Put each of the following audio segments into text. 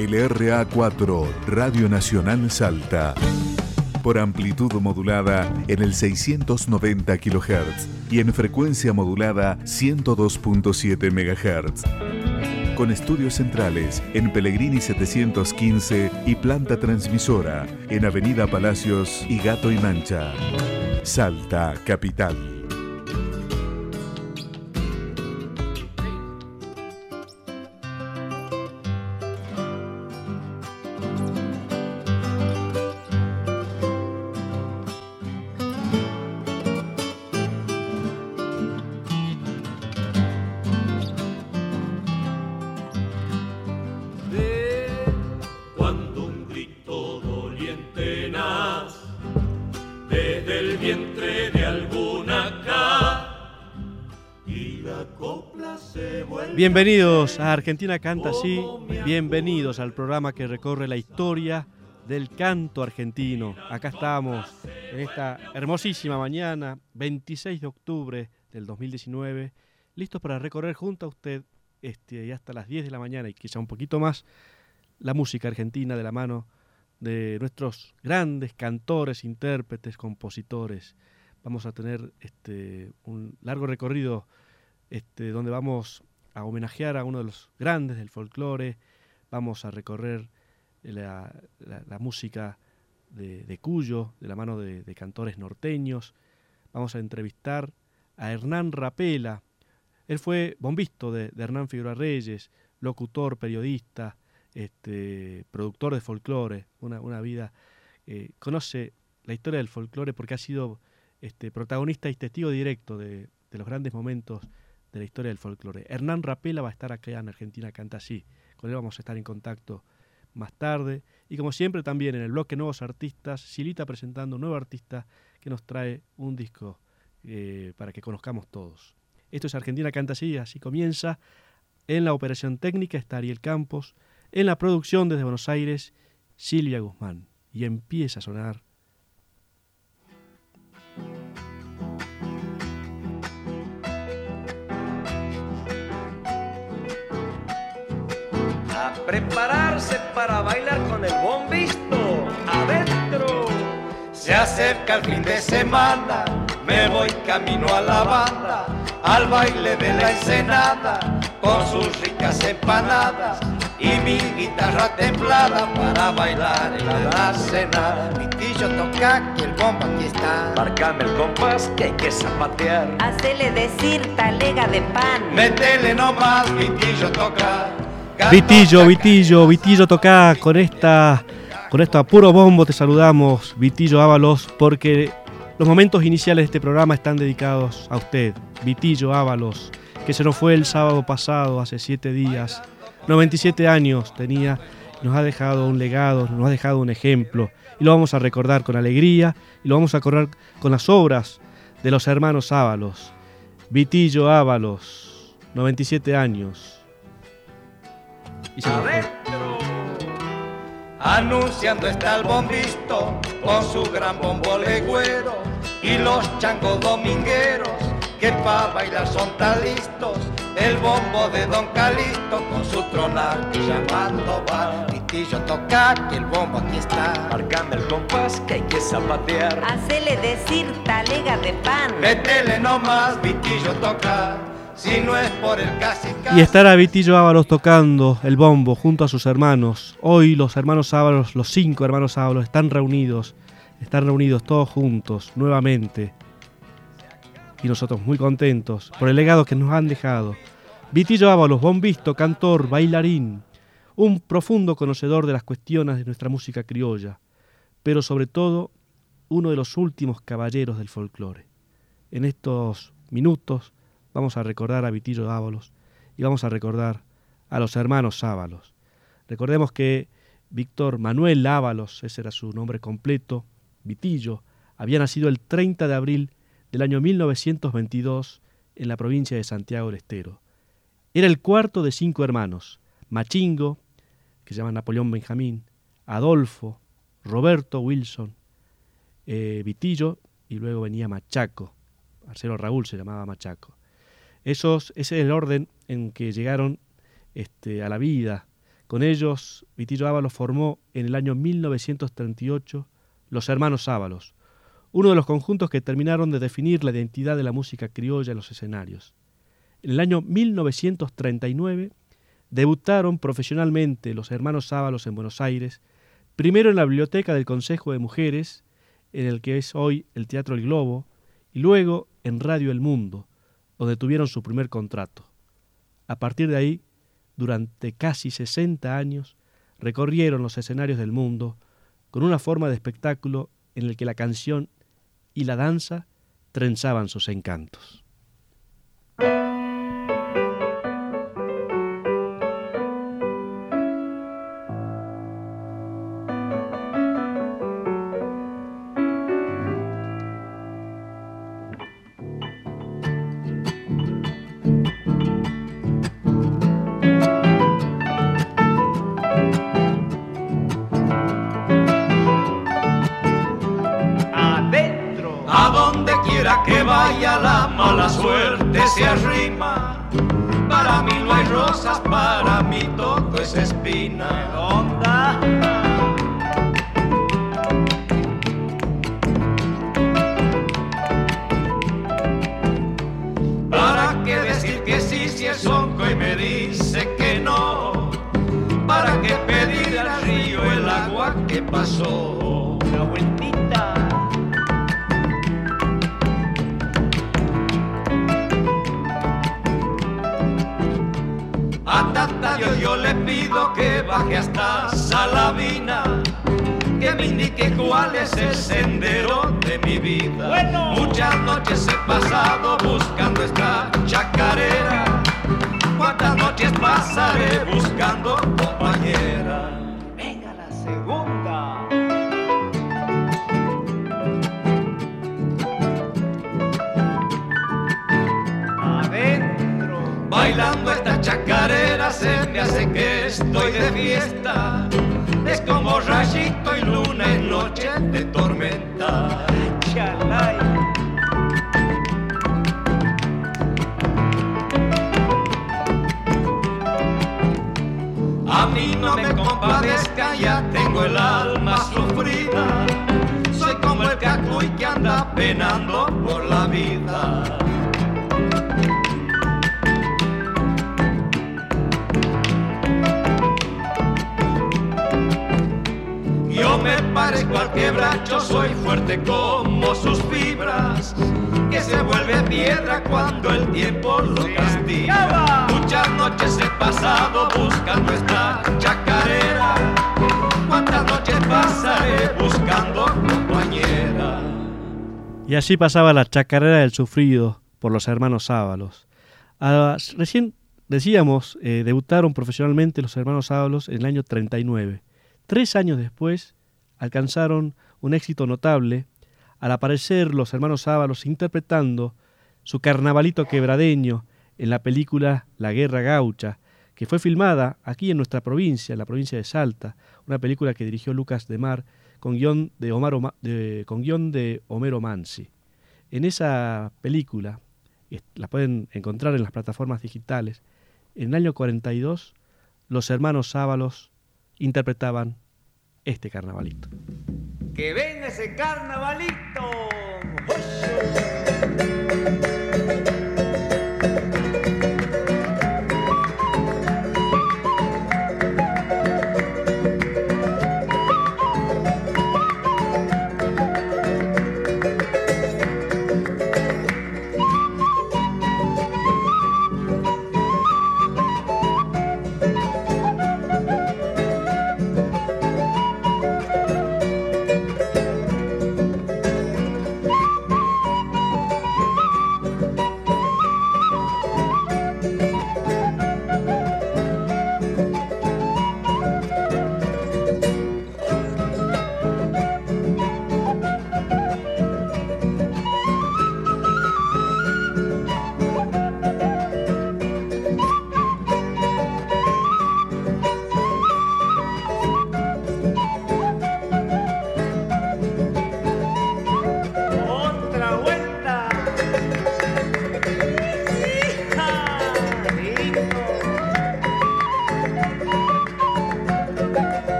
LRA4, Radio Nacional Salta. Por amplitud modulada en el 690 kHz y en frecuencia modulada 102.7 MHz. Con estudios centrales en Pellegrini 715 y planta transmisora en Avenida Palacios y Gato y Mancha. Salta, capital. Bienvenidos a Argentina Canta Así, bienvenidos al programa que recorre la historia del canto argentino. Acá estamos en esta hermosísima mañana, 26 de octubre del 2019, listos para recorrer junto a usted este, y hasta las 10 de la mañana y quizá un poquito más la música argentina de la mano de nuestros grandes cantores, intérpretes, compositores. Vamos a tener este, un largo recorrido este, donde vamos a homenajear a uno de los grandes del folclore, vamos a recorrer la, música de, Cuyo, de la mano de, cantores norteños, vamos a entrevistar a Hernán Rapela, él fue bombisto de, Hernán Figueroa Reyes, locutor, periodista, este, productor de folclore, una, vida, eh, conoce la historia del folclore porque ha sido este, protagonista y testigo directo de, de los grandes momentos de la historia del folclore. Hernán Rapela va a estar acá en Argentina Canta Así. Con él vamos a estar en contacto más tarde. Y como siempre también en el bloque Nuevos Artistas, Silita presentando un nuevo artista que nos trae un disco eh, para que conozcamos todos. Esto es Argentina Canta Así, así comienza. En la operación técnica está Ariel Campos. En la producción desde Buenos Aires, Silvia Guzmán. Y empieza a sonar prepararse para bailar con el bombisto adentro. Se acerca el fin de semana, me voy camino a la banda, al baile de la ensenada, con sus ricas empanadas y mi guitarra templada para bailar en la cena. Vitillo toca que el bombo aquí está. Marcame el compás que hay que zapatear. Hacele decir talega de pan. Métele nomás, Vitillo toca. Vitillo, Vitillo, Vitillo toca con esta con esto a puro bombo te saludamos, Vitillo Ábalos, porque los momentos iniciales de este programa están dedicados a usted, Vitillo Ábalos, que se nos fue el sábado pasado, hace siete días, 97 años tenía, nos ha dejado un legado, nos ha dejado un ejemplo, y lo vamos a recordar con alegría, y lo vamos a recordar con las obras de los hermanos Ábalos. Vitillo Ábalos, 97 años, Adentro. Anunciando está el bombisto con su gran bombo legüero y los changos domingueros que pa' bailar son tan listos. El bombo de Don Calisto con su tronar llamando va. Vitillo toca que el bombo aquí está. Marcame el compás que hay que zapatear. Hacele decir talega de pan. Métele nomás, Vitillo toca Y estará Vitillo Ábalos tocando el bombo junto a sus hermanos. Hoy los hermanos Ábalos, los cinco hermanos Ábalos, están reunidos, están reunidos todos juntos nuevamente. Y nosotros muy contentos por el legado que nos han dejado. Vitillo Ábalos, bombisto, cantor, bailarín, un profundo conocedor de las cuestiones de nuestra música criolla, pero sobre todo uno de los últimos caballeros del folclore. En estos minutos vamos a recordar a Vitillo Ábalos y vamos a recordar a los hermanos Ábalos. Recordemos que Víctor Manuel Ábalos, ese era su nombre completo, Vitillo, había nacido el 30 de abril del año 1922 en la provincia de Santiago del Estero. Era el cuarto de cinco hermanos, Machingo, que se llama Napoleón Benjamín, Adolfo, Roberto Wilson, eh, Vitillo y luego venía Machaco. Marcelo Raúl se llamaba Machaco. Ese es el orden en que llegaron este, a la vida Con ellos, Vitillo Ábalos formó en el año 1938 Los Hermanos Ábalos, uno de los conjuntos que terminaron de definir la identidad de la música criolla en los escenarios. En el año 1939 debutaron profesionalmente los hermanos Ábalos en Buenos Aires, primero en la biblioteca del Consejo de Mujeres, en el que es hoy el Teatro El Globo, y luego en Radio El Mundo, donde tuvieron su primer contrato. A partir de ahí, durante casi 60 años, recorrieron los escenarios del mundo con una forma de espectáculo en el que la canción y la danza trenzaban sus encantos. Así pasaba la chacarera del sufrido por los hermanos Ábalos. Ah, recién decíamos, eh, debutaron profesionalmente los hermanos Ábalos en el año 39. Tres años después alcanzaron un éxito notable al aparecer los hermanos Ábalos interpretando su carnavalito quebradeño en la película La Guerra Gaucha, que fue filmada aquí en nuestra provincia, en la provincia de Salta, una película que dirigió Lucas de Mar con guion de, Omar con guion de Homero Mansi. En esa película, la pueden encontrar en las plataformas digitales, en el año 42 los hermanos Ábalos interpretaban este carnavalito. Que venga ese carnavalito.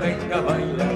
Venga a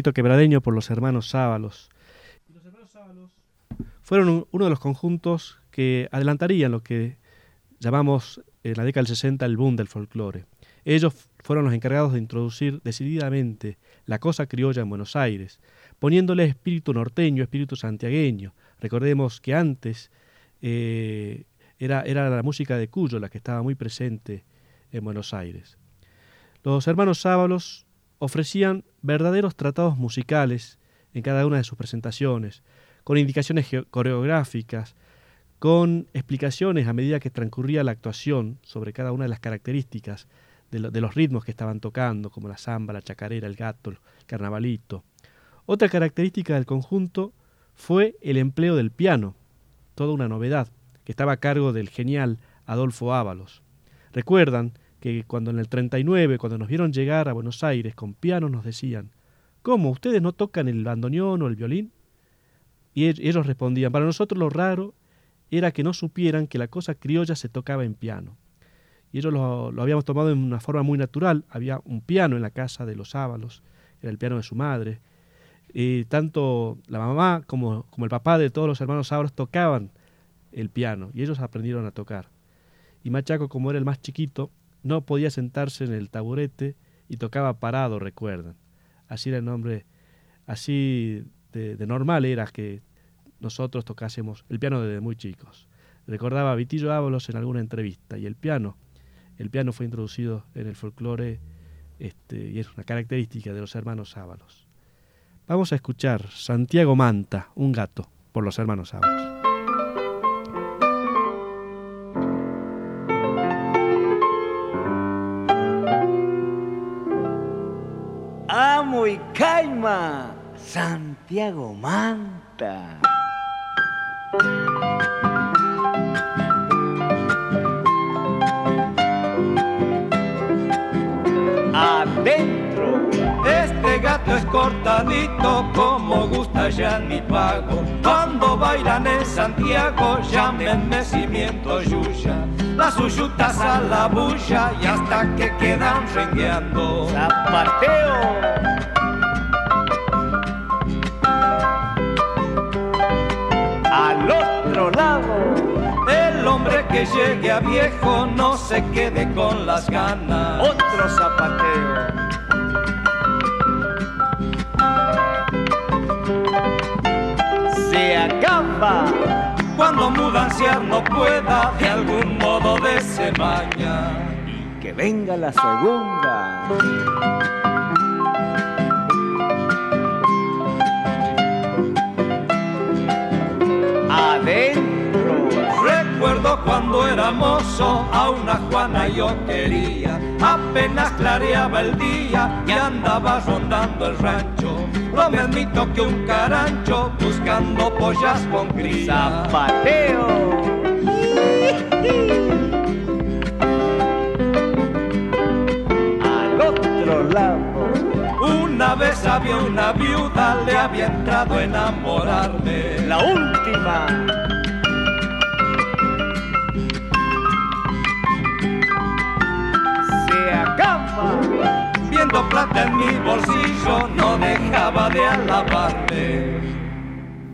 Quebradeño por los hermanos Sábalos. los hermanos Sábalos fueron uno de los conjuntos que adelantarían lo que llamamos en la década del 60 el boom del folclore. Ellos fueron los encargados de introducir decididamente la cosa criolla en Buenos Aires, poniéndole espíritu norteño, espíritu santiagueño. Recordemos que antes eh, era, era la música de Cuyo la que estaba muy presente en Buenos Aires. Los hermanos Sábalos ofrecían verdaderos tratados musicales en cada una de sus presentaciones, con indicaciones coreográficas, con explicaciones a medida que transcurría la actuación sobre cada una de las características de, los ritmos que estaban tocando, como la samba, la chacarera, el gato, el carnavalito. Otra característica del conjunto fue el empleo del piano, toda una novedad, que estaba a cargo del genial Adolfo Ábalos. Recuerdan que cuando en el 39, cuando nos vieron llegar a Buenos Aires con piano, nos decían, ¿cómo? ¿Ustedes no tocan el bandoneón o el violín? Y ellos respondían, para nosotros lo raro era que no supieran que la cosa criolla se tocaba en piano. Y ellos lo, habíamos tomado en una forma muy natural. Había un piano en la casa de los Ábalos, era el piano de su madre. Y tanto la mamá como, como el papá de todos los hermanos Ábalos tocaban el piano y ellos aprendieron a tocar. Y Machaco, como era el más chiquito, no podía sentarse en el taburete y tocaba parado, recuerdan. Así era el nombre, así de, normal era que nosotros tocásemos el piano desde muy chicos. Recordaba a Vitillo Ábalos en alguna entrevista y el piano, el piano fue introducido en el folclore este, y es una característica de los hermanos Ábalos. Vamos a escuchar Santiago Manta, un gato, por los hermanos Ábalos. Santiago Manta. Adentro. Este gato es cortadito como gusta ya mi pago. Cuando bailan en Santiago, llámenme cimiento yuya. Las uyutas a la bulla y hasta que quedan rengueando. Zapateo. Que llegue a viejo no se quede con las ganas. Otro zapateo. Se acaba. Cuando mudanciar no pueda, de algún modo de semaña. Y que venga la segunda. Cuando era era mozo, a una Juana yo quería. Apenas clareaba el día y andaba rondando el rancho. No me admito que un carancho buscando pollas con cría. Zapateo. Al otro lado. Una vez había una viuda, le había entrado a enamorarme. La última.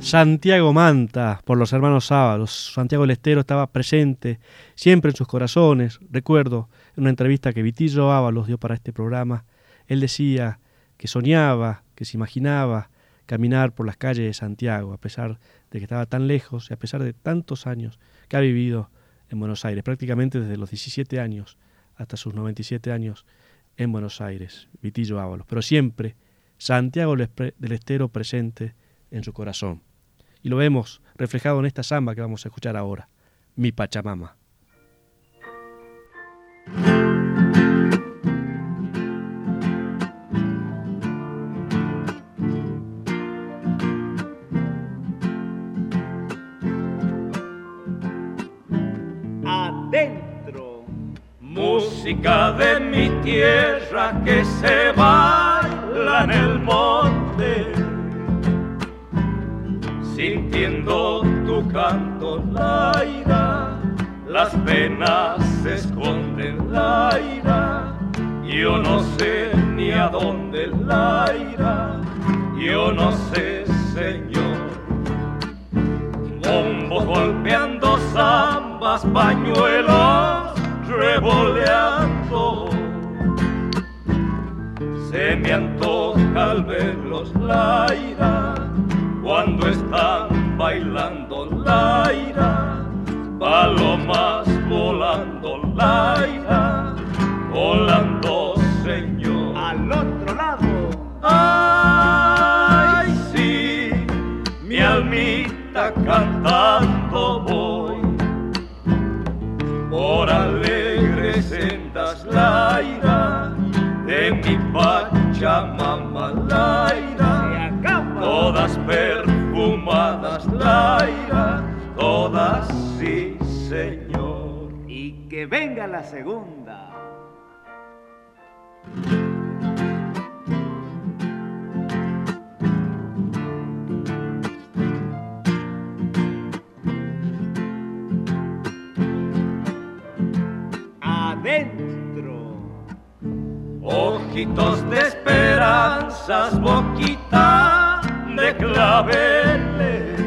Santiago Manta, por los hermanos Sábalos. Santiago del Estero estaba presente siempre en sus corazones. Recuerdo en una entrevista que Vitillo Ábalos dio para este programa, él decía que soñaba, que se imaginaba caminar por las calles de Santiago, a pesar de que estaba tan lejos y a pesar de tantos años que ha vivido en Buenos Aires, prácticamente desde los 17 años hasta sus 97 años en Buenos Aires, Vitillo Ábalos, pero siempre Santiago del Estero presente en su corazón. Y lo vemos reflejado en esta samba que vamos a escuchar ahora, Mi Pachamama. Música de mi tierra que se baila en el monte, sintiendo tu canto, Laira, las penas se esconden, Laira, yo no sé ni a dónde, Laira, yo no sé, Señor. Bombo golpeando zambas, pañuelos revoleando. Se me antoja al verlos, Laira, cuando están bailando, Laira, palomas volando, Laira, volando, Señor. Al otro lado. Ay, sí, mi almita cantando voy por alegres sendas, Laira, de mi Pachamama, acaba. todas perfumadas, Laira, todas sí, Señor. Y que venga la segunda. Ojitos de esperanzas, boquita de claveles,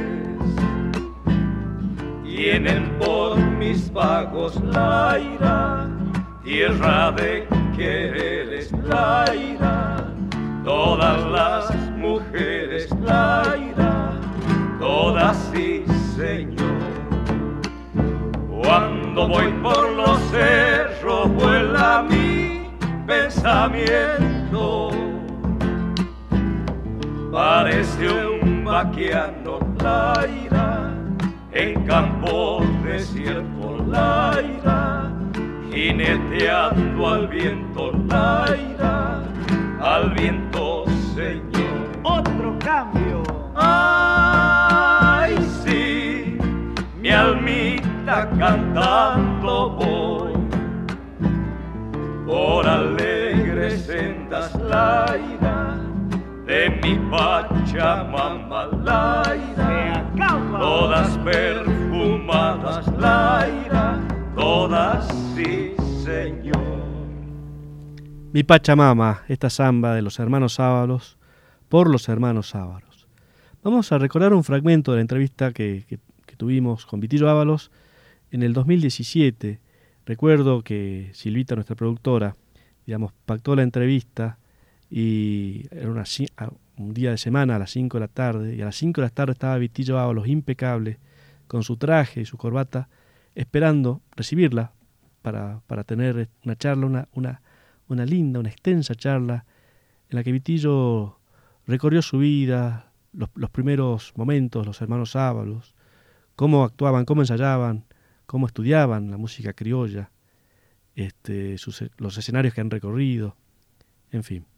tienen por mis vagos la ira, tierra de quereres la ira, todas las mujeres la ira, todas sí, Señor. Cuando voy por pensamiento. Parece un vaquiano Laira, en campo desierto Laira, jineteando al viento Laira, al viento Señor. Otro cambio. Ay, sí, mi almita cantando voy por alegres de mi Pachamama Laira, todas perfumadas Laira, todas sí, Señor. Mi Pachamama, esta samba de los hermanos Sábalos, por los hermanos Sábalos. Vamos a recordar un fragmento de la entrevista que, que- que tuvimos con Vitillo Ábalos en el 2017. Recuerdo que Silvita, nuestra productora, digamos, pactó la entrevista y era una un día de semana a las 5 de la tarde, y a las 5 de la tarde estaba Vitillo Ábalos impecable, con su traje y su corbata, esperando recibirla para, para tener una charla, una, una, una linda, una extensa charla, en la que Vitillo recorrió su vida, los, los primeros momentos, los hermanos Ábalos, cómo actuaban, cómo ensayaban, cómo estudiaban la música criolla, este, los escenarios que han recorrido, en fin.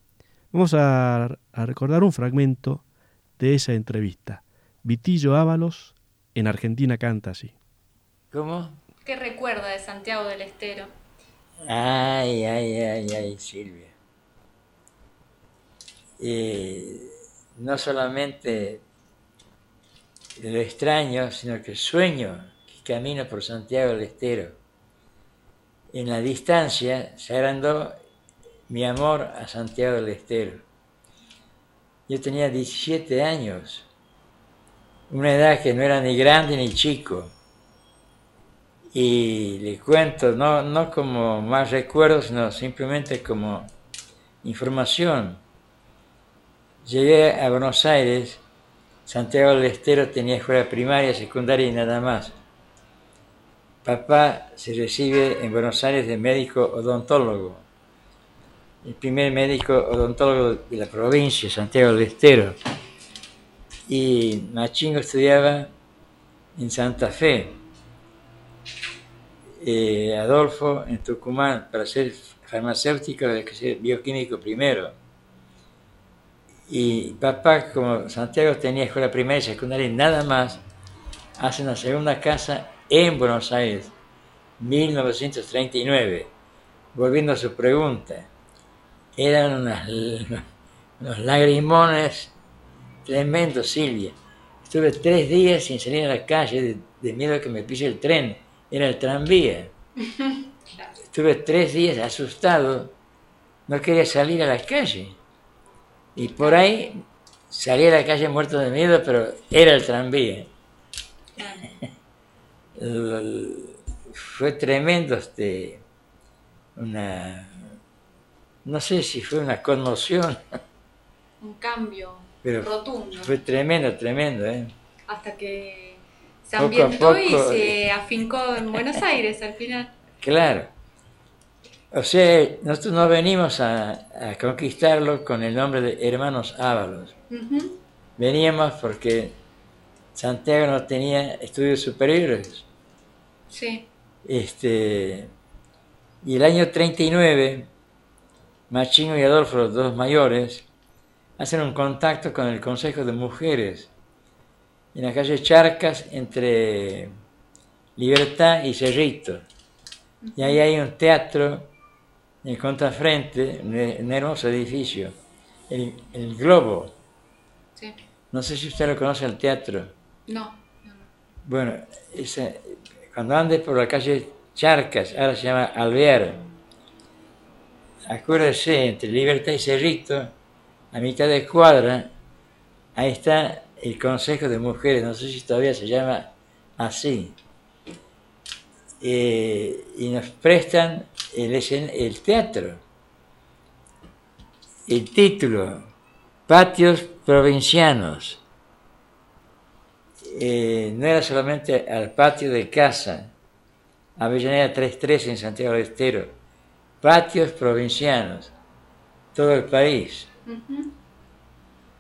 Vamos a, a recordar un fragmento de esa entrevista. Vitillo Ábalos en Argentina canta así. ¿Cómo? ¿Qué recuerda de Santiago del Estero? Ay, ay, ay, ay, Silvia. Eh, no solamente lo extraño, sino que sueño que camino por Santiago del Estero. En la distancia se agrandó mi amor a Santiago del Estero. Yo tenía 17 años, una edad que no era ni grande ni chico. Y le cuento, no, no como más recuerdos, sino simplemente como información. Llegué a Buenos Aires, Santiago del Estero tenía escuela primaria, secundaria y nada más. Papá se recibe en Buenos Aires de médico odontólogo, el primer médico odontólogo de la provincia, Santiago del Estero. Y Machingo estudiaba en Santa Fe, eh, Adolfo en Tucumán para ser farmacéutico, había ser bioquímico primero. Y papá, como Santiago tenía escuela primaria y secundaria nada más, hace una segunda casa en Buenos Aires, 1939. Volviendo a su pregunta, eran unas- unos lagrimones tremendos, Silvia. Estuve tres días sin salir a la calle de, de miedo a que me pise el tren, era el tranvía. Estuve tres días asustado, no quería salir a la calle. Y por ahí salí a la calle muerto de miedo, pero era el tranvía. Fue tremendo este una no sé si fue una conmoción, Un cambio pero rotundo. fue tremendo, tremendo, ¿eh? Hasta que se Poco ambientó y se afincó en Buenos Aires al final. Claro. O sea, nosotros no venimos a, a conquistarlo con el nombre de Hermanos Ábalos. Veníamos porque Santiago no tenía estudios superiores. Sí. Este, y el año 39, Machingo y Adolfo, los dos mayores, hacen un contacto con el Consejo de Mujeres en la calle Charcas entre Libertad y Cerrito. Y ahí hay un teatro en el contrafrente, un, un hermoso edificio, el, el Globo. Sí. No sé si usted lo conoce el teatro. No. no, no. Bueno, esa- cuando andes por la calle Charcas, ahora se llama Alvear, acuérdese, entre Libertad y Cerrito, a mitad de cuadra, ahí está el Consejo de Mujeres, no sé si todavía se llama así. Eh, y nos prestan el, el teatro. El título, Patios Provincianos eh, no era solamente al patio de casa, Avellaneda 33 en Santiago del Estero, patios provincianos, todo el país.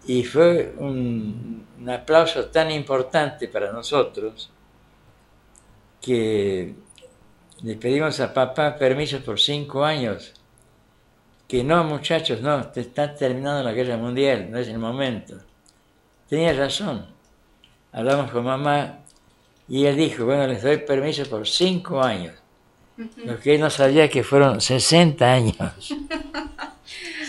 Y fue un, un aplauso tan importante para nosotros que le pedimos a papá permiso por cinco años. Que no, muchachos, no, te está terminando la guerra mundial, no es el momento. Tenía razón. Hablamos con mamá y él dijo, bueno, les doy permiso por cinco años. Lo que él no sabía que fueron 60 años.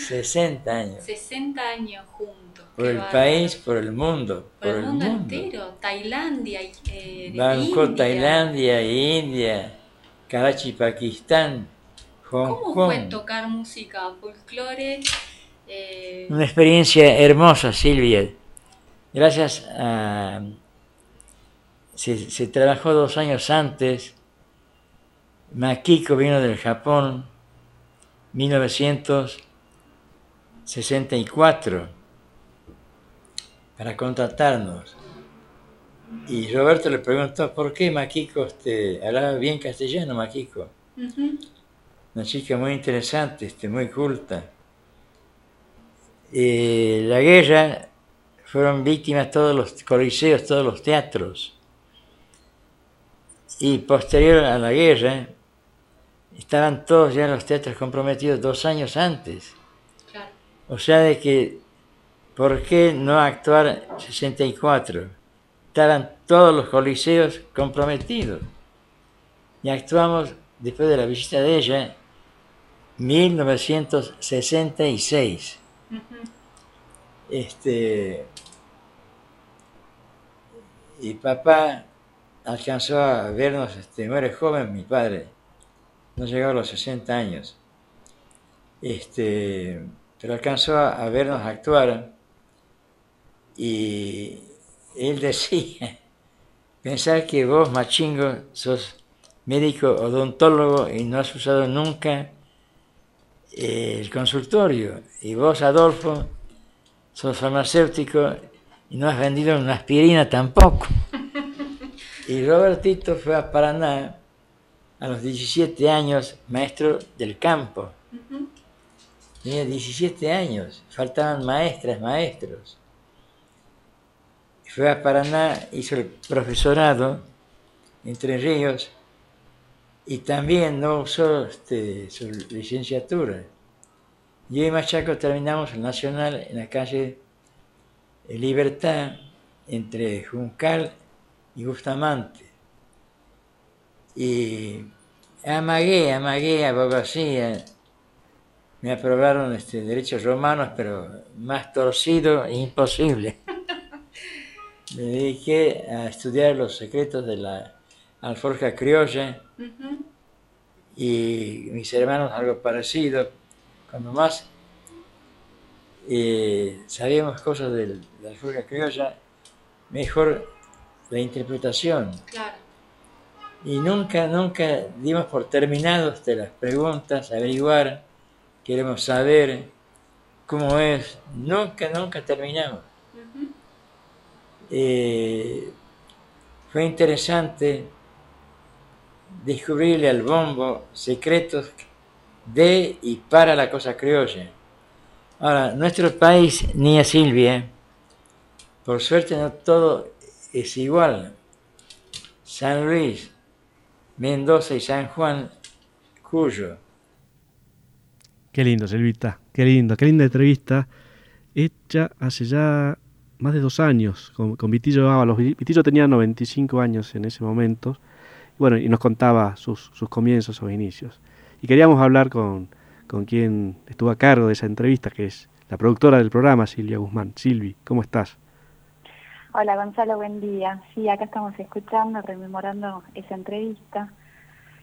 60 años. 60 años juntos. Por el país, por el mundo. Por el mundo, entero. Tailandia. Eh, Bangkok, India. Tailandia, India, Karachi, Pakistán, Hong ¿Cómo Kong. fue tocar música folclore? Eh, Una experiencia hermosa, Silvia. Gracias a... Se, se trabajó dos años antes. Makiko vino del Japón, 1964, para contratarnos. Y Roberto le preguntó, ¿por qué Makiko este, hablaba bien castellano, Makiko? ujú. Una chica muy interesante, este, muy culta. Eh, la guerra fueron víctimas todos los coliseos, todos los teatros. y posterior a la guerra, estaban todos ya los teatros comprometidos dos años antes. Claro. O sea, de que, ¿por qué no actuar 64? Estaban todos los coliseos comprometidos. Y actuamos, después de la visita de ella, 1966. Este, y papá alcanzó a vernos, este, muere joven mi padre, no llegó a los 60 años, este, pero alcanzó a, vernos actuar y él decía, pensar que vos, machingo, sos médico odontólogo y no has usado nunca eh, el consultorio, y vos, Adolfo, sos farmacéutico y no has vendido una aspirina tampoco. Y Robertito fue a Paraná a los 17 años, maestro del campo. Tenía 17 años, faltaban maestras, maestros. Fue a Paraná, hizo el profesorado entre Ríos y también no usó este, su licenciatura. Yo y Machaco terminamos el Nacional en la calle Libertad entre Juncal y Bustamante. Y amagué, amagué, abogacía. Me aprobaron este, derechos romanos, pero más torcido e imposible. Me dediqué a estudiar los secretos de la alforja criolla y mis hermanos algo parecido. Cuando más eh, sabíamos cosas de la alforja criolla, mejor la interpretación. Claro. Y nunca, nunca dimos por terminados de las preguntas, averiguar, queremos saber cómo es. Nunca, nunca terminamos. Eh, fue interesante descubrirle al bombo secretos de y para la cosa criolla. Ahora, nuestro país, ni a Silvia, por suerte no todo es igual. San Luis, Mendoza y San Juan, Cuyo. Qué lindo, Silvita, qué lindo, qué linda entrevista hecha hace ya más de dos años con, Vitillo Ábalos. Vitillo tenía 95 años en ese momento bueno, y nos contaba sus, sus comienzos o inicios. Y queríamos hablar con, con quien estuvo a cargo de esa entrevista, que es la productora del programa, Silvia Guzmán. Silvi, ¿cómo estás? Hola Gonzalo, buen día. Sí, acá estamos escuchando, rememorando esa entrevista.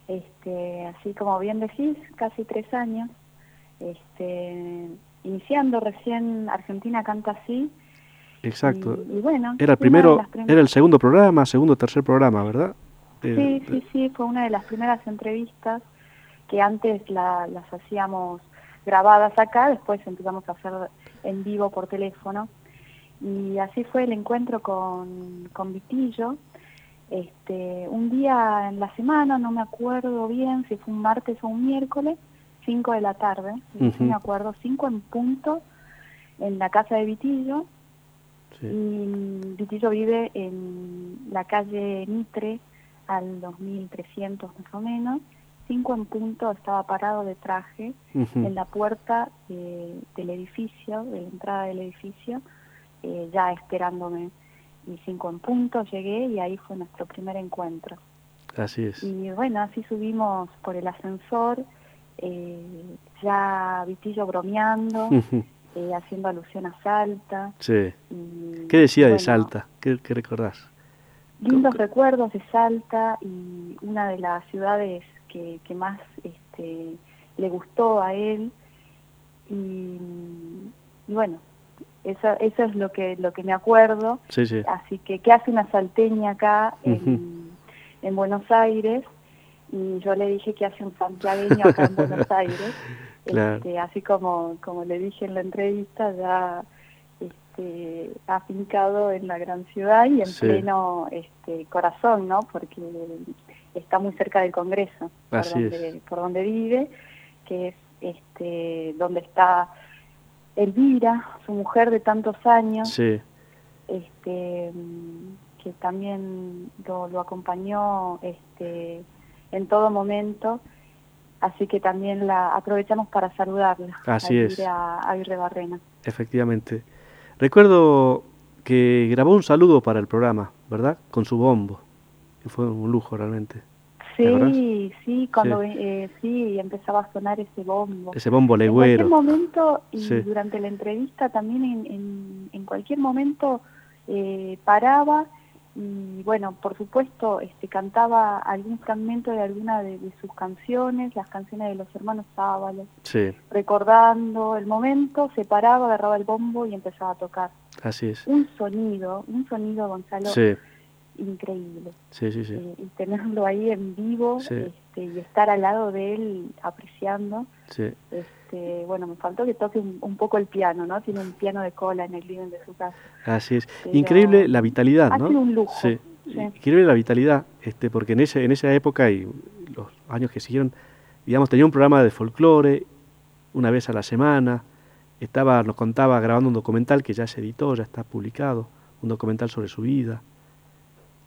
Este, así como bien decís, casi tres años. Este, iniciando recién Argentina canta así. Exacto. Y, bueno, era el primero, era el segundo programa, segundo, tercer programa, ¿verdad? Sí, sí, sí, fue una de las primeras entrevistas que antes las hacíamos grabadas acá, después empezamos a hacer en vivo por teléfono. Y así fue el encuentro con, con Vitillo. Este, un día en la semana, no me acuerdo bien si fue un martes o un miércoles, 5 de la tarde, no me acuerdo, 5 en punto, en la casa de Vitillo. Y Vitillo vive en la calle Mitre, al 2300 más o menos, cinco en punto estaba parado de traje en la puerta del edificio, de la entrada del edificio, eh, ya esperándome. Y cinco en punto llegué y ahí fue nuestro primer encuentro. Así es. Y bueno, así subimos por el ascensor, eh, ya Vitillo bromeando, eh, haciendo alusión a Salta. Sí. ¿Qué decía de Salta? ¿Qué, ¿Qué recordás? lindos recuerdos de Salta y una de las ciudades que, que más este, le gustó a él y, bueno eso, eso es lo que lo que me acuerdo. Así que qué hace una salteña acá en, en, Buenos Aires y yo le dije que hace un santiagueño acá en Buenos Aires este, así como como le dije en la entrevista ya este, afincado en la gran ciudad y en pleno este, corazón, ¿no? Porque está muy cerca del Congreso, por donde, por donde, vive, que es este, donde está Elvira, su mujer de tantos años, este, que también lo, lo acompañó este, en todo momento. Así que también la aprovechamos para saludarla. Así a es. A, a Irre Barrena. Efectivamente. Recuerdo que grabó un saludo para el programa, ¿verdad? Con su bombo. Que fue un lujo realmente. Sí, sí, cuando eh, sí empezaba a sonar ese bombo. Ese bombo En legüero. cualquier momento y Sí. durante la entrevista también en, en, en cualquier momento eh, paraba y bueno, por supuesto este, cantaba algún fragmento de alguna de, de sus canciones, las canciones de los hermanos Ábalos, Sí, recordando el momento, se paraba, agarraba el bombo y empezaba a tocar. así es. Un sonido, un sonido Gonzalo Sí, increíble. sí, sí, sí. Eh, y tenerlo ahí en vivo este, y estar al lado de él apreciando. sí. Este, bueno, me faltó que toque un, un poco el piano, ¿no? Tiene un piano de cola en el living de su casa. Así es. Pero Increíble la vitalidad, ha ¿no? sido un lujo, Sí. sí. Increíble la vitalidad, este, porque en ese, en esa época y los años que siguieron, digamos, tenía un programa de folclore una vez a la semana. Estaba, nos contaba grabando un documental que ya se editó, ya está publicado, un documental sobre su vida.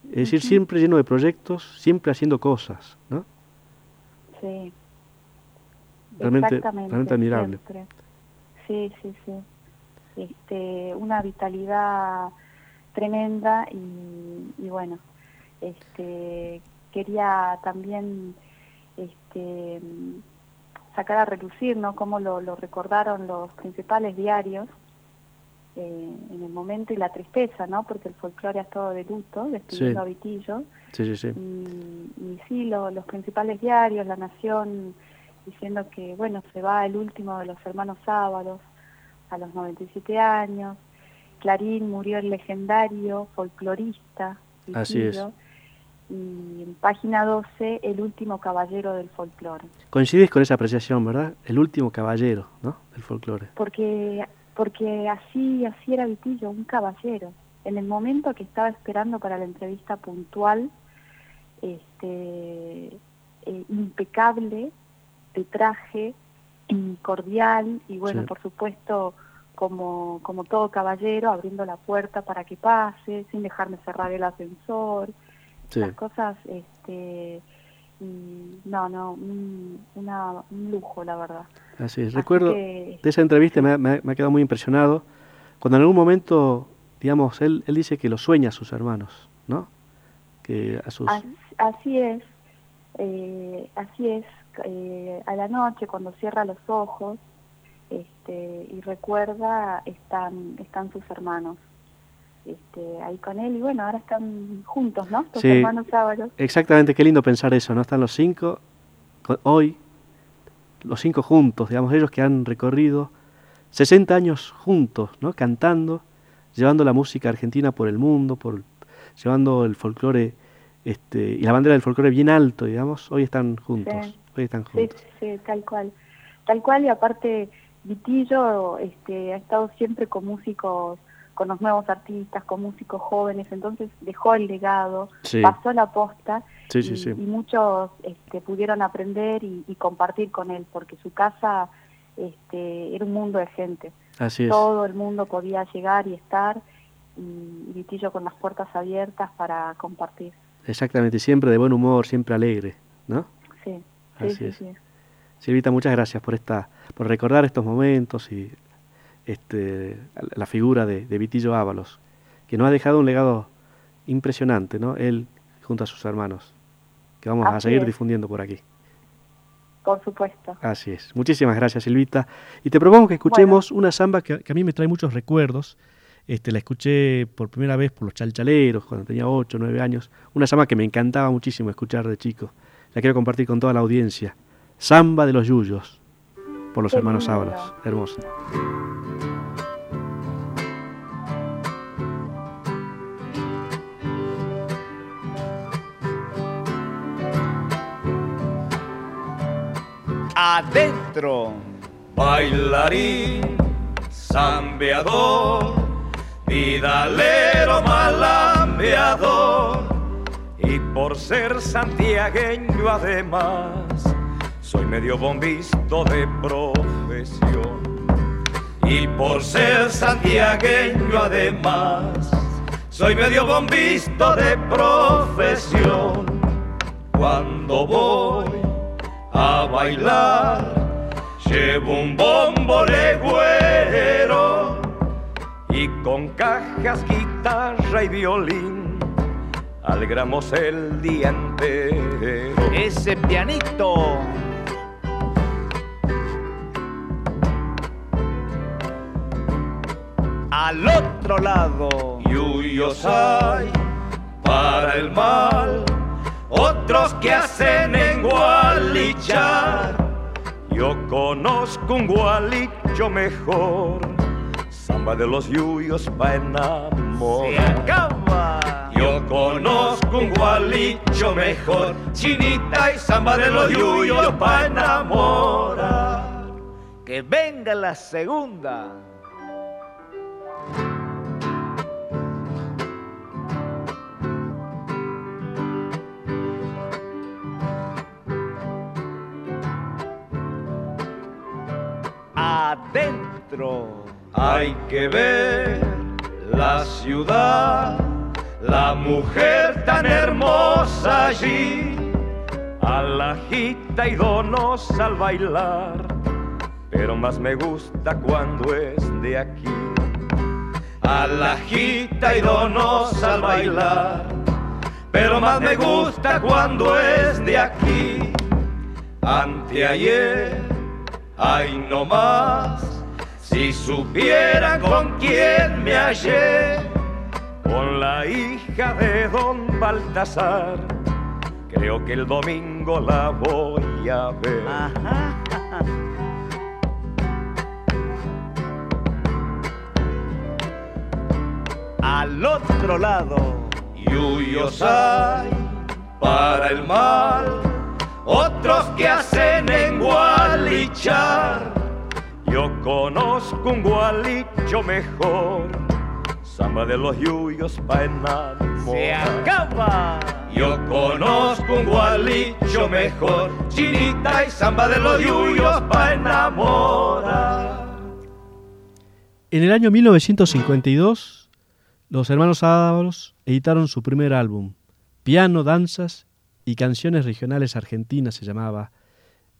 Es decir, siempre lleno de proyectos, siempre haciendo cosas, ¿no? Sí. Realmente- realmente admirable. siempre. Sí, sí, sí. Este, una vitalidad tremenda y, y bueno, este, quería también este, sacar a relucir, ¿no? Cómo lo, lo recordaron los principales diarios eh, en el momento y la tristeza, ¿no? Porque el folclore ha estado de luto, despidiendo Sí. a Vitillo. Sí, sí, sí. Y, y sí, lo- los principales diarios, La Nación, diciendo que, bueno, se va el último de los hermanos Sábados a los 97 años. Clarín murió el legendario folclorista. Así es. Y en página 12, el último caballero del folclore. Coincides con esa apreciación, ¿verdad? El último caballero, ¿no? Del folclore. Porque, porque así, así era Vitillo, un caballero. En el momento que estaba esperando para la entrevista puntual, este, eh, impecable, de traje, y cordial, y bueno, Sí. por supuesto, como, como todo caballero, abriendo la puerta para que pase, sin dejarme cerrar el ascensor, Sí. las cosas, este, y no, no, un, una, un lujo, la verdad. Así es. Así Recuerdo que- de esa entrevista, me, ha- me me ha quedado muy impresionado, cuando en algún momento, digamos, él, él dice que lo sueña a sus hermanos, ¿no? Que a sus... Así, así es, eh, así es, eh, a la noche cuando cierra los ojos este, y recuerda, están, están sus hermanos este, ahí con él y bueno, ahora están juntos, ¿no? Sí. hermanos. Exactamente, qué lindo pensar eso, ¿no? Están los cinco, co- hoy, los cinco juntos, digamos, ellos que han recorrido 60 años juntos, ¿no? Cantando, llevando la música argentina por el mundo, por, llevando el folclore este, y la bandera del folclore bien alto, digamos, hoy están juntos, Sí. hoy están juntos. sí, sí, tal cual. Tal cual y aparte Vitillo este, ha estado siempre con músicos, con los nuevos artistas, con músicos jóvenes, entonces dejó el legado, Sí. pasó la posta Sí, y, sí. y muchos este, pudieron aprender y, y compartir con él, porque su casa este, era un mundo de gente. Así es. Todo el mundo podía llegar y estar, y, y Vitillo con las puertas abiertas para compartir. Exactamente, siempre de buen humor, siempre alegre, ¿no? Sí, sí, Así sí, es. sí. Silvita, muchas gracias por esta, por recordar estos momentos y este, la figura de, de Vitillo Ábalos, que nos ha dejado un legado impresionante, ¿no? Él junto a sus hermanos, que vamos a seguir es. difundiendo por aquí. Por supuesto. Así es. Muchísimas gracias, Silvita. Y te propongo que escuchemos una samba que, que a mí me trae muchos recuerdos. Este, la escuché por primera vez por los chalchaleros cuando tenía 8 o 9 años. Una samba que me encantaba muchísimo escuchar de chico. La quiero compartir con toda la audiencia. Samba de los Yuyos, por los Qué hermanos. Ábalos. Hermosa. Adentro. Bailarín, zambeador, vidalero malambeador. Y por ser santiagueño además, soy medio bombisto de profesión. Y por ser santiagueño además, Soy medio bombisto de profesión. Cuando voy a bailar, llevo un bombo legüero y con cajas, guitarra y violín alegramos el día entero. Ese pianito. Al otro lado. Yuyos hay para el mal, otros que hacen en Yo conozco un gualicho mejor, samba de los yuyos pa' enamorar. Se acaba. Yo conozco un gualicho mejor, chinita y samba de los yuyos pa' enamorar. Que venga la segunda. Adentro. Hay que ver la ciudad, la mujer tan hermosa allí, alajita y donos al bailar, pero más me gusta cuando es de aquí. Alajita y donos al bailar, pero más me gusta cuando es de aquí. Anteayer, ay no más, si supieran con quién me hallé, con la hija de don Baltasar, creo que el domingo la voy a ver. Ajá. Al otro lado. Yuyos hay para el mal, otros que hacen en gualichar. Yo conozco un gualicho mejor, samba de los yuyos pa' Se enamorar. acaba. Yo conozco un gualicho mejor, chinita y samba de los yuyos pa' enamorar. En el año 1952, los hermanos Ábalos editaron su primer álbum, Piano, Danzas y Canciones Regionales Argentinas se llamaba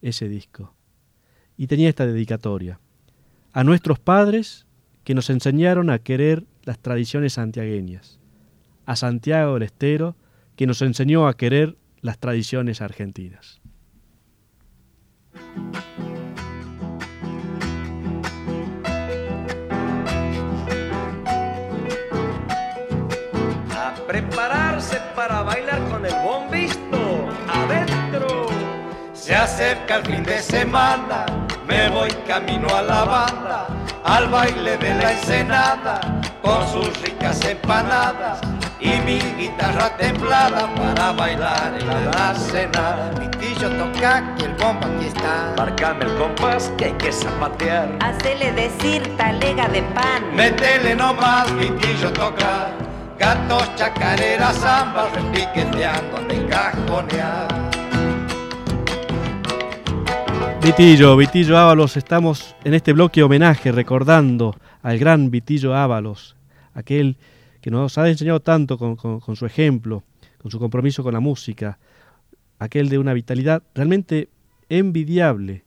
ese disco. Y tenía esta dedicatoria. A nuestros padres que nos enseñaron a querer las tradiciones santiagueñas. A Santiago del Estero que nos enseñó a querer las tradiciones argentinas. a prepararse para bailar con el bombisto adentro. Se acerca el fin de semana, me voy camino a la banda, al baile de la ensenada, con sus ricas empanadas y mi guitarra templada para bailar en la cena. Mi tillo toca que el bombo aquí está. Marcame el compás que hay que zapatear. Hacele decir talega de pan. Métele nomás, mi tillo toca. Gatos, chacareras, zambas, repiqueteando de cajonear. Vitillo, Vitillo Ábalos, estamos en este bloque homenaje recordando al gran Vitillo Ábalos, aquel que nos ha enseñado tanto con, su ejemplo, con su compromiso con la música, aquel de una vitalidad realmente envidiable,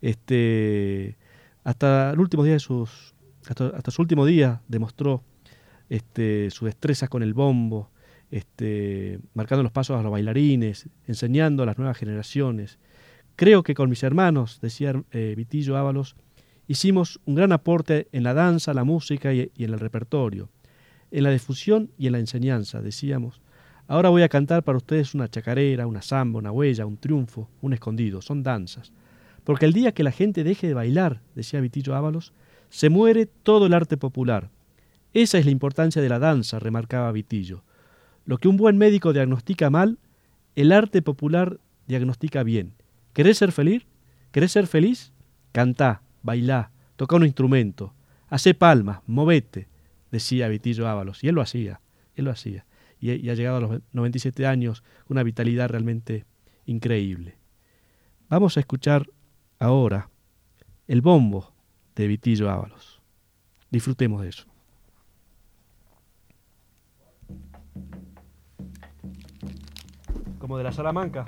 este, hasta el último día de sus, hasta, hasta su último día demostró este, su destreza con el bombo, este, marcando los pasos a los bailarines, enseñando a las nuevas generaciones. Creo que con mis hermanos, decía eh, Vitillo Ábalos, hicimos un gran aporte en la danza, la música y, en el repertorio, en la difusión y en la enseñanza, decíamos. Ahora voy a cantar para ustedes una chacarera, una samba, una huella, un triunfo, un escondido, son danzas. Porque el día que la gente deje de bailar, decía Vitillo Ábalos, se muere todo el arte popular. Esa es la importancia de la danza, remarcaba Vitillo. Lo que un buen médico diagnostica mal, el arte popular diagnostica bien. ¿Querés ser feliz? ¿Querés ser feliz? Cantá, bailá, toca un instrumento, hace palmas, movete, decía Vitillo Ábalos. Y él lo hacía, él lo hacía. Y, ha llegado a los 97 años, con una vitalidad realmente increíble. Vamos a escuchar ahora el bombo de Vitillo Ábalos. Disfrutemos de eso. Como de la Salamanca.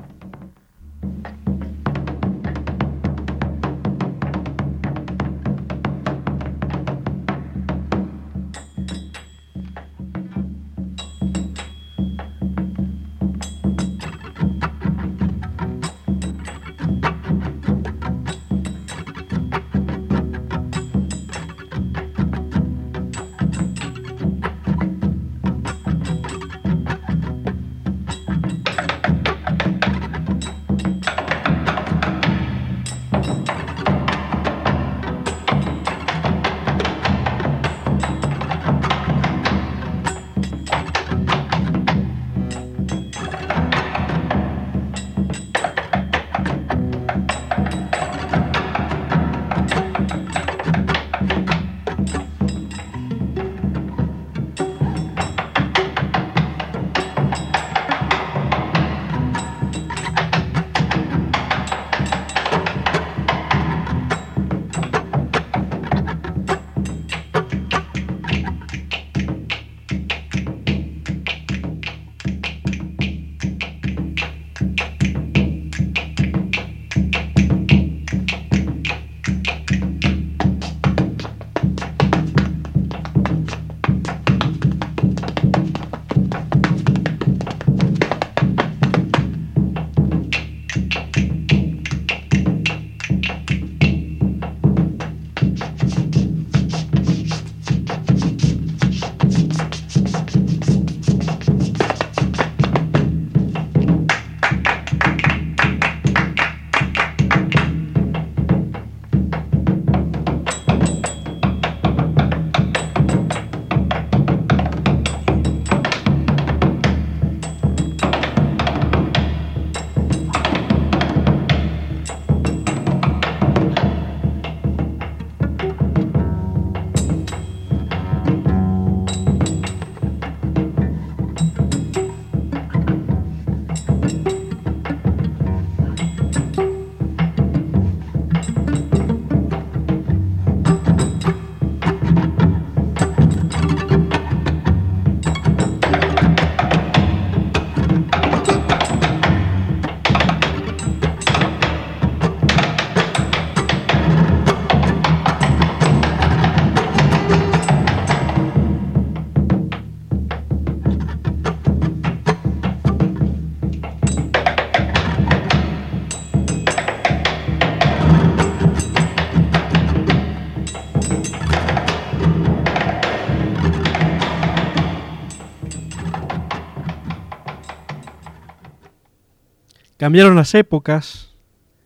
Cambiaron las épocas,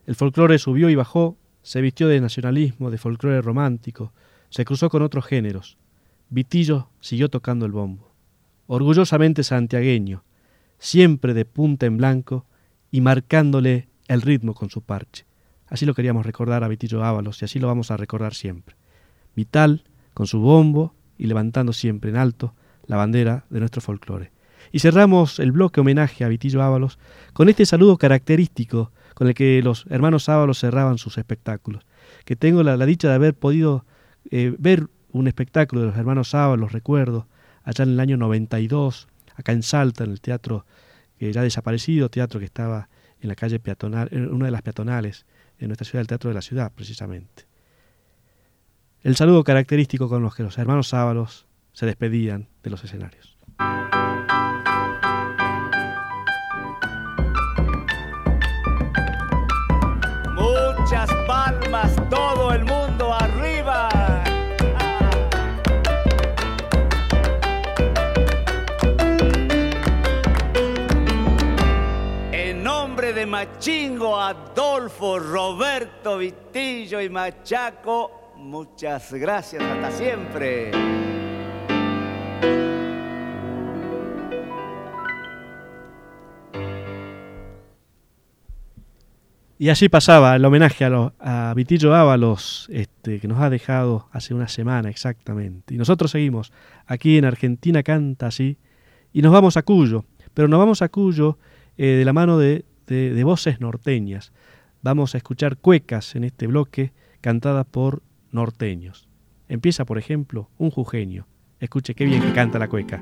el folclore subió y bajó, se vistió de nacionalismo, de folclore romántico, se cruzó con otros géneros. Vitillo siguió tocando el bombo, orgullosamente santiagueño, siempre de punta en blanco y marcándole el ritmo con su parche. Así lo queríamos recordar a Vitillo Ábalos y así lo vamos a recordar siempre. Vital, con su bombo y levantando siempre en alto la bandera de nuestro folclore. Y cerramos el bloque homenaje a Vitillo Ábalos con este saludo característico con el que los hermanos Ábalos cerraban sus espectáculos. Que tengo la, dicha de haber podido eh, ver un espectáculo de los hermanos Ábalos, recuerdo, allá en el año 92, acá en Salta, en el teatro que ya desaparecido, teatro que estaba en la calle peatonal, en una de las peatonales en nuestra ciudad, el Teatro de la Ciudad, precisamente. El saludo característico con los que los hermanos Ábalos se despedían de los escenarios. Todo el mundo arriba. En nombre de Machingo, Adolfo, Roberto, Vitillo y Machaco, muchas gracias, hasta siempre. Y así pasaba el homenaje a, Vitillo Ábalos, este, que nos ha dejado hace una semana exactamente. Y nosotros seguimos aquí en Argentina Canta así, y nos vamos a Cuyo, pero nos vamos a Cuyo eh, de la mano de, de, voces norteñas. Vamos a escuchar cuecas en este bloque cantadas por norteños. Empieza, por ejemplo, un jujeño. Escuche qué bien que canta la cueca.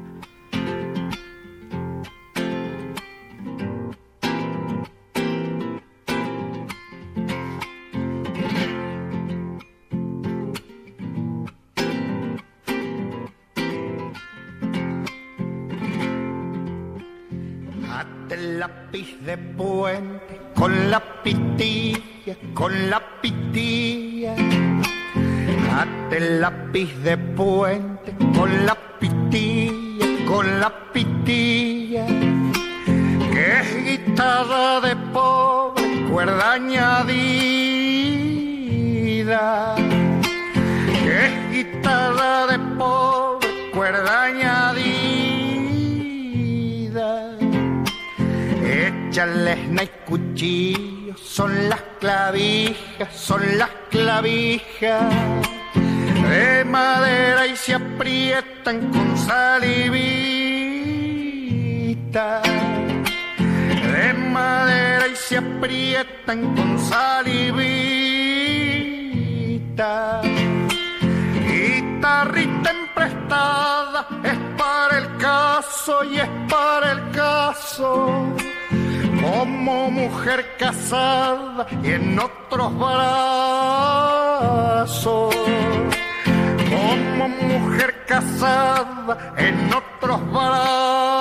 Con la pitilla, con la pitilla. Ate el lápiz de puente, con la pitilla, con la pitilla. Que es guitarra de pobre, cuerda añadida. Que es guitarra de pobre, cuerda añadida. Chalesna y cuchillos son las clavijas, son las clavijas de madera y se aprietan con salivita. De madera y se aprietan con salivita. Guitarrita emprestada es para el caso y es para el caso como mujer casada y en otros brazos. Como mujer casada en otros brazos.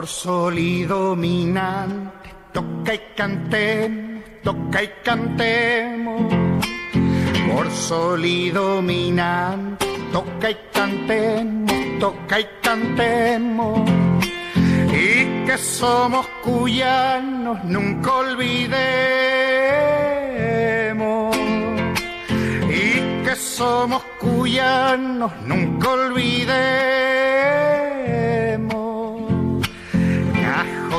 Por sol y dominante, toca y cantemos, toca y cantemos, por sol y dominante, toca y cantemos, toca y cantemos, y que somos cuyanos, nunca olvidemos, y que somos cuyanos, nunca olvidemos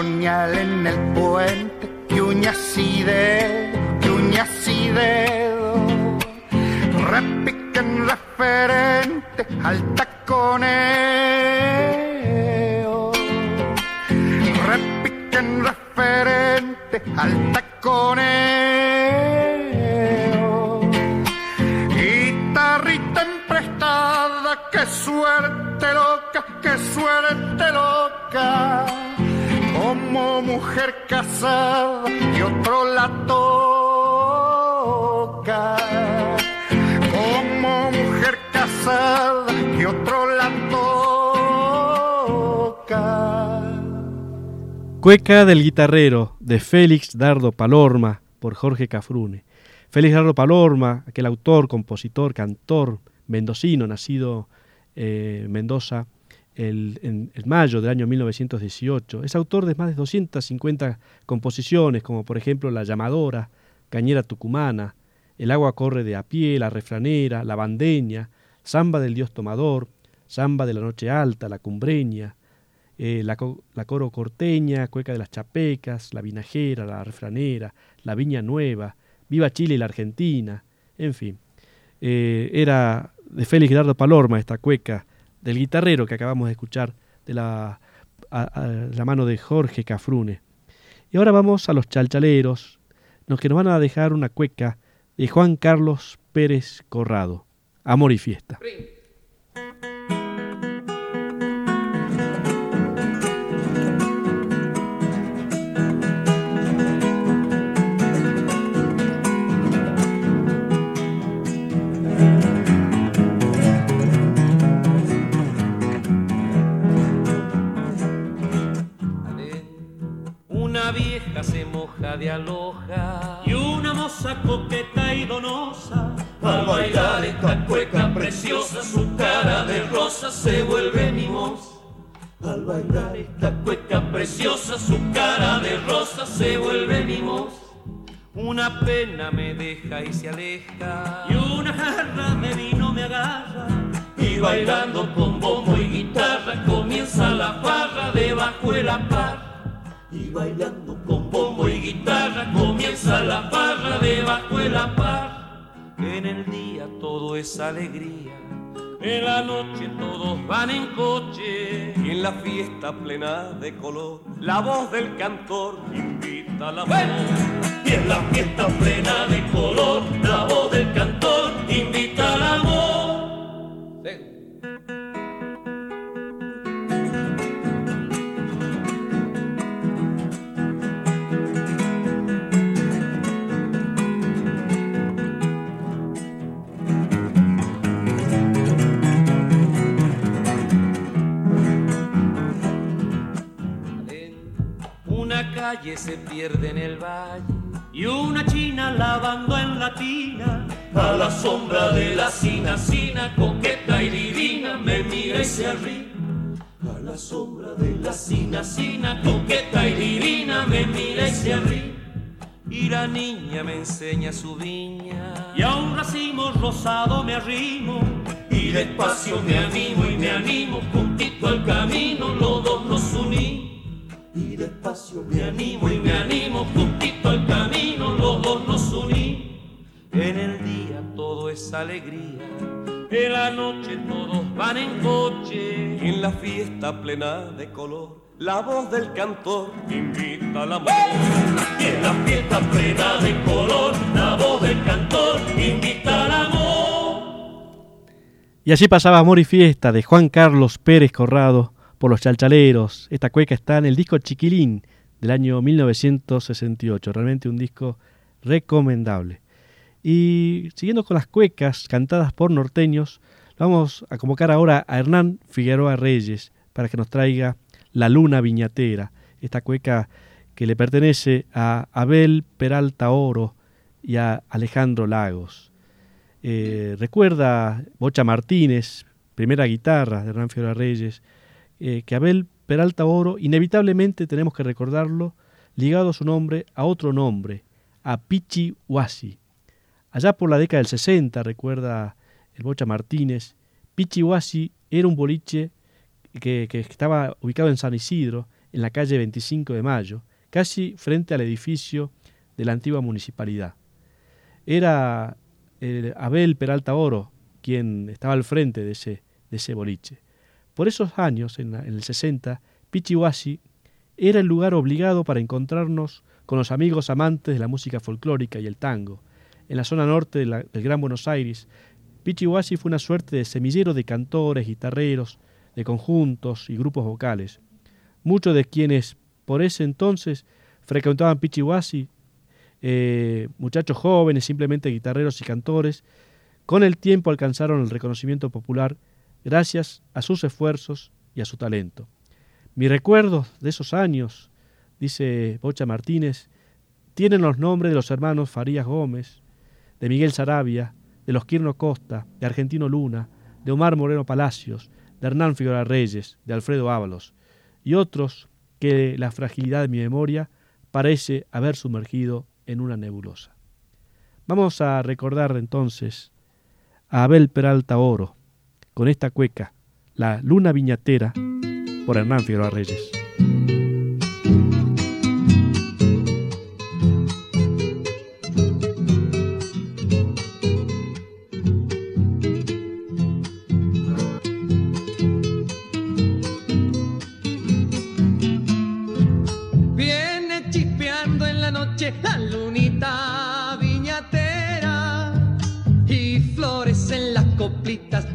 puñal en el puente, que uñas y dedo, que uñas y dedo, repiquen referente al taconeo, repiquen referente al taconeo, guitarrita emprestada, qué suerte loca, qué suerte loca como mujer casada y otro la toca. Como mujer casada y otro la toca. Cueca del guitarrero de Félix Dardo Palorma por Jorge Cafrune. Félix Dardo Palorma, aquel autor, compositor, cantor mendocino, nacido en Mendoza en, mayo del año 1918. Es autor de más de 250 composiciones, como por ejemplo La llamadora, Cañera Tucumana, El agua corre de a pie, La refranera, La bandeña, Samba del dios tomador, Samba de la noche alta, La cumbreña, eh, la, coro corteña, Cueca de las chapecas, La vinajera, La refranera, La viña nueva, Viva Chile y la Argentina, en fin. Eh, era de Félix Gerardo Palorma esta cueca del guitarrero que acabamos de escuchar de la, la mano de Jorge Cafrune. Y ahora vamos a los chalchaleros, los que nos van a dejar una cueca de Juan Carlos Pérez Corrado, Amor y Fiesta. De aloja y una moza coqueta y donosa al bailar esta cueca preciosa su cara de rosa se vuelve mimosa al bailar esta cueca preciosa su cara de rosa se vuelve mimosa una pena me deja y se aleja. Y una jarra de vino me agarra. Y bailando con bombo y guitarra comienza la farra debajo de la parra y bailando con bombo y guitarra comienza la parra debajo de la par. En el día todo es alegría, en la noche todos van en coche y en la fiesta plena de color la voz del cantor invita a la voz. Y en la fiesta plena de color la voz del cantor invita al amor. Calle se pierde en el valle. Y una china lavando en la tina a la sombra de la sina, sina coqueta y divina me mira y se arriba a la sombra de la sina, sina coqueta y divina me mira y se arriba y la niña me enseña su viña. Y a un racimo rosado me arrimo y despacio me animo y me animo juntito al camino los dos nos y despacio me animo y me animo juntito al camino los dos nos unimos en el día todo es alegría en la noche todos van en coche y en la fiesta plena de color la voz del cantor invita al amor. Y en la fiesta plena de color, la voz del cantor invita al amor. Y así pasaba Amor y Fiesta de Juan Carlos Pérez Corrado por los chalchaleros. Esta cueca está en el disco Chiquilín del año 1968. Realmente un disco recomendable. Y siguiendo con las cuecas cantadas por norteños, vamos a convocar ahora a Hernán Figueroa Reyes para que nos traiga La Luna Viñatera, esta cueca que le pertenece a Abel Peralta Oro y a Alejandro Lagos. Eh, recuerda Bocha Martínez, primera guitarra de Hernán Figueroa Reyes, eh, que Abel Peralta Oro, inevitablemente tenemos que recordarlo, ligado su nombre a otro nombre, a Pichi Huasi. Allá por la década del 60, recuerda el Bocha Martínez, Pichi Huasi era un boliche que, que, estaba ubicado en San Isidro, en la calle 25 de Mayo, casi frente al edificio de la antigua municipalidad. Era el Abel Peralta Oro quien estaba al frente de ese, de ese boliche. Por esos años, en, el 60, Pichihuasi era el lugar obligado para encontrarnos con los amigos amantes de la música folclórica y el tango. En la zona norte del Gran Buenos Aires, Pichihuasi fue una suerte de semillero de cantores, guitarreros, de conjuntos y grupos vocales. Muchos de quienes por ese entonces frecuentaban Pichihuasi, eh, muchachos jóvenes, simplemente guitarreros y cantores, con el tiempo alcanzaron el reconocimiento popular gracias a sus esfuerzos y a su talento. Mis recuerdos de esos años, dice Bocha Martínez, tienen los nombres de los hermanos Farías Gómez, de Miguel Sarabia, de los Quirno Costa, de Argentino Luna, de Omar Moreno Palacios, de Hernán Figueroa Reyes, de Alfredo Ábalos, y otros que la fragilidad de mi memoria parece haber sumergido en una nebulosa. Vamos a recordar entonces a Abel Peralta Oro, con esta cueca, La Luna Viñatera, por Hernán Figueroa Reyes.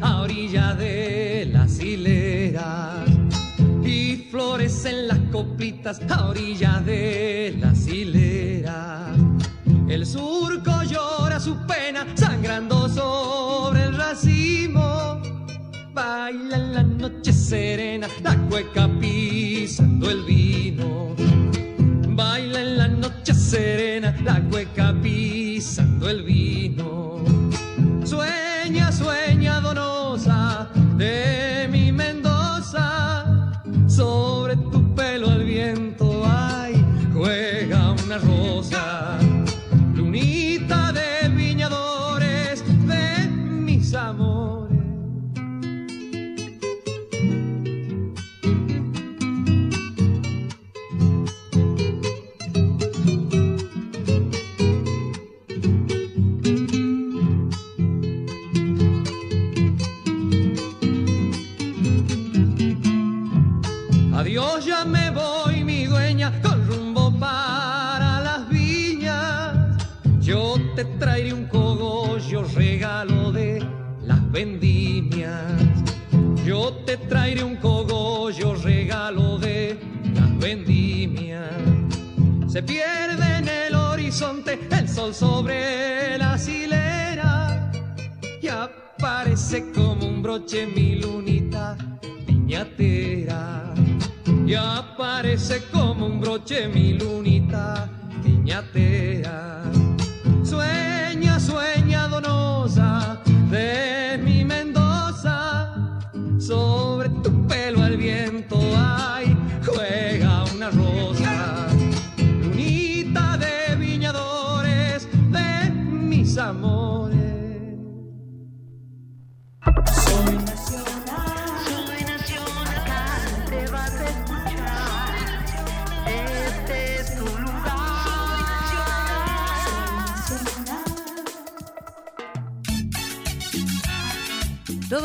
A orilla de las hileras. Y florecen las coplitas a orilla de las hileras. El surco llora su pena sangrando sobre el racimo. Baila en la noche serena la cueca pisando el vino. Baila en la noche serena la cueca pisando el vino. Donosa Se pierde en el horizonte el sol sobre las hileras y aparece como un broche mi lunita viñatera. Y aparece parece como un broche mi lunita piñatea. Sueña, sueña donosa de mi Mendoza, sobre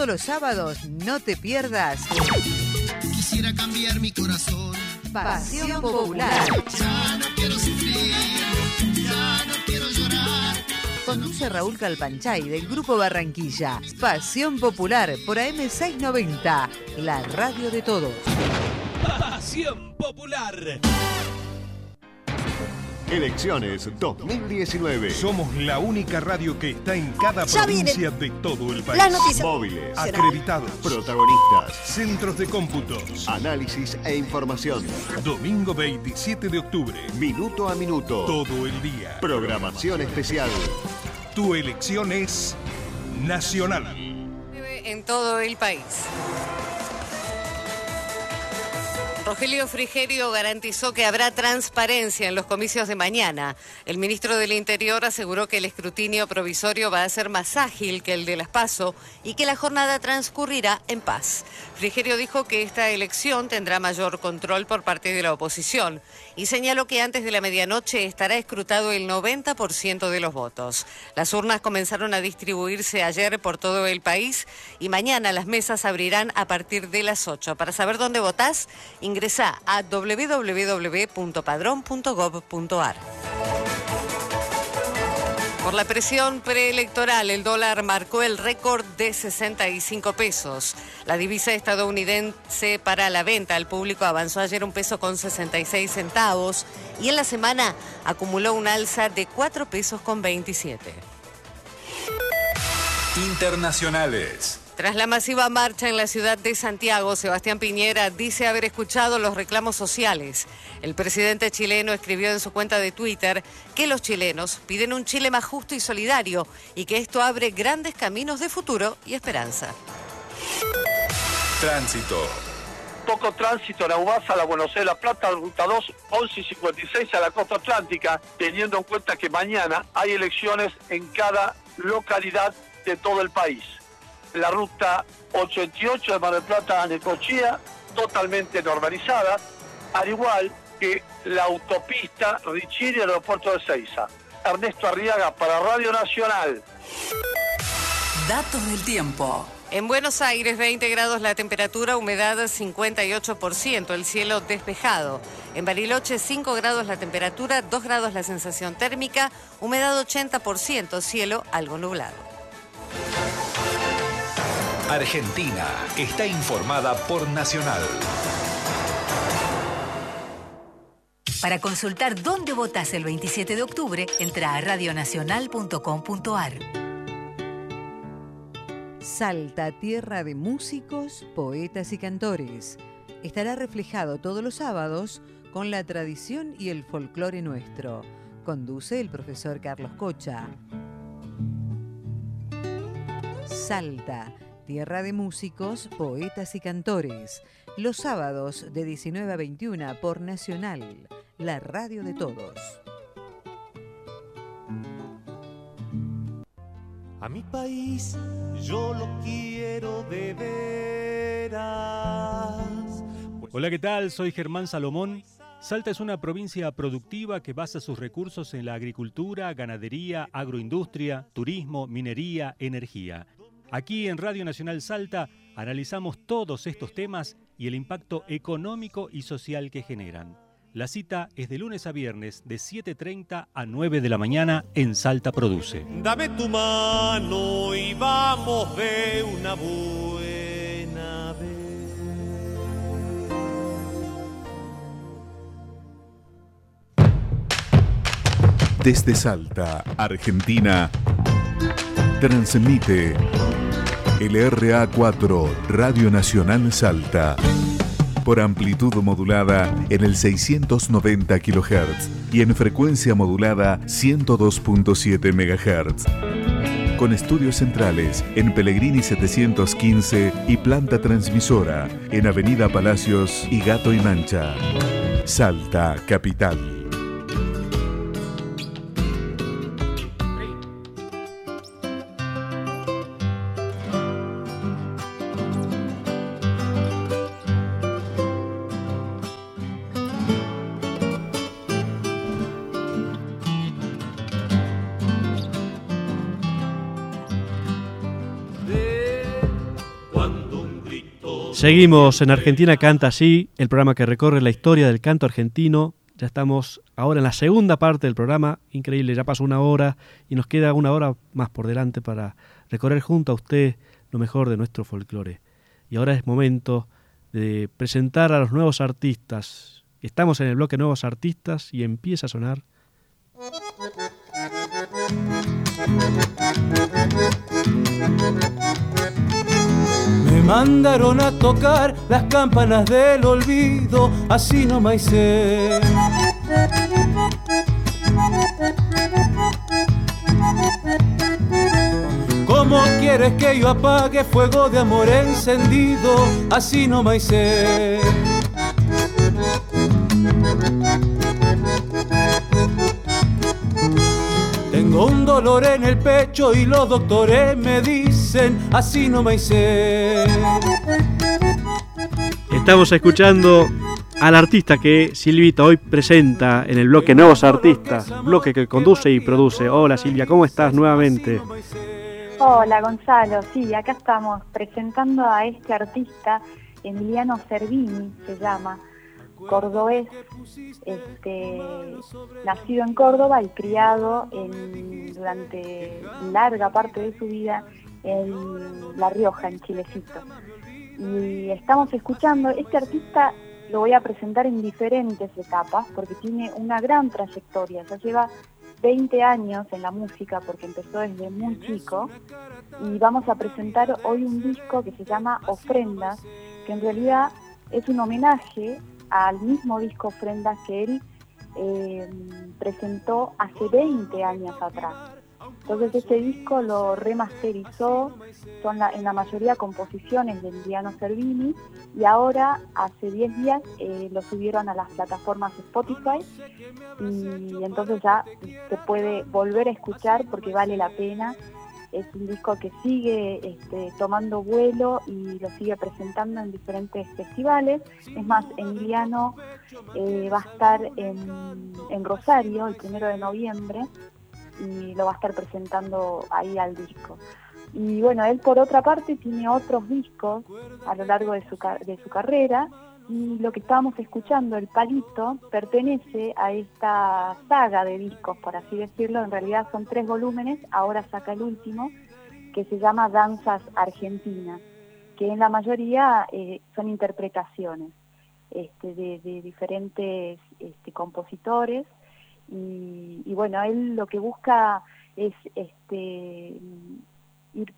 Todos los sábados no te pierdas Quisiera cambiar mi corazón. Pasión Popular. Ya no quiero sufrir, ya no quiero llorar. Conduce Raúl Calpanchay del Grupo Barranquilla. Pasión Popular por AM690, la radio de todos. Pasión Popular. Elecciones 2019. Somos la única radio que está en cada Ya provincia de todo el país. Las noticias. Móviles. Acreditados. Protagonistas. Centros de cómputos. Análisis e información. Domingo 27 de octubre. Minuto a minuto. Todo el día. Programación especial. Tu elección es nacional. en todo el país. Rogelio Frigerio garantizó que habrá transparencia en los comicios de mañana. El ministro del Interior aseguró que el escrutinio provisorio va a ser más ágil que el de las PASO y que la jornada transcurrirá en paz. Frigerio dijo que esta elección tendrá mayor control por parte de la oposición y señaló que antes de la medianoche estará escrutado el 90% de los votos. Las urnas comenzaron a distribuirse ayer por todo el país y mañana las mesas abrirán a partir de las 8. Para saber dónde votás, ingresa a www.padrón.gov.ar. Por la presión preelectoral, el dólar marcó el récord de 65 pesos. La divisa estadounidense para la venta al público avanzó ayer un peso con 66 centavos y en la semana acumuló un alza de 4 pesos con 27. Internacionales. Tras la masiva marcha en la ciudad de Santiago, Sebastián Piñera dice haber escuchado los reclamos sociales. El presidente chileno escribió en su cuenta de Twitter que los chilenos piden un Chile más justo y solidario y que esto abre grandes caminos de futuro y esperanza. Tránsito. Poco tránsito en Aubasa, la Buenos Aires, La Plata, Ruta 2, 11 y 56 a la costa atlántica, teniendo en cuenta que mañana hay elecciones en cada localidad de todo el país. La ruta 88 de Mar del Plata a Necochea, totalmente normalizada, al igual que la autopista Richiri al aeropuerto de Ceiza. Ernesto Arriaga para Radio Nacional. Datos del tiempo. En Buenos Aires, 20 grados la temperatura, humedad 58%, el cielo despejado. En Bariloche, 5 grados la temperatura, 2 grados la sensación térmica, humedad 80%, cielo algo nublado. Argentina está informada por Nacional. Para consultar dónde votás el 27 de octubre, entra a radionacional.com.ar. Salta, tierra de músicos, poetas y cantores. Estará reflejado todos los sábados con la tradición y el folclore nuestro. Conduce el profesor Carlos Cocha. Salta, tierra de músicos, poetas y cantores. Los sábados de 19 a 21 por Nacional, la radio de todos. A mi país yo lo quiero de veras. Hola, ¿qué tal? Soy Germán Salomón. Salta es una provincia productiva que basa sus recursos en la agricultura, ganadería, agroindustria, turismo, minería, energía. Aquí en Radio Nacional Salta analizamos todos estos temas y el impacto económico y social que generan. La cita es de lunes a viernes de 7.30 a 9 de la mañana en Salta Produce. Dame tu mano y vamos de una buena vez. Desde Salta, Argentina, transmite LRA4 Radio Nacional Salta. por amplitud modulada en el 690 kHz y en frecuencia modulada 102.7 MHz. Con estudios centrales en Pellegrini 715 y planta transmisora en Avenida Palacios y Gato y Mancha. Salta, capital. Seguimos en Argentina Canta Así, el programa que recorre la historia del canto argentino. Ya estamos ahora en la segunda parte del programa, increíble, ya pasó una hora y nos queda una hora más por delante para recorrer junto a usted lo mejor de nuestro folclore. Y ahora es momento de presentar a los nuevos artistas. Estamos en el bloque Nuevos Artistas y empieza a sonar. Mandaron a tocar las campanas del olvido, así no me hice. ¿Cómo quieres que yo apague fuego de amor encendido? Así no me hice. Tengo un dolor en el pecho y los doctores me dicen, así no me hice. Estamos escuchando al artista que Silvita hoy presenta en el bloque Nuevos Artistas, bloque que conduce y produce. Hola Silvia, ¿cómo estás nuevamente? Hola Gonzalo, sí, acá estamos presentando a este artista, Emiliano Cervini se llama, cordobés, este, nacido en Córdoba y criado en, durante larga parte de su vida en La Rioja, en Chilecito. Y estamos escuchando, este artista lo voy a presentar en diferentes etapas porque tiene una gran trayectoria, ya lleva 20 años en la música porque empezó desde muy chico y vamos a presentar hoy un disco que se llama Ofrendas, que en realidad es un homenaje al mismo disco Ofrendas que él eh, presentó hace 20 años atrás. Entonces este disco lo remasterizó, son en la mayoría composiciones de Emiliano Cervini y ahora hace 10 días eh, lo subieron a las plataformas Spotify y entonces ya se puede volver a escuchar porque vale la pena es un disco que sigue este, tomando vuelo y lo sigue presentando en diferentes festivales. Es más, Emiliano eh, va a estar en, en, Rosario el primero de noviembre y lo va a estar presentando ahí al disco. Y bueno, él por otra parte tiene otros discos a lo largo de su, de su carrera y lo que estábamos escuchando, El Palito, pertenece a esta saga de discos, por así decirlo. En realidad son tres volúmenes, ahora saca el último, que se llama Danzas Argentinas, que en la mayoría eh, son interpretaciones este, de, diferentes este, compositores. Y, bueno, él lo que busca es este, ir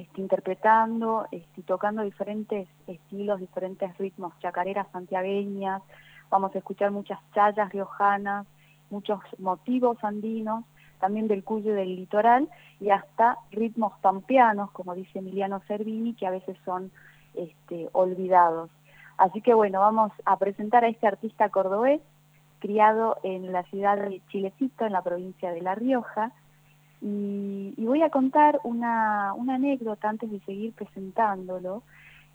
este, interpretando este, tocando diferentes estilos, diferentes ritmos, chacareras santiagueñas, vamos a escuchar muchas chayas riojanas, muchos motivos andinos, también del Cuyo del litoral, y hasta ritmos pampeanos, como dice Emiliano Cervini, que a veces son este, olvidados. Así que bueno, vamos a presentar a este artista cordobés, criado en la ciudad de Chilecito, en la provincia de La Rioja, y, voy a contar una, anécdota antes de seguir presentándolo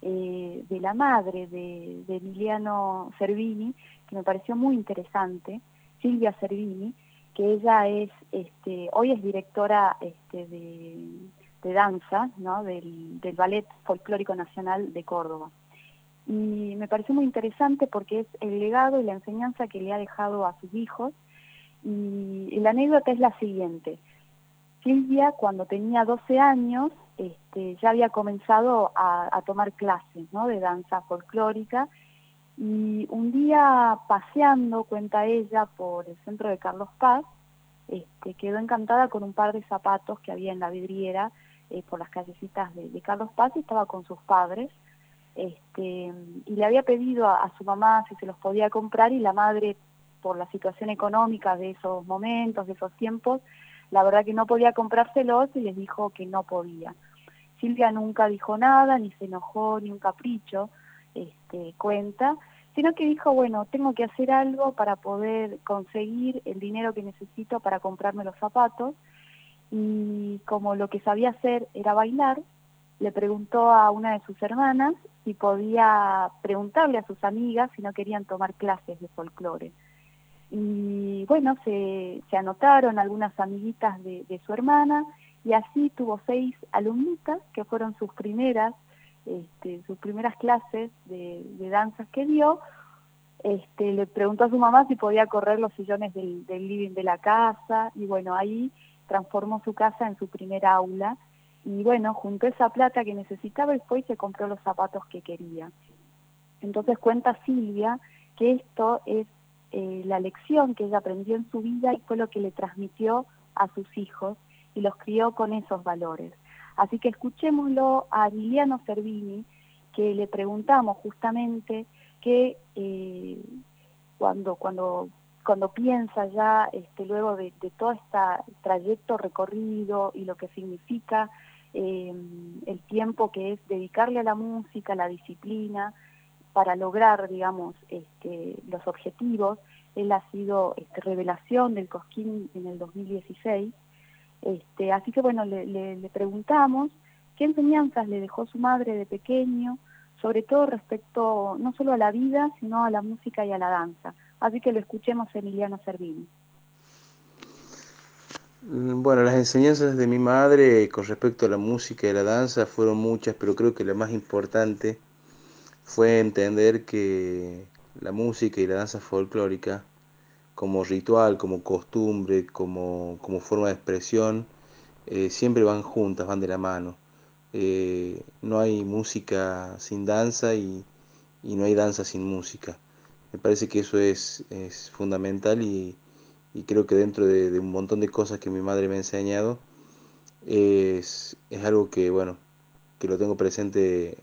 eh, de la madre de, Emiliano Cervini, que me pareció muy interesante, Silvia Cervini, que ella es, este, hoy es directora este, de, danza ¿no? del, del Ballet Folclórico Nacional de Córdoba. Y me pareció muy interesante porque es el legado y la enseñanza que le ha dejado a sus hijos. y la anécdota es la siguiente. Silvia, cuando tenía 12 años, este, ya había comenzado a, tomar clases de danza folclórica. Y un día paseando, cuenta ella, por el centro de Carlos Paz, este, quedó encantada con un par de zapatos que había en la vidriera eh, por las callecitas de, Carlos Paz y estaba con sus padres. Este, y le había pedido a su mamá si se los podía comprar y la madre, por la situación económica de esos momentos, de esos tiempos, la verdad que no podía comprárselos y les dijo que no podía. Silvia nunca dijo nada, ni se enojó, ni un capricho, este, cuenta, sino que dijo, bueno, tengo que hacer algo para poder conseguir el dinero que necesito para comprarme los zapatos, y como lo que sabía hacer era bailar, le preguntó a una de sus hermanas si podía preguntarle a sus amigas si no querían tomar clases de folclore. Y bueno, se, se anotaron algunas amiguitas de, de su hermana y así tuvo seis alumnitas que fueron sus primeras, este, sus primeras clases de, de danzas que dio. Este, le preguntó a su mamá si podía correr los sillones del, del living de la casa y bueno, ahí transformó su casa en su primera aula y bueno, juntó esa plata que necesitaba y fue y se compró los zapatos que quería. Entonces cuenta Silvia que esto es eh, la lección que ella aprendió en su vida y fue lo que le transmitió a sus hijos y los crió con esos valores. Así que escuchémoslo a Liliano Cervini, que le preguntamos justamente que eh, cuando, cuando, cuando piensa ya, este, luego de, de todo este trayecto recorrido y lo que significa eh, el tiempo que es dedicarle a la música, a la disciplina, para lograr, digamos, este, los objetivos. Él ha sido este, revelación del Cosquín en el 2016. Este, así que bueno, le, preguntamos qué enseñanzas le dejó su madre de pequeño, sobre todo respecto no solo a la vida, sino a la música y a la danza. Así que lo escuchemos Emiliano Servini. Bueno, las enseñanzas de mi madre con respecto a la música y la danza fueron muchas, pero creo que la más importante fue entender que la música y la danza folclórica como ritual, como costumbre, como, como forma de expresión, eh, siempre van juntas, van de la mano. Eh, no hay música sin danza y, y, no hay danza sin música. Me parece que eso es, es fundamental y, y, creo que dentro de, de, un montón de cosas que mi madre me ha enseñado, es, es algo que, bueno, que lo tengo presente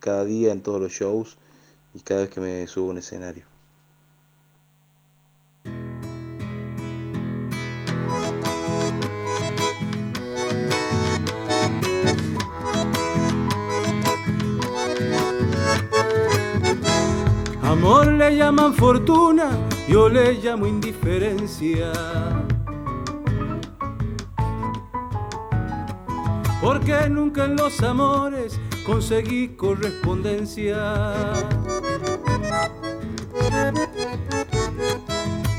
cada día en todos los shows y cada vez que me subo a un escenario. Amor le llaman fortuna, yo le llamo indiferencia. Porque nunca en los amores conseguí correspondencia.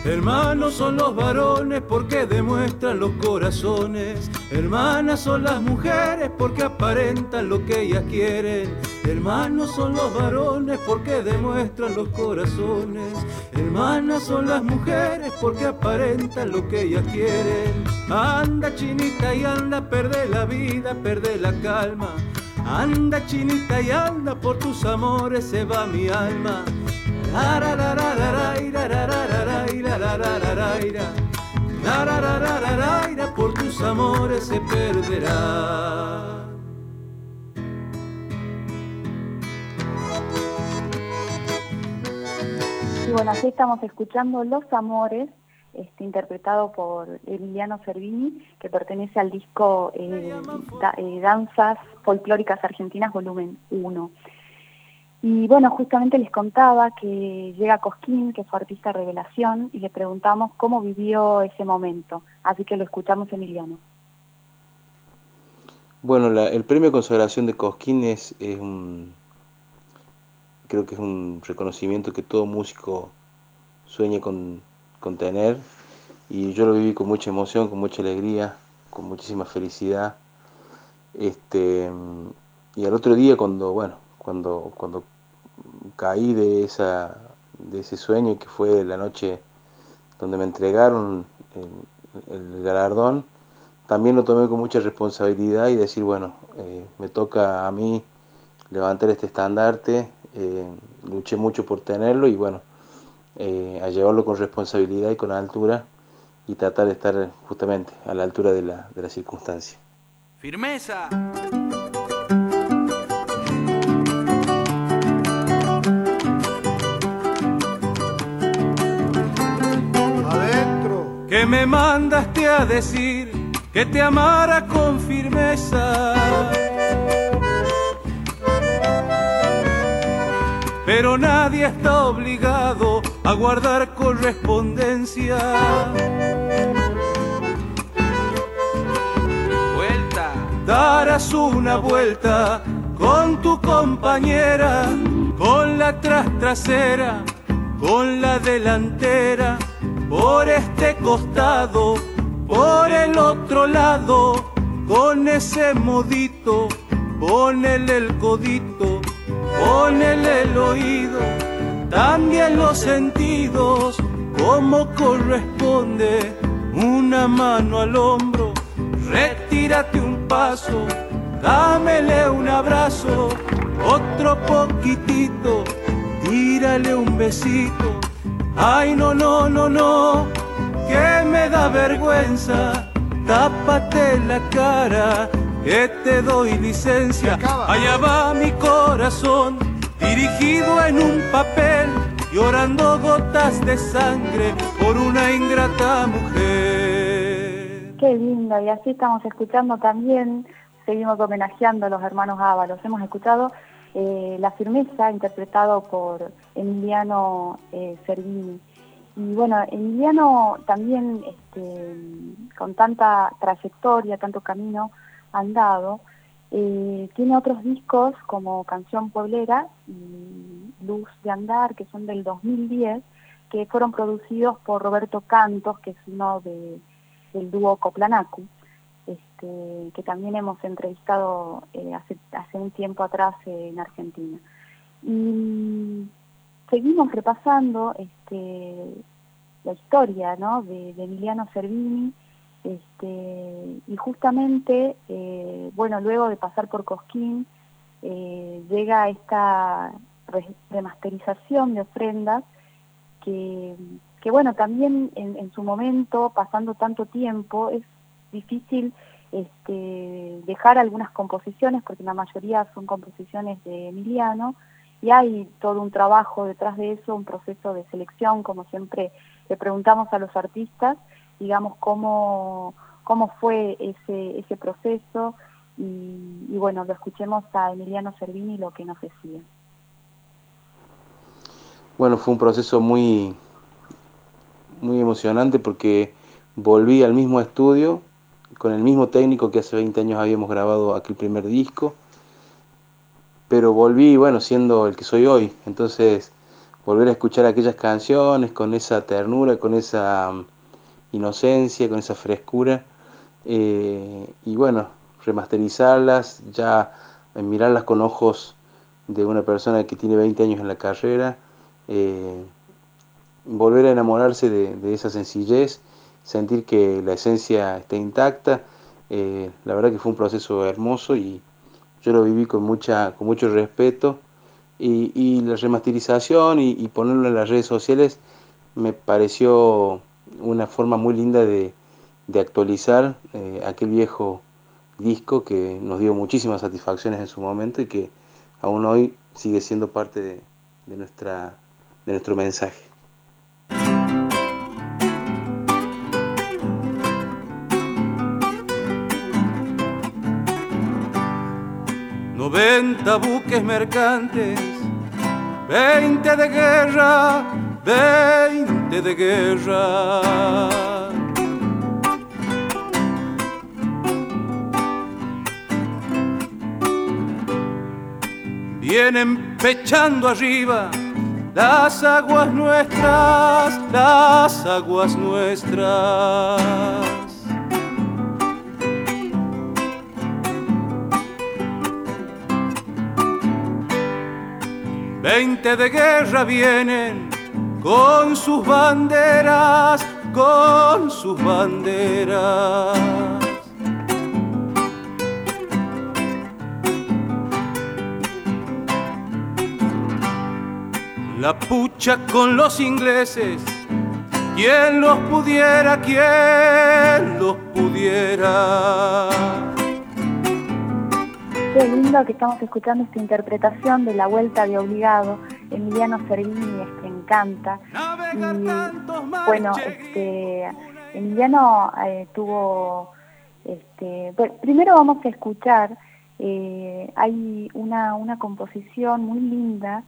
Hermanos son los varones porque demuestran los corazones. Hermanas son las mujeres porque aparentan lo que ellas quieren. Hermanos son los varones porque demuestran los corazones. Hermanas son las mujeres porque aparentan lo que ellas quieren. Anda chinita y anda, perde la vida, perde la calma. Anda chinita y anda, por tus amores se va mi alma. Por tus amores se perderá. Y bueno, aquí estamos escuchando Los Amores, este, interpretado por Emiliano Cervini, que pertenece al disco eh, eh, Danzas Folclóricas Argentinas, volumen 1. Y bueno, justamente les contaba que llega Cosquín, que fue artista revelación, y le preguntamos cómo vivió ese momento. Así que lo escuchamos, Emiliano. Bueno, la, el premio consagración de Cosquín es, es, un. Creo que es un reconocimiento que todo músico sueña con, con tener. Y yo lo viví con mucha emoción, con mucha alegría, con muchísima felicidad. Este, y al otro día, cuando, bueno, cuando, cuando caí de, esa, de ese sueño que fue la noche donde me entregaron el, el galardón, también lo tomé con mucha responsabilidad y decir, bueno, eh, me toca a mí levantar este estandarte, eh, luché mucho por tenerlo y bueno, eh, a llevarlo con responsabilidad y con altura y tratar de estar justamente a la altura de la, de la circunstancia. ¡Firmeza! Adentro. Que me mandaste a decir que te amara con firmeza. Pero nadie está obligado a guardar correspondencia. Vuelta. Darás una vuelta con tu compañera, con la tras trasera, con la delantera, por este costado, por el otro lado, con ese modito, ponele el codito, ponele el oído, también los sentidos, como corresponde, una mano al hombro, retírate un paso, dámele un abrazo, otro poquitito, tírale un besito. Ay, no, no, no, no, que me da vergüenza, tápate la cara, que te doy licencia. Allá va mi corazón, dirigido en un papel, llorando gotas de sangre por una ingrata mujer. Qué lindo, y así estamos escuchando también, seguimos homenajeando a los hermanos Ábalos. Hemos escuchado eh, La Firmeza, interpretado por Emiliano eh, Servini. Y bueno, Emiliano también, este, con tanta trayectoria, tanto camino andado, eh, tiene otros discos como Canción Pueblera y Luz de Andar, que son del 2010, que fueron producidos por Roberto Cantos, que es uno de, del dúo Coplanacu, este, que también hemos entrevistado eh, hace, hace un tiempo atrás en Argentina. Y seguimos repasando este, la historia ¿no? de, de Emiliano Servini, este, y justamente, eh, bueno, luego de pasar por Cosquín, eh, llega esta re- remasterización de ofrendas que, que bueno, también en, en su momento, pasando tanto tiempo, es difícil este, dejar algunas composiciones, porque la mayoría son composiciones de Emiliano, y hay todo un trabajo detrás de eso, un proceso de selección, como siempre le preguntamos a los artistas, digamos, cómo, cómo fue ese, ese proceso, y, bueno, lo escuchemos a Emiliano Servini lo que nos decía. Bueno, fue un proceso muy, muy emocionante porque volví al mismo estudio con el mismo técnico que hace 20 años habíamos grabado aquel primer disco, pero volví, bueno, siendo el que soy hoy. Entonces, volver a escuchar aquellas canciones con esa ternura, con esa inocencia, con esa frescura, eh, y bueno, remasterizarlas, ya eh, mirarlas con ojos de una persona que tiene 20 años en la carrera, eh, volver a enamorarse de, de esa sencillez, sentir que la esencia está intacta. la verdad que fue un proceso hermoso y yo lo viví con, mucha, con mucho respeto. Y, y la remasterización y, y ponerlo en las redes sociales me pareció una forma muy linda de, de actualizar eh, aquel viejo disco que nos dio muchísimas satisfacciones en su momento y que aún hoy sigue siendo parte de, nuestra, de nuestro mensaje. 90 buques mercantes, 20 de guerra, 20 de guerra. Vienen pechando arriba las aguas nuestras, las aguas nuestras. Veinte de guerra vienen con sus banderas, con sus banderas. La pucha con los ingleses, quien los pudiera, quien los pudiera. Qué lindo que estamos escuchando esta interpretación de La Vuelta de Obligado. Emiliano Servini encanta. Y bueno, este, Emiliano eh, tuvo, este, bueno, primero vamos a escuchar, eh, hay una, una composición muy linda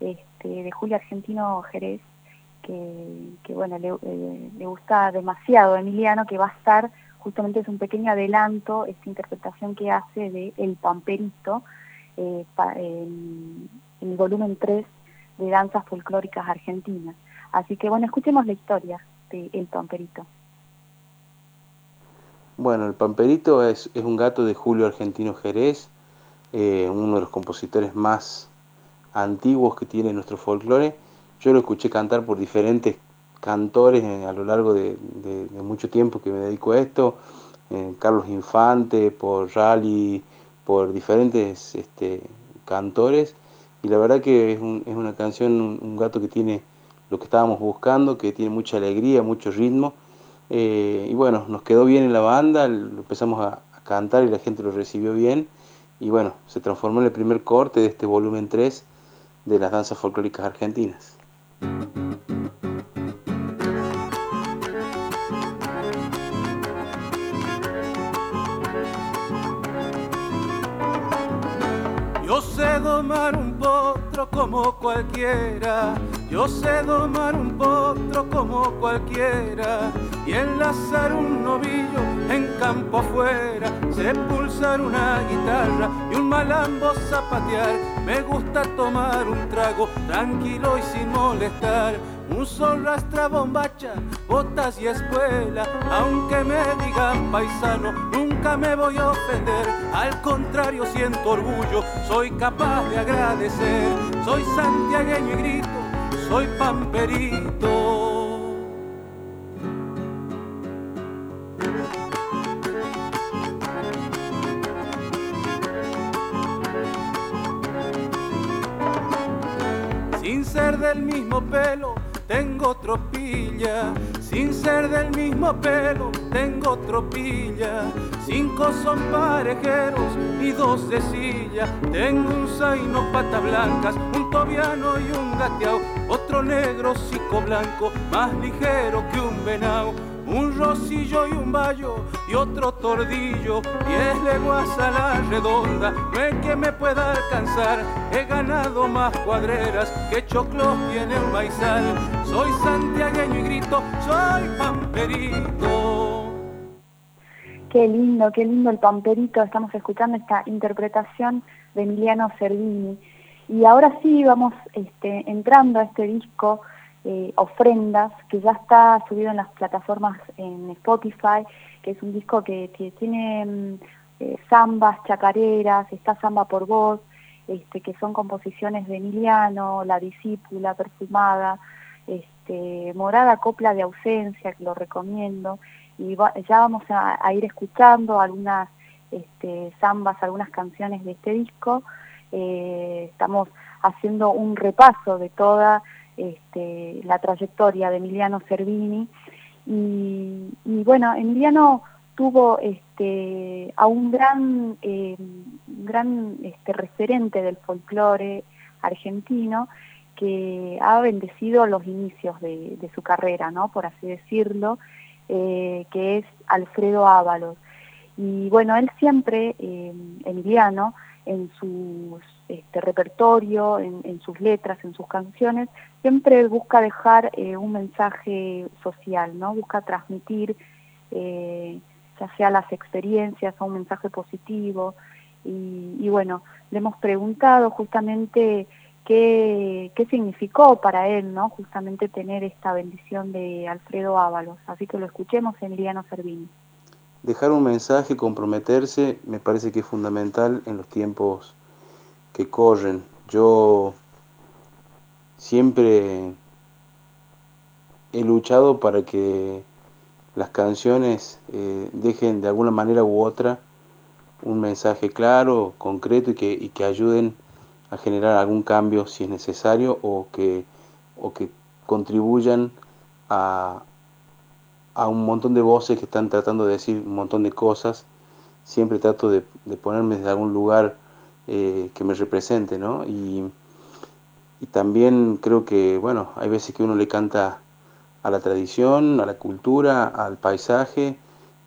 este, de Julio Argentino Jerez, que, que bueno, le, eh, le gusta demasiado a Emiliano, que va a estar, justamente es un pequeño adelanto, esta interpretación que hace de El Pamperito, eh, pa- en, en el volumen 3 de Danzas Folclóricas Argentinas. Así que bueno, escuchemos la historia de El Pamperito. Bueno, el Pamperito es, es un gato de Julio Argentino Jerez, eh, uno de los compositores más antiguos que tiene nuestro folclore. Yo lo escuché cantar por diferentes cantores eh, a lo largo de, mucho tiempo que me dedico a esto, eh, Carlos Infante, por Rally, por diferentes este, cantores, y la verdad que es, un- es una canción, un, un gato que tiene lo que estábamos buscando, que tiene mucha alegría, mucho ritmo, eh, y bueno, nos quedó bien en la banda, lo empezamos a, a cantar y la gente lo recibió bien, y bueno, se transformó en el primer corte de este volumen 3 de las danzas folclóricas argentinas. Sé domar un potro como cualquiera, yo sé domar un potro como cualquiera, y enlazar un novillo en campo afuera, sé pulsar una guitarra y un malambo zapatear. Me gusta tomar un trago tranquilo y sin molestar. Un sol rastra bombacha, botas y espuela, aunque me digan paisano, nunca me voy a ofender. Al contrario, siento orgullo, soy capaz de agradecer. Soy santiagueño y grito, soy pamperito. Sin ser del mismo pelo, tengo tropilla. Sin ser del mismo pelo, tengo tropilla. Cinco son parejeros y dos de silla. Tengo un zaino pata blancas, un tobiano y un gateao. Otro negro cico blanco, más ligero que un venao. Un rosillo y un bayo y otro tordillo. Diez leguas a la redonda, no hay que me pueda alcanzar. He ganado más cuadreras que choclos tiene el maizal. Soy santiagueño y grito, soy pamperito. Qué lindo, qué lindo el pamperito. Estamos escuchando esta interpretación de Emiliano Servini. Y ahora sí vamos este, entrando a este disco, eh, Ofrendas, que ya está subido en las plataformas en Spotify, que es un disco que, tiene mm, eh, zambas, chacareras, está Samba por Voz, este, que son composiciones de Emiliano, La Discípula, Perfumada, este, Morada Copla de Ausencia, que lo recomiendo y va- ya vamos a, a ir escuchando algunas este, zambas, algunas canciones de este disco. Eh, estamos haciendo un repaso de toda este, la trayectoria de Emiliano Cervini y, bueno, Emiliano tuvo este, a un gran, eh, gran este, referente del folclore argentino que ha bendecido los inicios de, su carrera, ¿no? por así decirlo, eh, que es Alfredo Ábalos. Y bueno, él siempre, eh, Emiliano, en su este, repertorio, en, en sus letras, en sus canciones, siempre busca dejar eh, un mensaje social, ¿no? Busca transmitir eh, ya sea las experiencias o un mensaje positivo. Y, y bueno, le hemos preguntado justamente qué, significó para él, ¿no? Justamente tener esta bendición de Alfredo Ábalos. Así que lo escuchemos, Emiliano Servini. Dejar un mensaje, comprometerse, me parece que es fundamental en los tiempos que corren. Yo siempre he luchado para que las canciones eh, dejen de alguna manera u otra un mensaje claro, concreto y que, y que ayuden a generar algún cambio si es necesario o que, o que contribuyan a, a un montón de voces que están tratando de decir un montón de cosas. Siempre trato de, de ponerme desde algún lugar eh, que me represente, ¿no? Y, también creo que, bueno, hay veces que uno le canta a la tradición, a la cultura, al paisaje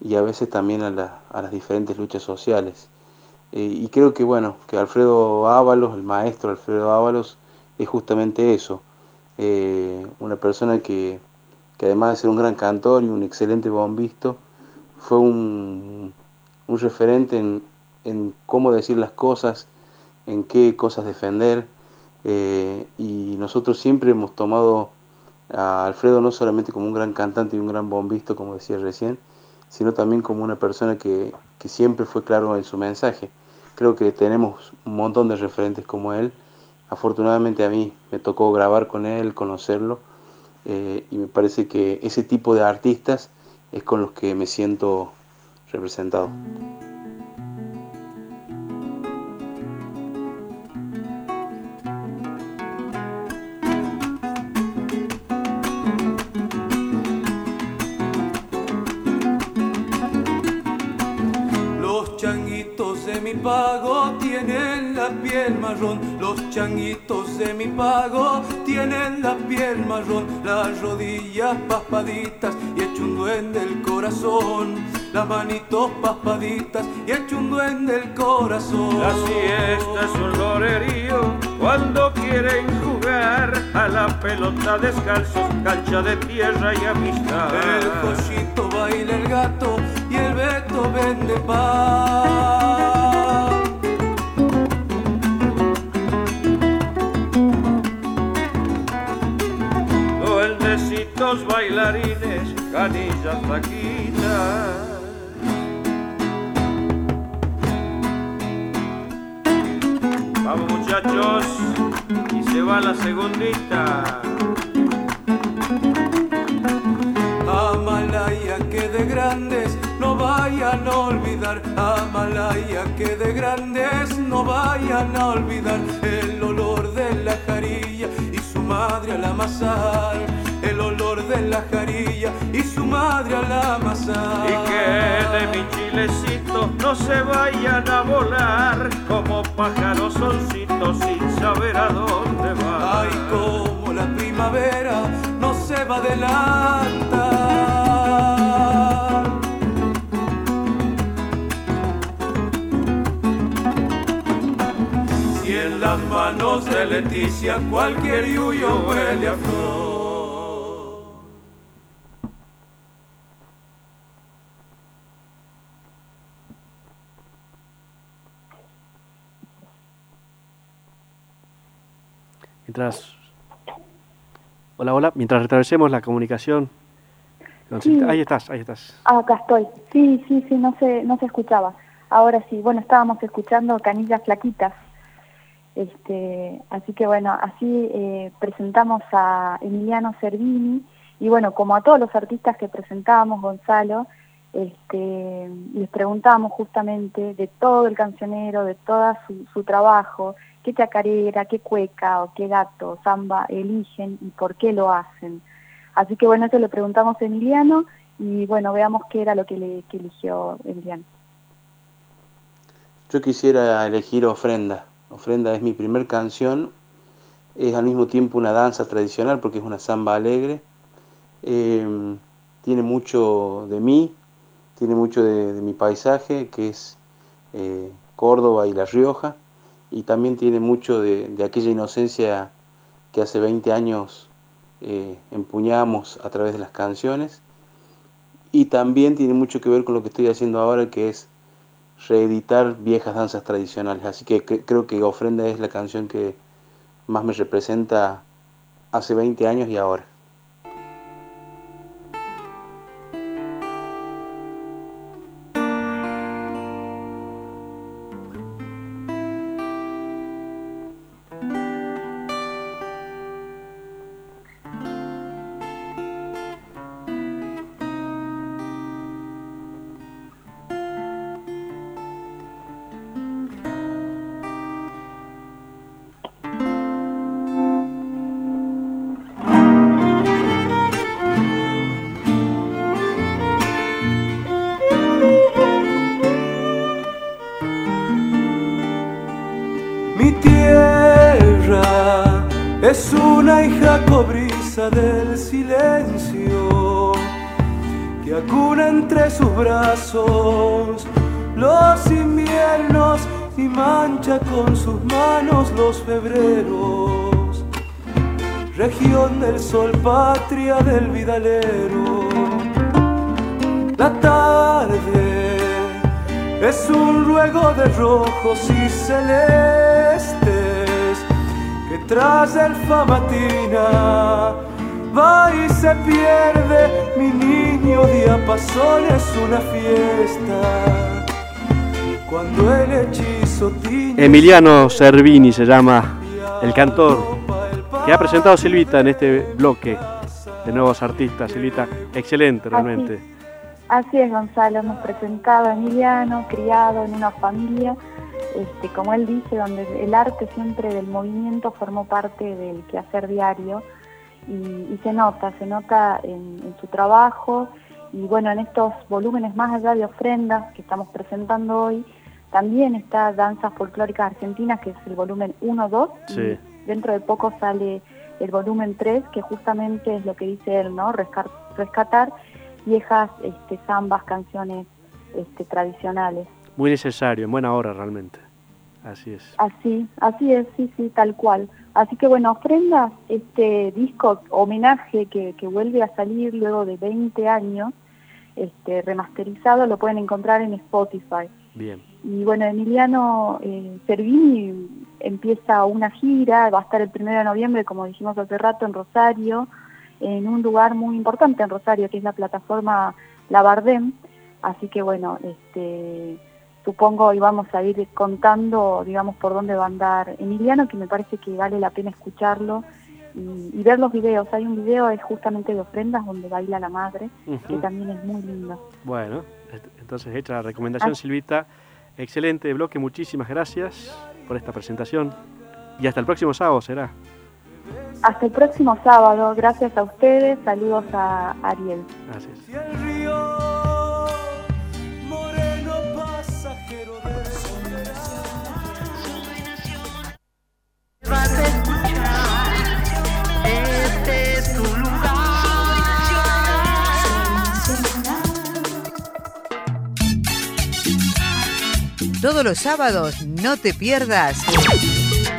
y a veces también a, la- las diferentes luchas sociales. Eh, y creo que bueno, que Alfredo Ábalos, el maestro Alfredo Ábalos, es justamente eso, eh, una persona que, que además de ser un gran cantor y un excelente bombisto, fue un, un referente en, en cómo decir las cosas, en qué cosas defender, eh, y nosotros siempre hemos tomado a Alfredo no solamente como un gran cantante y un gran bombisto, como decía recién, sino también como una persona que, que siempre fue claro en su mensaje. Creo que tenemos un montón de referentes como él. Afortunadamente a mí me tocó grabar con él, conocerlo, eh, y me parece que ese tipo de artistas es con los que me siento representado. Mi pago tienen la piel marrón. Los changuitos de mi pago tienen la piel marrón. Las rodillas paspaditas y hecho un duende el corazón. Las manitos paspaditas y hecho un duende el corazón. La siesta es un lorerío cuando quieren jugar a la pelota descalzos, cancha de tierra y amistad. El cochito baila el gato y el beto vende pan. Duendecitos bailarines, canillas flaquitas. Vamos muchachos, y se va la segundita. Amalaya que de grandes no vayan a olvidar. Amalaya que de grandes no vayan a olvidar el olor de la jarilla y su madre al amasar. El olor de la jarilla y su madre al amasar. Y que de mi chilecito no se vayan a volar como pájaros soncitos sin saber a dónde van. Ay, como la primavera no se va a adelantar. Si en las manos de Leticia cualquier yuyo huele a flor. Mientras. Hola, hola. Mientras restablecemos la comunicación. Sí. Ahí estás, ahí estás. Ah, acá estoy. Sí, sí, sí, no se, no se escuchaba. Ahora sí, bueno, estábamos escuchando Canillas Flaquitas. Este, así que bueno, así eh, presentamos a Emiliano Cervini y bueno, como a todos los artistas que presentamos, Gonzalo, este, les preguntamos justamente de todo el cancionero, de todo su, su trabajo, qué chacarera, qué cueca o qué gato, samba eligen y por qué lo hacen. Así que bueno, eso le preguntamos a Emiliano y bueno, veamos qué era lo que, le, eligió Emiliano. Yo quisiera elegir Ofrenda. Ofrenda es mi primer canción. Es al mismo tiempo una danza tradicional porque es una samba alegre. Eh, tiene mucho de mí, tiene mucho de, de mi paisaje, que es eh, Córdoba y La Rioja. Y también tiene mucho de, aquella inocencia que hace 20 años eh, empuñamos a través de las canciones. Y también tiene mucho que ver con lo que estoy haciendo ahora, que es reeditar viejas danzas tradicionales. Así que cre- creo que Ofrenda es la canción que más me representa hace 20 años y ahora. Sol, patria del vidalero. La tarde es un ruego de rojos y celestes que tras el famatina va y se pierde. Mi niño diapasón es una fiesta. Cuando el hechizo tiñe Emiliano Cervini se llama el cantor que ha presentado Silvita en este bloque de nuevos artistas. Silvita, excelente realmente. Así es, Gonzalo. Hemos presentado a Emiliano, criado en una familia, este, como él dice, donde el arte siempre del movimiento formó parte del quehacer diario y, y se nota, se nota en, en su trabajo y bueno, en estos volúmenes más allá de ofrendas que estamos presentando hoy, también está Danzas Folclóricas Argentinas, que es el volumen 1-2, Sí. Dentro de poco sale el volumen 3, que justamente es lo que dice él, ¿no? Rescar- rescatar viejas este, zambas, canciones este, tradicionales. Muy necesario, en buena hora realmente. Así es. Así, así es, sí, sí, tal cual. Así que bueno, ofrendas, este disco homenaje que, que vuelve a salir luego de 20 años, este remasterizado, lo pueden encontrar en Spotify. Bien. Y bueno, Emiliano eh, Cervini empieza una gira, va a estar el primero de noviembre, como dijimos hace rato, en Rosario, en un lugar muy importante en Rosario, que es la plataforma La Bardem. Así que bueno, este, supongo y vamos a ir contando, digamos, por dónde va a andar Emiliano, que me parece que vale la pena escucharlo y, y ver los videos. Hay un video es justamente de ofrendas donde baila la madre, que también es muy lindo. Bueno, entonces hecha la recomendación, Ah. Silvita. Excelente bloque, muchísimas gracias por esta presentación. Y hasta el próximo sábado será. Hasta el próximo sábado, gracias a ustedes, saludos a Ariel. Gracias. Todos los sábados no te pierdas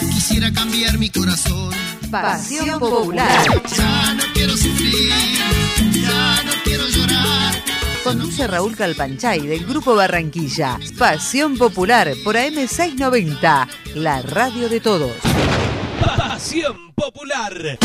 Quisiera cambiar mi corazón. Pasión Popular. Ya no quiero sufrir, ya no quiero llorar. Conduce Raúl Calpanchay del Grupo Barranquilla. Pasión Popular por AM690, la radio de todos. Pasión Popular.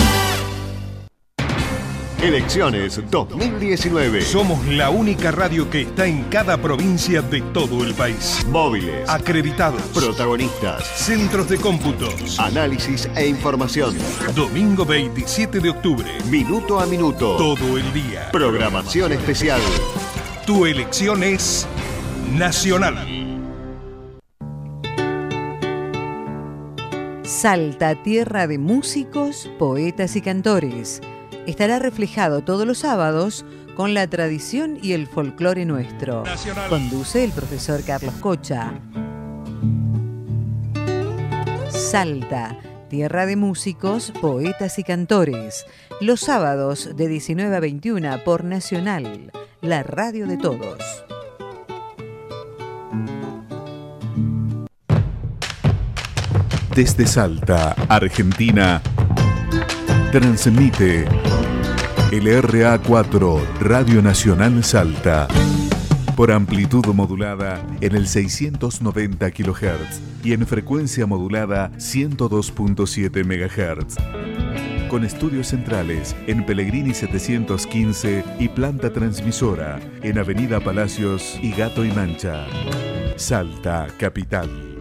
Elecciones 2019. Somos la única radio que está en cada provincia de todo el país. Móviles. Acreditados. Protagonistas. Centros de cómputos. Análisis e información. Domingo 27 de octubre. Minuto a minuto. Todo el día. Programación especial. Tu elección es nacional. Salta, tierra de músicos, poetas y cantores. Estará reflejado todos los sábados con la tradición y el folclore nuestro. Nacional. Conduce el profesor Carlos Cocha. Salta, tierra de músicos, poetas y cantores. Los sábados de 19 a 21 por Nacional, la radio de todos. Desde Salta, Argentina, transmite el RA4 Radio Nacional Salta por amplitud modulada en el 690 kHz y en frecuencia modulada 102.7 MHz. Con estudios centrales en Pellegrini 715 y planta transmisora en Avenida Palacios y Gato y Mancha. Salta, capital.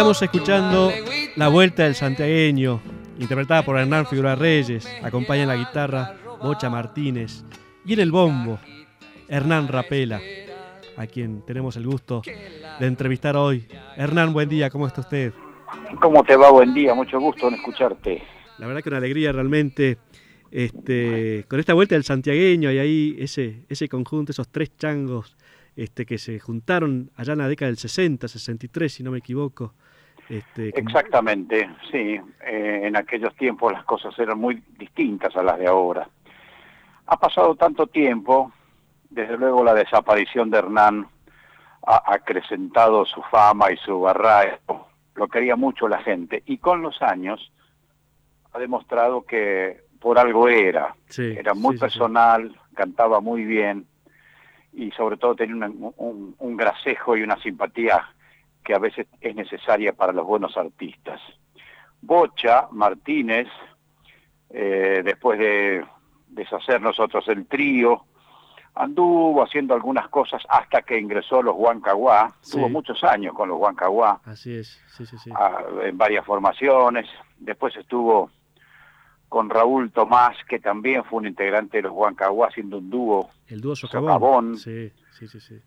Estamos escuchando La Vuelta del Santiagueño, interpretada por Hernán Figura Reyes. Acompaña en la guitarra Bocha Martínez. Y en el bombo, Hernán Rapela, a quien tenemos el gusto de entrevistar hoy. Hernán, buen día, ¿cómo está usted? ¿Cómo te va? Buen día, mucho gusto en escucharte. La verdad que una alegría realmente este, con esta vuelta del santiagueño y ahí ese, ese conjunto, esos tres changos este, que se juntaron allá en la década del 60, 63, si no me equivoco. Este, como- Exactamente, sí. Eh, en aquellos tiempos las cosas eran muy distintas a las de ahora. Ha pasado tanto tiempo, desde luego la desaparición de Hernán ha acrecentado su fama y su arraigo, lo quería mucho la gente, y con los años ha demostrado que por algo era. Sí, era muy sí, sí, sí. personal, cantaba muy bien y sobre todo tenía una- un, un gracejo y una simpatía que a veces es necesaria para los buenos artistas. Bocha Martínez, eh, después de deshacer nosotros el trío, anduvo haciendo algunas cosas hasta que ingresó los Huancaguá, Sí. tuvo muchos años con los Huancaguá, Así es, sí, sí, sí. en varias formaciones, después estuvo con Raúl Tomás, que también fue un integrante de los Huancaguá, haciendo un dúo El dúo Socavón. Socavón. Sí, sí, sí, sí.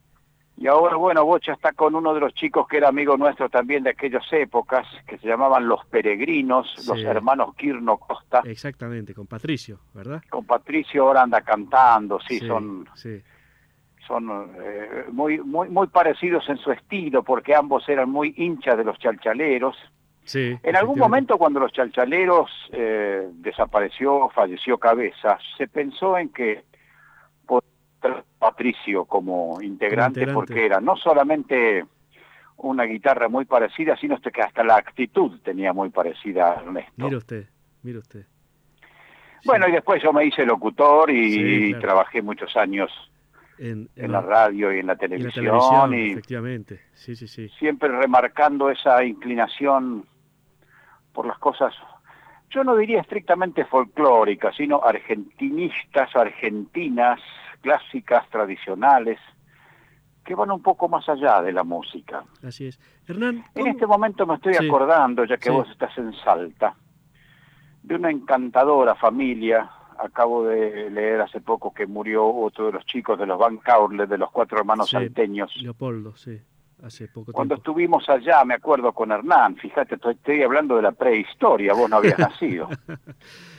Y ahora, bueno, Bocha está con uno de los chicos que era amigo nuestro también de aquellas épocas, que se llamaban Los Peregrinos, los hermanos Quirno Costa. Exactamente, con Patricio, ¿verdad? Con Patricio ahora anda cantando, sí, Sí, son, sí. son eh, muy, muy, muy parecidos en su estilo, porque ambos eran muy hinchas de los chalchaleros. Sí, En algún momento cuando los chalchaleros eh, desapareció, falleció Cabeza, se pensó en que por Patricio como integrante, integrante. porque era no solamente una guitarra muy parecida, sino que hasta la actitud tenía muy parecida a Ernesto. Mire usted, mire usted. Bueno, y después yo me hice locutor y Sí, claro. trabajé muchos años En, en la radio y en la y la televisión, televisión, y efectivamente. Sí, sí, sí. siempre remarcando esa inclinación por las cosas, yo no diría estrictamente folclóricas, sino argentinistas, argentinas, clásicas, tradicionales, que van un poco más allá de la música. Así es. Hernán, En este momento me estoy Sí. acordando, ya que Sí. vos estás en Salta, de una encantadora familia. Acabo de leer hace poco que murió otro de los chicos de los Van Caurle, de los cuatro hermanos Sí, salteños. Leopoldo, sí, hace poco Cuando tiempo. estuvimos allá, me acuerdo con Hernán, fíjate, estoy, estoy hablando de la prehistoria, vos no habías nacido.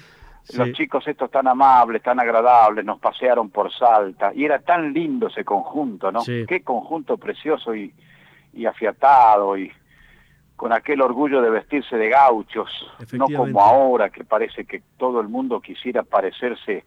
Los chicos estos tan amables, tan agradables, nos pasearon por Salta y era tan lindo ese conjunto, ¿no? Sí. Qué conjunto precioso y, y afiatado y con aquel orgullo de vestirse de gauchos, no como ahora que parece que todo el mundo quisiera parecerse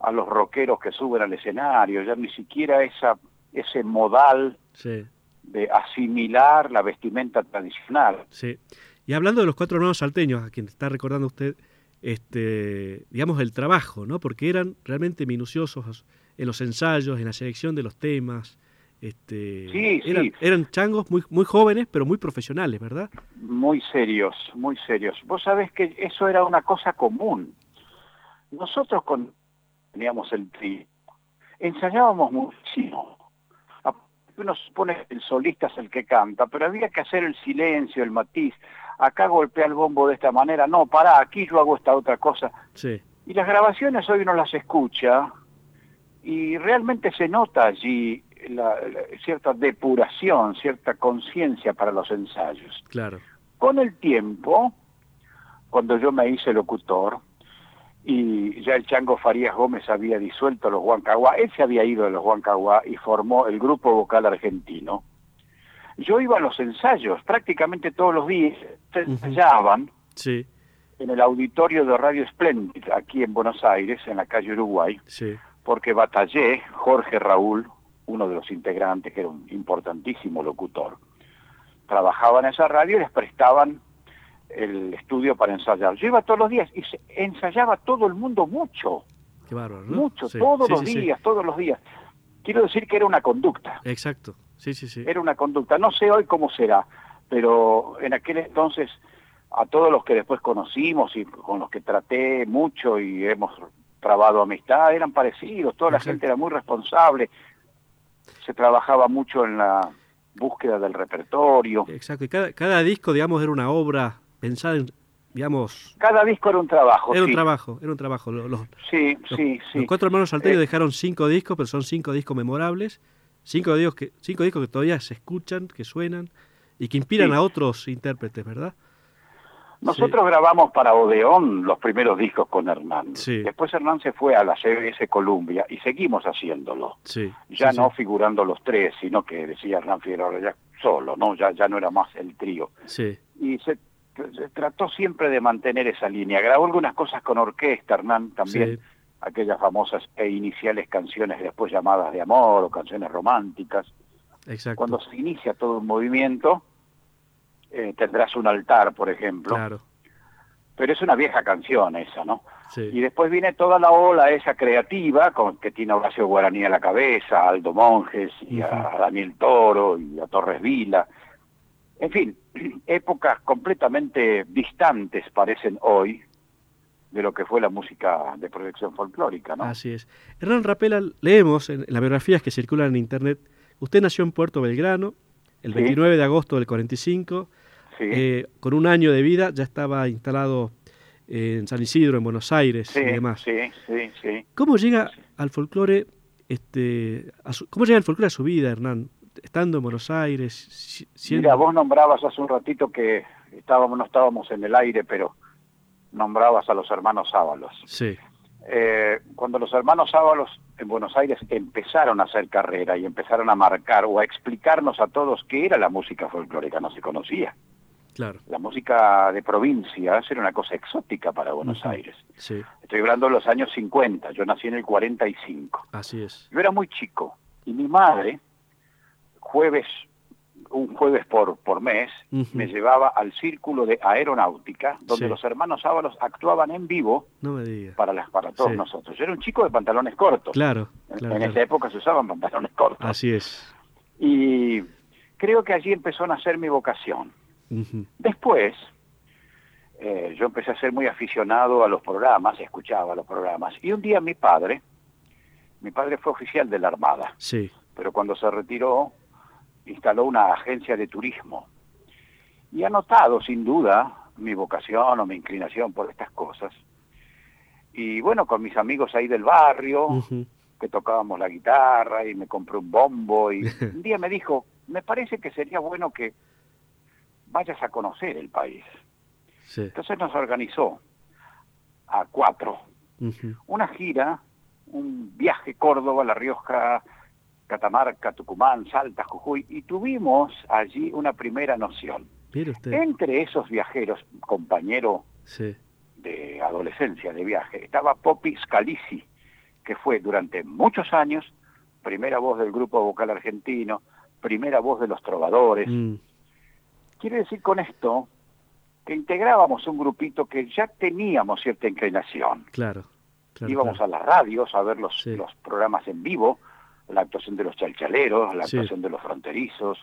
a los rockeros que suben al escenario, ya ni siquiera esa ese modal Sí, de asimilar la vestimenta tradicional. sí. Y hablando de los cuatro hermanos salteños, a quien está recordando usted, este, digamos, el trabajo, ¿no? Porque eran realmente minuciosos en los ensayos, en la selección de los temas. Este, Sí, sí. eran, eran changos muy, muy jóvenes, pero muy profesionales, ¿verdad? muy serios, muy serios. Vos sabés que eso era una cosa común. Nosotros con teníamos el tri, ensayábamos muchísimo. Uno supone que el solista es el que canta, pero había que hacer el silencio, el matiz. Acá golpea el bombo de esta manera, no, pará, aquí yo hago esta otra cosa. Sí, Y las grabaciones hoy uno las escucha y realmente se nota allí la- la- cierta depuración, cierta conciencia para los ensayos. claro. Con el tiempo, cuando yo me hice locutor, y ya el Chango Farías Gómez había disuelto los Huancaguá, él se había ido de los Huancaguá y formó el grupo vocal argentino. Yo iba a los ensayos, prácticamente todos los días se ensayaban Sí, en el auditorio de Radio Splendid, aquí en Buenos Aires, en la calle Uruguay, sí, porque batallé, Jorge Raúl, uno de los integrantes, que era un importantísimo locutor, trabajaba en esa radio y les prestaban el estudio para ensayar. Yo iba todos los días y se- ensayaba todo el mundo mucho, qué bárbaro, ¿no? mucho, Sí, todos sí, los sí. días, todos los días. Quiero decir que era una conducta, Exacto, sí, sí, sí. era una conducta. No sé hoy cómo será, pero en aquel entonces a todos los que después conocimos y con los que traté mucho y hemos trabado amistad, eran parecidos, toda la gente era muy responsable, se trabajaba mucho en la búsqueda del repertorio. Exacto, y cada, cada disco, digamos, era una obra pensada en, digamos... Cada disco era un trabajo, Era un trabajo, era un trabajo. Los, los- Sí, los- sí, sí. Los cuatro hermanos Salterio Eh, dejaron cinco discos, pero son cinco discos memorables. Cinco discos que, cinco discos que todavía se escuchan, que suenan y que inspiran Sí. a otros intérpretes, ¿verdad? Nosotros grabamos para Odeón los primeros discos con Hernán. Sí. Después Hernán se fue a la CBS Columbia y seguimos haciéndolo. Sí. Ya no figurando los tres, sino que decía Hernán Figueroa ya solo, ¿no? Ya, ya no era más el trío. Y se, se trató siempre de mantener esa línea. Grabó algunas cosas con orquesta, Hernán, también. Aquellas famosas e iniciales canciones después llamadas de amor o canciones románticas. exacto. Cuando se inicia todo un movimiento, eh, tendrás un altar, por ejemplo. Claro, Pero es una vieja canción esa, ¿no? sí. Y después viene toda la ola esa creativa, con, que tiene a Horacio Guaraní a la cabeza, a Aldo Monjes, y a. Daniel Toro, y a Torres Vila. En fin, épocas completamente distantes parecen hoy de lo que fue la música de proyección folclórica, ¿no? Así es. Hernán Rapela, leemos en, las biografías que circulan en internet, usted nació en Puerto Belgrano el Sí. 29 de agosto del 45, Sí. eh, con un año de vida ya estaba instalado en San Isidro, en Buenos Aires sí, y demás. sí, sí, sí. ¿Cómo llega al folclore, este, a su- cómo llega el folclore a su vida, Hernán? Estando en Buenos Aires, si- siendo... Mira, vos nombrabas hace un ratito que estábamos, no estábamos en el aire, pero nombrabas a los hermanos Ábalos. Sí, Eh, cuando los hermanos Ábalos en Buenos Aires empezaron a hacer carrera y empezaron a marcar o a explicarnos a todos qué era la música folclórica, no se conocía. claro. La música de provincias era una cosa exótica para Buenos. Aires. Sí, Estoy hablando de los años 50, yo nací en el 45. así es. Yo era muy chico y mi madre, jueves, un jueves por, por mes, me llevaba al círculo de aeronáutica, donde Sí. los hermanos Ábalos actuaban en vivo No me diga. para, las, para todos Sí. nosotros. Yo era un chico de pantalones cortos. Claro, En, claro, en claro. esa época se usaban pantalones cortos. Así es. Y creo que allí empezó a nacer mi vocación. Después, eh, yo empecé a ser muy aficionado a los programas, escuchaba los programas. Y un día mi padre, mi padre fue oficial de la Armada, Sí, pero cuando se retiró, instaló una agencia de turismo. Y ha notado, sin duda, mi vocación o mi inclinación por estas cosas. Y bueno, con mis amigos ahí del barrio, que tocábamos la guitarra y me compré un bombo y un día me dijo, me parece que sería bueno que vayas a conocer el país. sí. Entonces nos organizó a cuatro una gira, un viaje Córdoba, La Rioja, Catamarca, Tucumán, Salta, Jujuy y tuvimos allí una primera noción. Usted. Entre esos viajeros, compañero Sí, de adolescencia, de viaje, estaba Poppy Scalisi, que fue durante muchos años primera voz del grupo vocal argentino, primera voz de los trovadores. mm, Quiere decir con esto que integrábamos un grupito que ya teníamos cierta inclinación. claro. claro, Íbamos claro. a las radios a ver los, Sí. los programas en vivo, la actuación de los chalchaleros, la Sí. actuación de los fronterizos,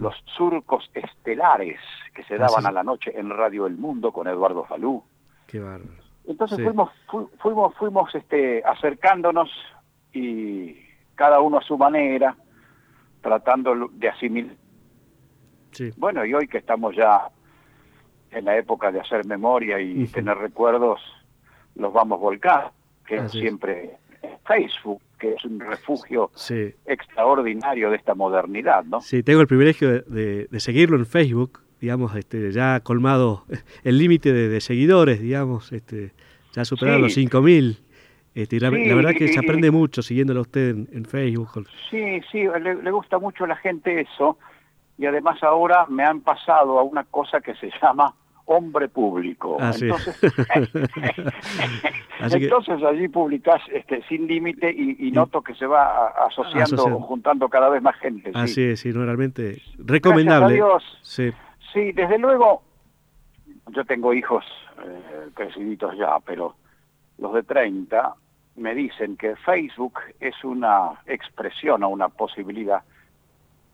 los surcos estelares que se Ah, daban sí. a la noche en Radio El Mundo con Eduardo Falú. Qué bárbaro. Entonces Sí. fuimos, fu- fuimos, fuimos este, acercándonos y cada uno a su manera, tratando de asimilar. Bueno, y hoy que estamos ya en la época de hacer memoria y Ujú. tener recuerdos, los vamos volcar, que Así es. siempre Facebook, que es un refugio sí. extraordinario de esta modernidad, ¿no? Sí, tengo el privilegio de, de- de seguirlo en Facebook, digamos, este, ya ha colmado el límite de, de seguidores, digamos, este, ya superado Sí. los 5.000. Este, y la, Sí, la verdad que se aprende mucho siguiéndolo a usted en, en Facebook. Sí, sí, le, le gusta mucho a la gente eso, y además ahora me han pasado a una cosa que se llama hombre público. Ah, sí. Entonces, que- entonces allí publicás este, sin límite y, y noto que se va asociando, Asociando. juntando cada vez más gente. sí. Así es, sí, no, realmente recomendable. Gracias a Dios. Sí, Sí, desde luego, yo tengo hijos eh, creciditos ya, pero los de 30 me dicen que Facebook es una expresión o una posibilidad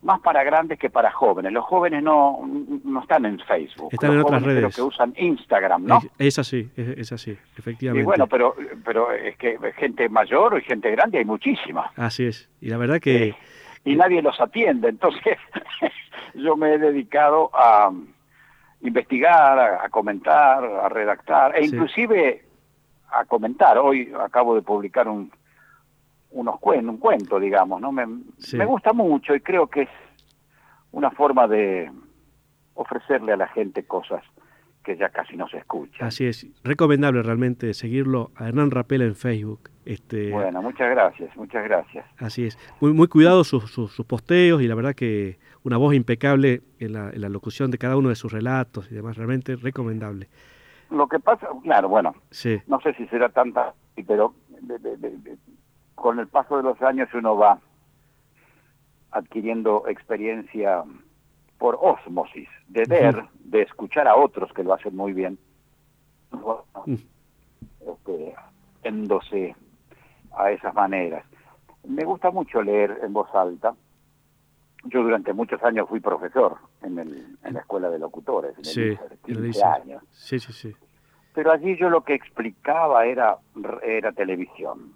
más para grandes que para jóvenes. Los jóvenes no, no están en Facebook. Están Los en otras jóvenes creo redes. que usan Instagram, ¿no? es, es así, es, es así, efectivamente. Y bueno, pero, pero es que gente mayor y gente grande hay muchísima. Así es. Y la verdad que, y nadie los atiende. Entonces, yo me he dedicado a investigar, a, a comentar, a redactar, e Sí. inclusive a comentar. Hoy acabo de publicar un unos cuen- un cuento, digamos, ¿no? Me, Sí. me gusta mucho y creo que es una forma de ofrecerle a la gente cosas que ya casi no se escuchan. Así es, recomendable realmente seguirlo a Hernán Rapela en Facebook. Este, Bueno, muchas gracias, muchas gracias. Así es, muy, muy cuidado sus, sus, sus posteos y la verdad que una voz impecable en la, en la locución de cada uno de sus relatos y demás, realmente recomendable. Lo que pasa, claro, bueno, Sí, no sé si será tanta, pero de- de- de- de- con el paso de los años uno va adquiriendo experiencia por ósmosis, de ver, de escuchar a otros que lo hacen muy bien, Mm. este, yéndose a esas maneras. Me gusta mucho leer en voz alta. Yo durante muchos años fui profesor en, el, en la escuela de locutores, en el sí, ISER, y lo 15 dices. años. Sí, sí, sí. Pero allí yo lo que explicaba era, era televisión.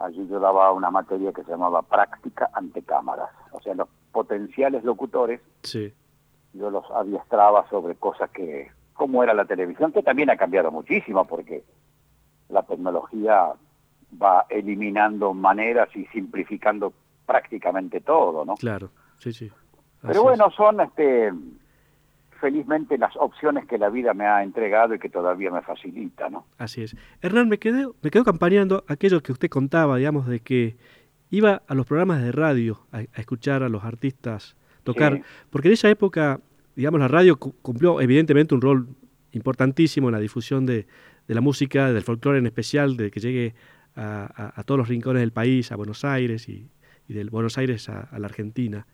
Allí yo daba una materia que se llamaba práctica ante cámaras. O sea, los potenciales locutores Sí, yo los adiestraba sobre cosas que, cómo era la televisión, que también ha cambiado muchísimo porque la tecnología va eliminando maneras y simplificando prácticamente todo, ¿no? claro, sí, sí. Así Pero bueno, son este felizmente las opciones que la vida me ha entregado y que todavía me facilita, ¿no? Así es. Hernán, me quedé, me quedo campaneando aquello que usted contaba, digamos, de que iba a los programas de radio a, a escuchar a los artistas tocar, Sí. porque en esa época, digamos, la radio cu- cumplió evidentemente un rol importantísimo en la difusión de, de la música, del folclore en especial, de que llegue a, a- a todos los rincones del país, a Buenos Aires y, y del Buenos Aires a, a la Argentina.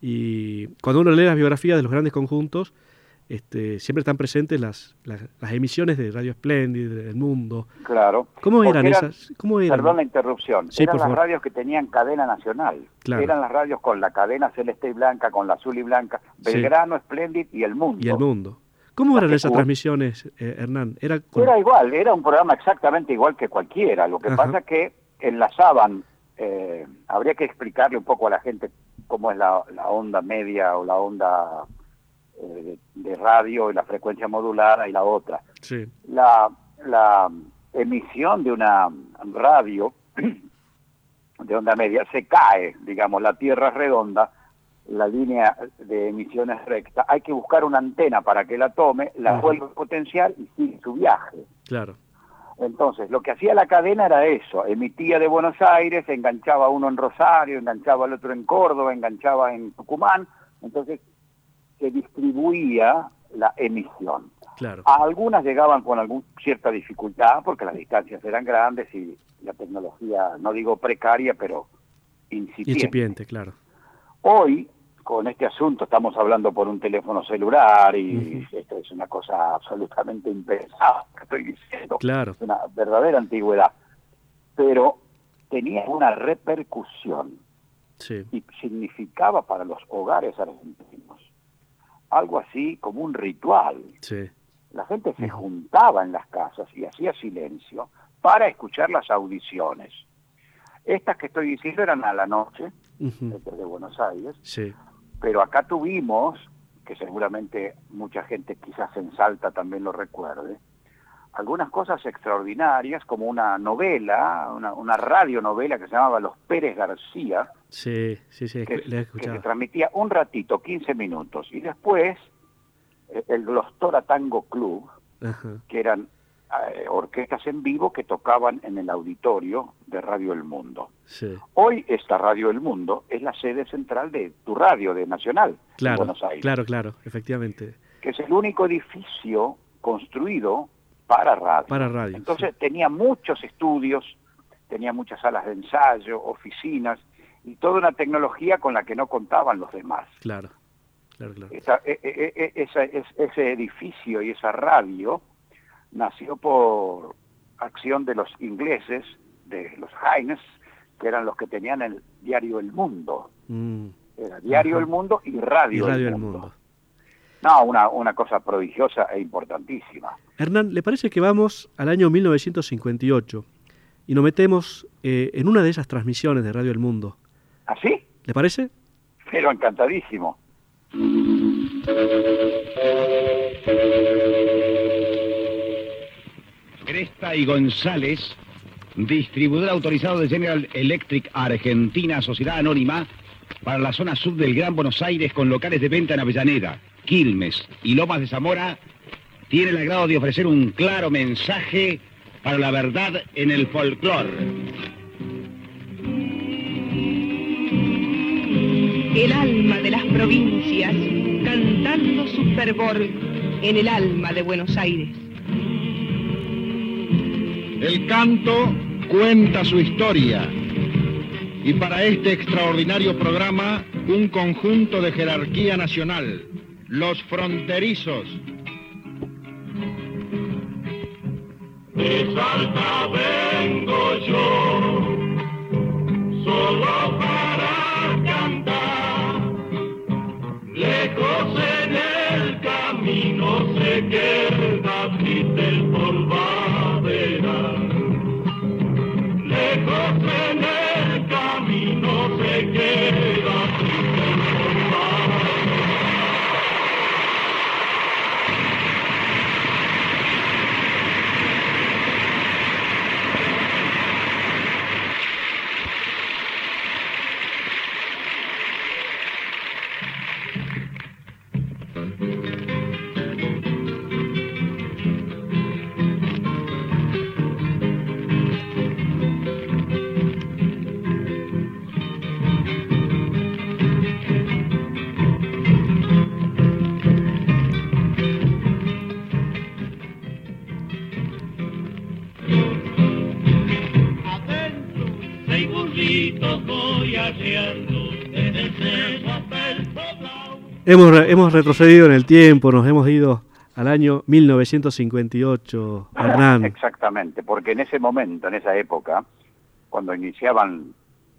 Y cuando uno lee las biografías de los grandes conjuntos, este, siempre están presentes las, las, las emisiones de Radio Splendid, del Mundo. Claro. ¿Cómo eran esas? ¿Cómo eran? Perdón la interrupción. Sí, eran por las favor. radios que tenían cadena nacional. Claro. Eran las radios con la cadena celeste y blanca, con la azul y blanca, Sí. Belgrano, Splendid y El Mundo. Y el mundo. ¿Cómo eran esas transmisiones, eh, Hernán? Era con- Era igual, era un programa exactamente igual que cualquiera. Lo que Ajá. pasa que enlazaban, eh, habría que explicarle un poco a la gente cómo es la, la onda media o la onda eh, de, de radio y la frecuencia modulada y la otra. Sí, La, la emisión de una radio de onda media se cae, digamos, la Tierra es redonda, la línea de emisión es recta, hay que buscar una antena para que la tome, la Ajá. vuelve a potenciar y sigue su viaje. claro. Entonces, lo que hacía la cadena era eso, emitía de Buenos Aires, enganchaba uno en Rosario, enganchaba al otro en Córdoba, enganchaba en Tucumán, entonces se distribuía la emisión. Claro. A algunas llegaban con algún, cierta dificultad porque las distancias eran grandes y la tecnología, no digo precaria, pero incipiente. Incipiente, claro. Hoy, con este asunto, estamos hablando por un teléfono celular y esto es una cosa absolutamente impensable, estoy diciendo. Claro. Es una verdadera antigüedad. Pero tenía una repercusión Sí, y significaba para los hogares argentinos algo así como un ritual. sí. La gente se juntaba en las casas y hacía silencio para escuchar las audiciones. Estas que estoy diciendo eran a la noche, desde de Buenos Aires, Sí, pero acá tuvimos, que seguramente mucha gente quizás en Salta también lo recuerde, algunas cosas extraordinarias, como una novela, una, una radionovela que se llamaba Los Pérez García, sí, sí, sí, que, la he que se escuchado. transmitía un ratito, 15 minutos, y después eh, el Glostora Tango Club, Ajá. que eran eh, orquestas en vivo que tocaban en el auditorio de Radio El Mundo. Sí, Hoy esta Radio El Mundo es la sede central de tu radio, de Nacional, en claro, Buenos Aires, claro, claro, efectivamente. que es el único edificio construido para radio. Para radio. Entonces tenía muchos estudios, tenía muchas salas de ensayo, oficinas y toda una tecnología con la que no contaban los demás. Claro, claro, claro. Esa- e- e- e- esa- es- ese edificio y esa radio nació por acción de los ingleses, de los Heinz, que eran los que tenían el diario El Mundo. Mm, Era diario Ajá. El Mundo y radio, y Radio El El Mundo. No, una, una cosa prodigiosa e importantísima. Hernán, ¿le parece que vamos al año 1958 y nos metemos eh, en una de esas transmisiones de Radio El Mundo? ¿Así? ¿Le parece? Pero encantadísimo. Cresta y González, distribuidor autorizado de General Electric Argentina, Sociedad Anónima, para la zona sur del Gran Buenos Aires con locales de venta en Avellaneda, Quilmes y Lomas de Zamora, tiene el agrado de ofrecer un claro mensaje para la verdad en el folclore. el alma de las provincias, cantando su fervor en el alma de Buenos Aires. El canto cuenta su historia y para este extraordinario programa un conjunto de jerarquía nacional, los fronterizos. De Salta vengo yo, solo para cantar. Lejos en el camino se queda Lejos Hemos, hemos retrocedido en el tiempo, nos hemos ido al año 1958, Hernán. Exactamente, porque en ese momento, en esa época, cuando iniciaban,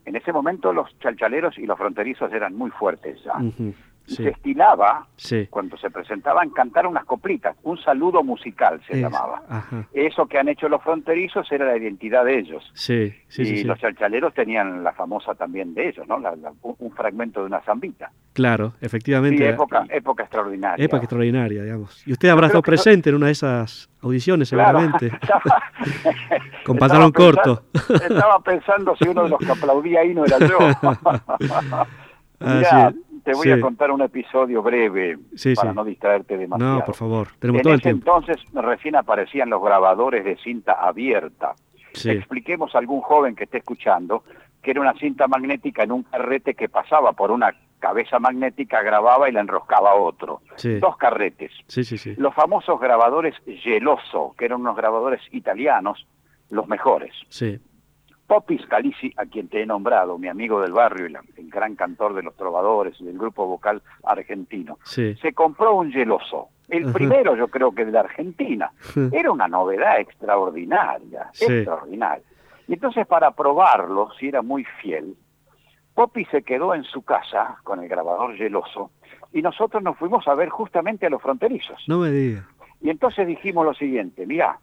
en ese momento los chalchaleros y los fronterizos eran muy fuertes ya. Ujú, Y sí, se estilaba, sí. cuando se presentaban, cantar unas coplitas, un saludo musical se Es- llamaba. Ajá. Eso que han hecho los fronterizos era la identidad de ellos. Sí, y los chalchaleros tenían la famosa también de ellos, ¿no? La- la- un, fragmento de una zambita. Claro, efectivamente. Época, época extraordinaria. época extraordinaria, digamos. Y usted habrá estado eso- presente en una de esas audiciones, Claro. seguramente. Con pantalón corto. Estaba pensando si uno de los que aplaudía ahí no era yo. Mirá, te voy sí. a contar un episodio breve Sí, para sí. no distraerte demasiado. No, por favor, tenemos en todo el ese tiempo. entonces recién aparecían los grabadores de cinta abierta. Expliquemos a algún joven que esté escuchando que era una cinta magnética en un carrete que pasaba por una cabeza magnética, grababa y la enroscaba a otro. Sí. Dos carretes. Sí, sí, sí. Los famosos grabadores Geloso, que eran unos grabadores italianos, los mejores. Sí. Popis Calisi, a quien te he nombrado, mi amigo del barrio y la- el gran cantor de los trovadores y del grupo vocal argentino, Sí. se compró un geloso. El Ajá. primero, yo creo que de la Argentina. Era una novedad extraordinaria, Sí. extraordinaria. Y entonces, para probarlo, si era muy fiel, Poppy se quedó en su casa con el grabador geloso y nosotros nos fuimos a ver justamente a los fronterizos. No me diga. Y entonces dijimos lo siguiente, mira,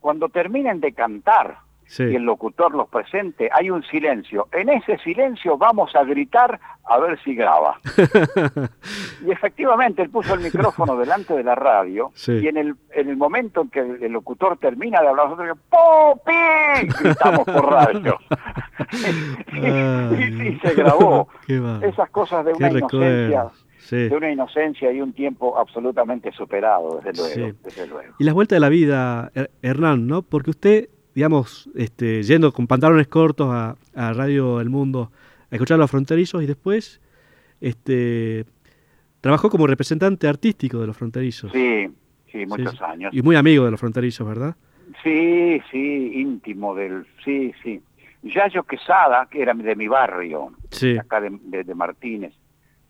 cuando terminen de cantar Sí. y el locutor los presente, hay un silencio. En ese silencio vamos a gritar a ver si graba. Y efectivamente él puso el micrófono delante de la radio Sí. y en el, en el momento en que el, el locutor termina de hablar, nosotros ¡Popi! gritamos por radio. y, y se grabó. Esas cosas de Qué una inocencia. Sí. de una inocencia y un tiempo absolutamente superado, desde luego, Sí. desde luego. Y las vueltas de la vida, Her- Hernán, ¿no? Porque usted, digamos, este, yendo con pantalones cortos a, a Radio El Mundo a escuchar a los fronterizos y después este, trabajó como representante artístico de los fronterizos. Sí, sí, muchos sí. años. Y muy amigo de los fronterizos, ¿verdad? Sí, sí, íntimo del, sí, sí. Yayo Quesada, que era de mi barrio, Sí. acá de, de- de Martínez,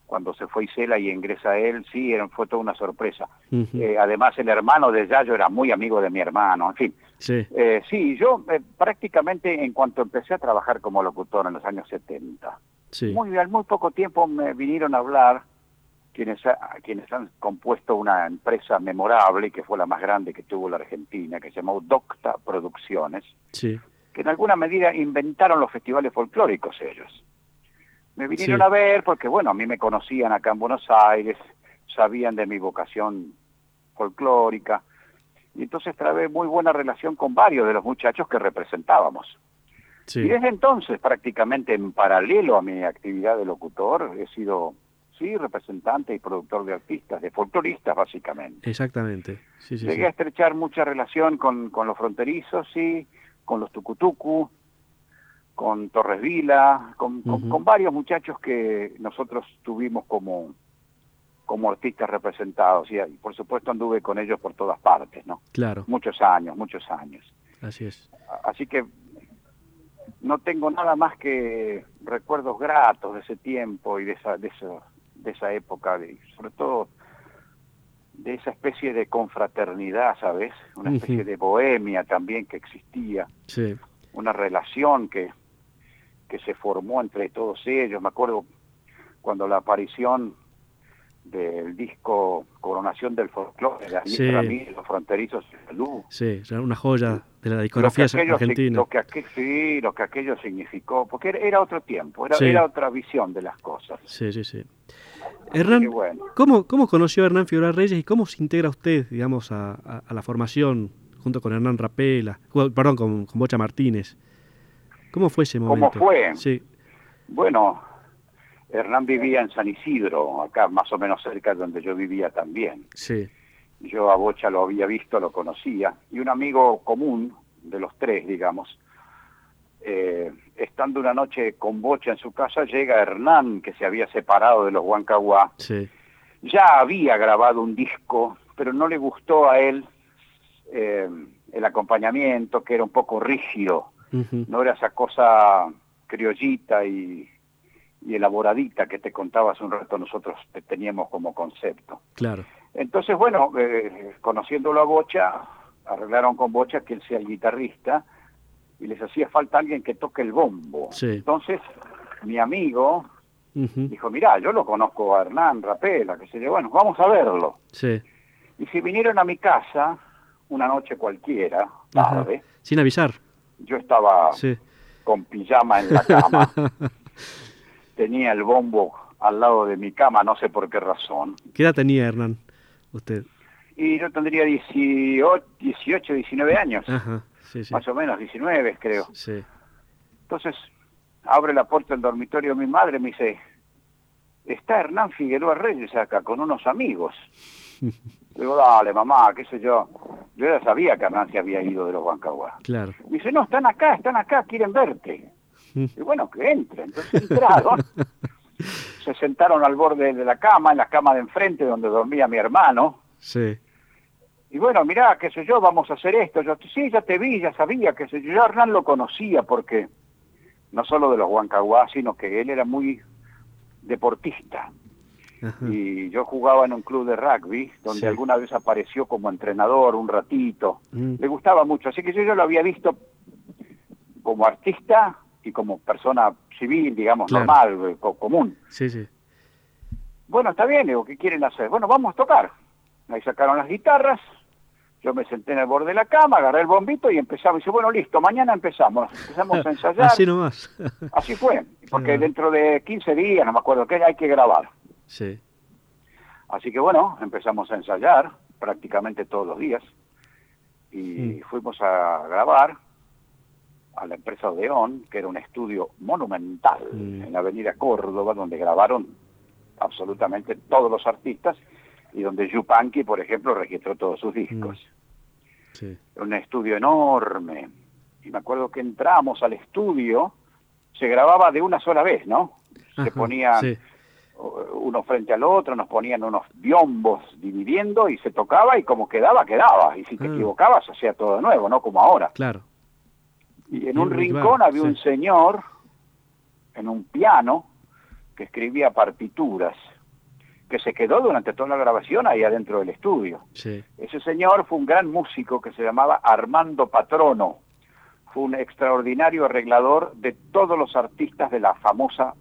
cuando se fue Isela y ingresa él, sí, era, fue toda una sorpresa. Eh, además, el hermano de Yayo era muy amigo de mi hermano, en fin. Sí. Eh, sí, yo eh, prácticamente en cuanto empecé a trabajar como locutor en los años 70, Sí. muy, al muy poco tiempo me vinieron a hablar quienes, ha- quienes han compuesto una empresa memorable, que fue la más grande que tuvo la Argentina, que se llamó Docta Producciones, Sí. que en alguna medida inventaron los festivales folclóricos ellos. Me vinieron Sí. a ver porque, bueno, a mí me conocían acá en Buenos Aires, sabían de mi vocación folclórica, y entonces trabé muy buena relación con varios de los muchachos que representábamos. Sí. Y desde entonces, prácticamente en paralelo a mi actividad de locutor, he sido, sí, representante y productor de artistas, de folcloristas básicamente. Exactamente. Sí, sí, Llegué sí. a estrechar mucha relación con, con los fronterizos, sí, con los tucutucu, con Torres Vila, con, con- varios muchachos que nosotros tuvimos como, como artistas representados. Y, y por supuesto anduve con ellos por todas partes, ¿no? Claro, Muchos años, muchos años. así es. Así que no tengo nada más que recuerdos gratos de ese tiempo y de esa, de eso- de esa época, de- sobre todo de esa especie de confraternidad, ¿sabes? Una especie de bohemia también que existía, Sí. una relación que, que se formó entre todos ellos. Me acuerdo cuando la aparición del disco Coronación del Folclore de Daniel Sí. Ramírez, Los Fronterizos de Salud, Sí, una joya de la lo discografía si- argentina. Lo que, sí, lo que aquello significó, porque era, era otro tiempo, era, Sí. era otra visión de las cosas. Sí, sí, sí. Hernán, bueno. ¿cómo, ¿cómo conoció a Hernán Figueroa Reyes y cómo se integra usted, digamos, a, a- a la formación junto con Hernán Rapela, perdón, con, con Bocha Martínez? ¿Cómo fue ese ¿Cómo momento? fue? Sí, Bueno, Hernán vivía en San Isidro, acá más o menos cerca de donde yo vivía también. sí, Yo a Bocha lo había visto, lo conocía, y un amigo común de los tres, digamos, eh, estando una noche con Bocha en su casa, llega Hernán, que se había separado de los Huancahuá, sí, ya había grabado un disco, pero no le gustó a él eh, el acompañamiento, que era un poco rígido, no era esa cosa criollita y, y elaboradita que te contaba hace un rato nosotros te- teníamos como concepto. claro, Entonces, bueno, eh, conociéndolo a Bocha, arreglaron con Bocha que él sea el guitarrista y les hacía falta alguien que toque el bombo. Sí. Entonces, mi amigo dijo, mirá, yo lo conozco a Hernán Rapela, que se yo, bueno, vamos a verlo. sí, Y si vinieron a mi casa, una noche cualquiera, Ajá. tarde, sin avisar. Yo estaba Sí. con pijama en la cama, tenía el bombo al lado de mi cama, no sé por qué razón, ¿Qué edad tenía Hernán? Usted. y yo tendría 18, 18 19 años, Ajá, sí, sí. más o menos 19 creo. Sí, Entonces, abre la puerta del dormitorio mi madre y me dice, está Hernán Figueroa Reyes acá con unos amigos. Digo, dale mamá, qué sé yo. Yo ya sabía que Hernán se había ido de los Bancaguas. claro. Me dice, no, están acá, están acá, quieren verte. Mm. Y bueno, que entren. Entonces entraron, se sentaron al borde de la cama, en la cama de enfrente donde dormía mi hermano. Sí, Y bueno, mirá, qué sé yo, vamos a hacer esto. Yo, sí, ya te vi, ya sabía, que sé yo. Yo a Hernán lo conocía porque no solo de los Huancaguá, sino que él era muy deportista. Ajá, Y yo jugaba en un club de rugby, donde Sí. alguna vez apareció como entrenador un ratito. mm, Le gustaba mucho, así que yo ya lo había visto como artista y como persona civil, digamos, Claro. normal, eh, co- común. sí, sí, Bueno, está bien, digo, ¿qué quieren hacer? Bueno, vamos a tocar. Ahí sacaron las guitarras, yo me senté en el borde de la cama, agarré el bombito y empezamos. Dice, bueno, listo, mañana empezamos. Empezamos a ensayar. Así nomás. Así fue, porque Ah. dentro de 15 días, no me acuerdo qué, hay que grabar. Sí, Así que bueno, empezamos a ensayar prácticamente todos los días y fuimos a grabar a la empresa Odeón, que era un estudio monumental en la avenida Córdoba, donde grabaron absolutamente todos los artistas y donde Yupanqui, por ejemplo, registró todos sus discos. sí, Era un estudio enorme. Y me acuerdo que entramos al estudio, se grababa de una sola vez, ¿no? Se ponían sí. Uno frente al otro, nos ponían unos biombos dividiendo y se tocaba y como quedaba, quedaba. Y si te Ah. equivocabas, hacía todo de nuevo, ¿no? Como ahora. claro. Y en un rincón había sí. un señor en un piano que escribía partituras, que se quedó durante toda la grabación ahí adentro del estudio. Sí, Ese señor fue un gran músico que se llamaba Armando Patrono. Fue un extraordinario arreglador de todos los artistas de la famosa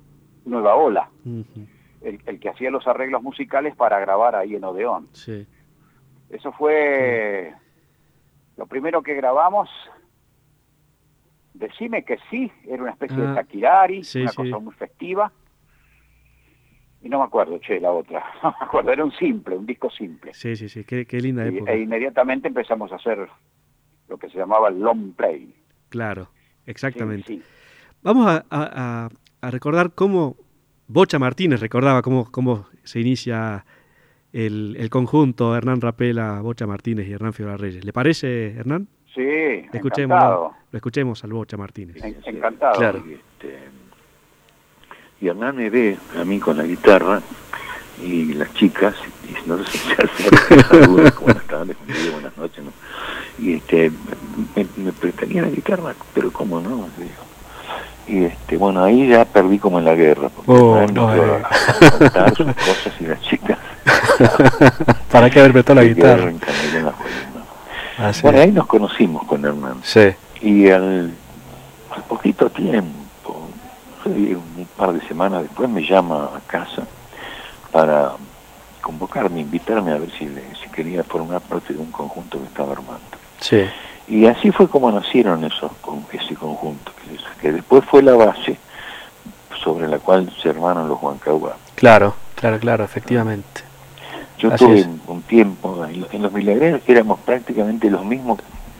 Nueva Ola. El, el que hacía los arreglos musicales para grabar ahí en Odeón. sí, Eso fue lo primero que grabamos. Decime que sí, era una especie Ah, de taquirari, sí, una sí. cosa muy festiva. y no me acuerdo, che, la otra, no me acuerdo, era un simple, un disco simple. Sí, sí, sí, qué, qué linda Y- época. e inmediatamente empezamos a hacer lo que se llamaba el long play. Claro, exactamente. Sí. Vamos a, a- a- a recordar cómo Bocha Martínez recordaba cómo, cómo se inicia el, el conjunto Hernán Rapela, Bocha Martínez y Hernán Fiora Reyes. ¿Le parece, Hernán? Sí, Escuchemos, encantado. lo escuchemos al Bocha Martínez. En- encantado. Claro. Y Hernán me ve a mí con la guitarra y las chicas, y no sé si saludan, buenas tardes, buenas noches, ¿no? Y este, me, me prestaría la guitarra, pero cómo no, digo. Y este, bueno, ahí ya perdí como en la guerra, porque Oh, no, eh. a contar sus cosas y las chicas ¿Para qué haber prestado la guitarra? en la. Ah, sí. Bueno, ahí nos conocimos con Hernán. Sí. Y al, al poquito tiempo, un par de semanas después, me llama a casa para convocarme, invitarme a ver si, le- si quería formar parte de un conjunto que estaba armando. Sí. Y así fue como nacieron esos con- ese conjunto, que, es- que después fue la base sobre la cual se armaron los Huancahuá. Claro, claro, claro, efectivamente. Yo Así tuve es. un tiempo, en, lo- en los milagreros éramos prácticamente los mismos,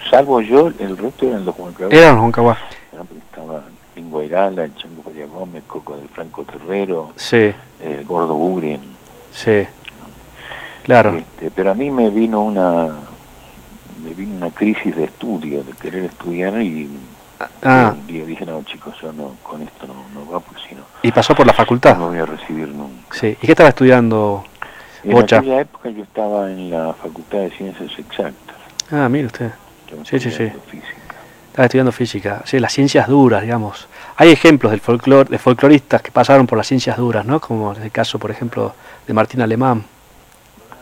salvo yo, el resto eran los Huancahuá. Eran los Huancahuá. Estaba Mingo Ayrala, el Chango María Gómez, Coco del Franco Terrero, Sí, el Gordo Buren. sí. Claro. Este, pero a mí me vino una me vino una crisis de estudio, de querer estudiar y Ah. un día dije, no chicos, yo no, con esto no, no va, porque si no, Y pasó por la facultad. no voy a recibir nunca. Sí. ¿Y qué estaba estudiando En Bocha? aquella época yo estaba en la Facultad de Ciencias Exactas. Ah, mire usted. Estaba Sí, sí, sí. estudiando física. Estaba estudiando física. Sí, las ciencias duras, digamos. Hay ejemplos del folclor, de folcloristas que pasaron por las ciencias duras, ¿no? Como el caso, por ejemplo, de Martín Alemán.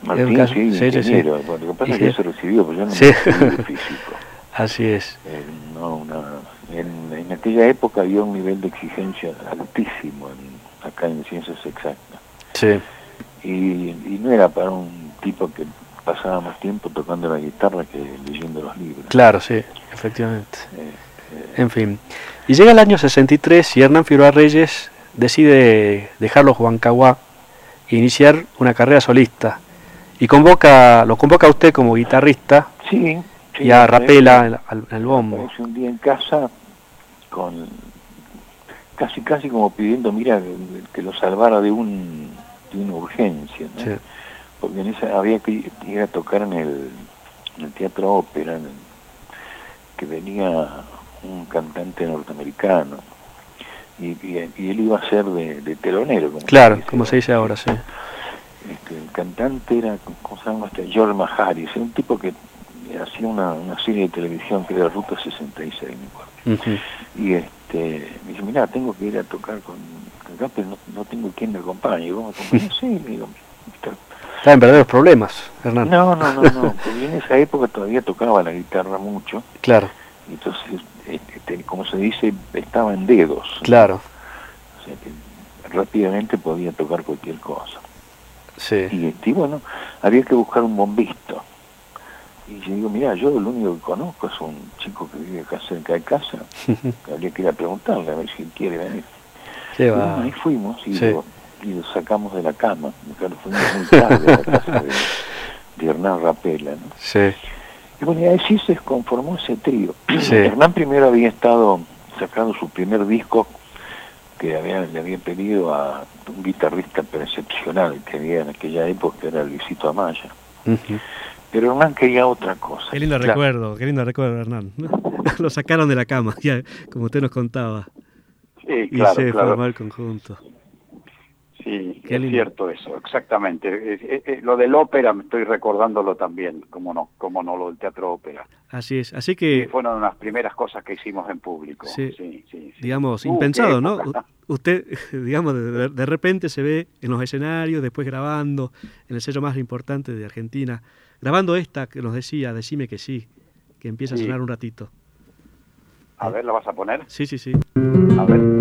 Martín, sí, sí, sí, sí. ingeniero. Bueno, lo que pasa es que Sí. se recibió, pero yo no Sí. me físico. Así es. Eh, no, una- en, en aquella época había un nivel de exigencia altísimo en- acá en ciencias exactas. Sí. Y, y no era para un tipo que pasaba más tiempo tocando la guitarra que leyendo los libros. Claro, sí, efectivamente. Eh, En fin. Y llega el año 63 y Hernán Figueroa Reyes decide dejar los Huancahuá e iniciar una carrera solista. Y convoca, lo convoca a usted como guitarrista Sí, sí, y a Rapela en, al- el bombo. un día en casa con casi casi como pidiendo, mira, que, lo salvara de un de una urgencia, ¿no? Sí. porque en esa había que ir a tocar en el, en el teatro ópera, en el- que venía un cantante norteamericano y, y- y él iba a ser de, de telonero. Como se Claro, dice, como se dice ahora, sí. Este, el cantante era, ¿cómo se llama? Este, George Maharis, un tipo que hacía una, una serie de televisión que era Ruta 66, me acuerdo. Y este, me dice, mira, tengo que ir a tocar con acá, pero no, no tengo quien me acompañe. ¿Y vos me acompañás? sí, le digo, "Está- Está en verdaderos problemas, Hernán. no, no, no, no, porque en esa época todavía tocaba la guitarra mucho, Claro, entonces, este, como se dice, estaba en dedos, claro. o sea que rápidamente podía tocar cualquier cosa. Sí. Y, este, y bueno, había que buscar un bombisto. Y yo digo, mira, yo lo único que conozco es un chico que vive acá cerca de casa, que habría que ir a preguntarle a ver si quiere venir. Va. bueno, ahí fuimos y, Sí. lo, y lo sacamos de la cama, claro, fuimos muy tarde a la casa de, de Hernán Rapela, ¿no? Sí. Y bueno, y así se conformó ese trío. Hernán primero había estado sacando su primer disco que había, le había pedido a un guitarrista excepcional que había en aquella época, que era Luisito Amaya. Pero Hernán quería otra cosa. Qué lindo Claro. recuerdo, qué lindo recuerdo, Hernán. Lo sacaron de la cama, ya, como usted nos contaba. Sí, y claro, se claro. formó el conjunto. Sí, Qué es lindo. cierto eso, exactamente. Eh, eh, eh, lo del ópera me estoy recordándolo también, como no, como no lo del teatro ópera. Así es. Así que, Fueron las primeras cosas que hicimos en público. Sí. Sí, sí, sí. digamos, Uh, impensado, ¿no? Usted, digamos, de, de- de repente se ve en los escenarios, después grabando, en el sello más importante de Argentina, grabando esta que nos decía, decime que sí, que empieza Sí. a sonar un ratito. A ver, ¿la vas a poner? Sí, sí, sí. A ver.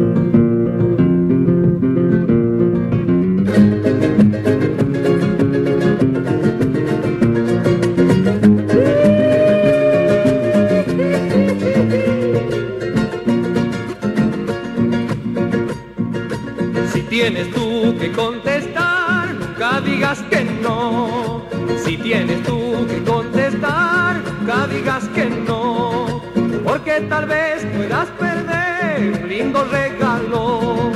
Tal vez puedas perder un lindo regalo.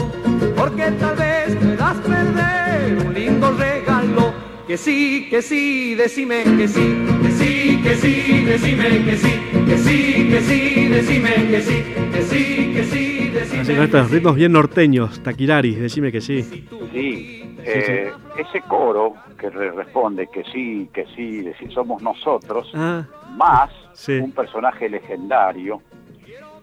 Porque tal vez puedas perder un lindo regalo. Que sí, que sí, decime que sí, que sí, que sí, decime que sí, que sí, que sí, decime que sí, que sí, que sí, decime Así con estos ritmos bien norteños, taquiraris, decime que sí. Sí, eh, ese coro que re- responde que sí, que sí, de si somos nosotros, Ah, más Sí. un personaje legendario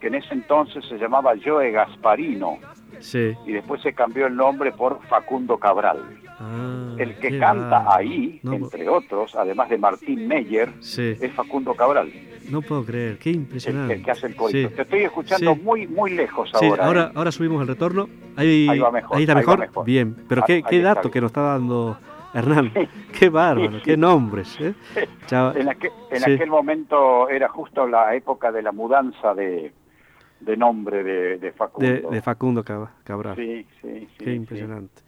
que en ese entonces se llamaba Joe Gasparino sí. y después se cambió el nombre por Facundo Cabral. Ah, El que canta ahí, No, entre otros, además de Martín Meyer, Sí. es Facundo Cabral, No puedo creer, qué impresionante. el que hace el corito. Sí. Te estoy escuchando muy muy lejos ahora. ahora, ¿eh? ahora subimos el retorno. Ahí, Ahí va mejor, ahí está ahí mejor. Bien, pero qué, qué dato que nos está dando Hernán. Qué bárbaro, qué nombres. ¿eh? En, aquel, en Sí. aquel momento era justo la época de la mudanza de, de nombre de, de Facundo. de, de Facundo Cab- Cabral. Sí, sí, sí, qué impresionante.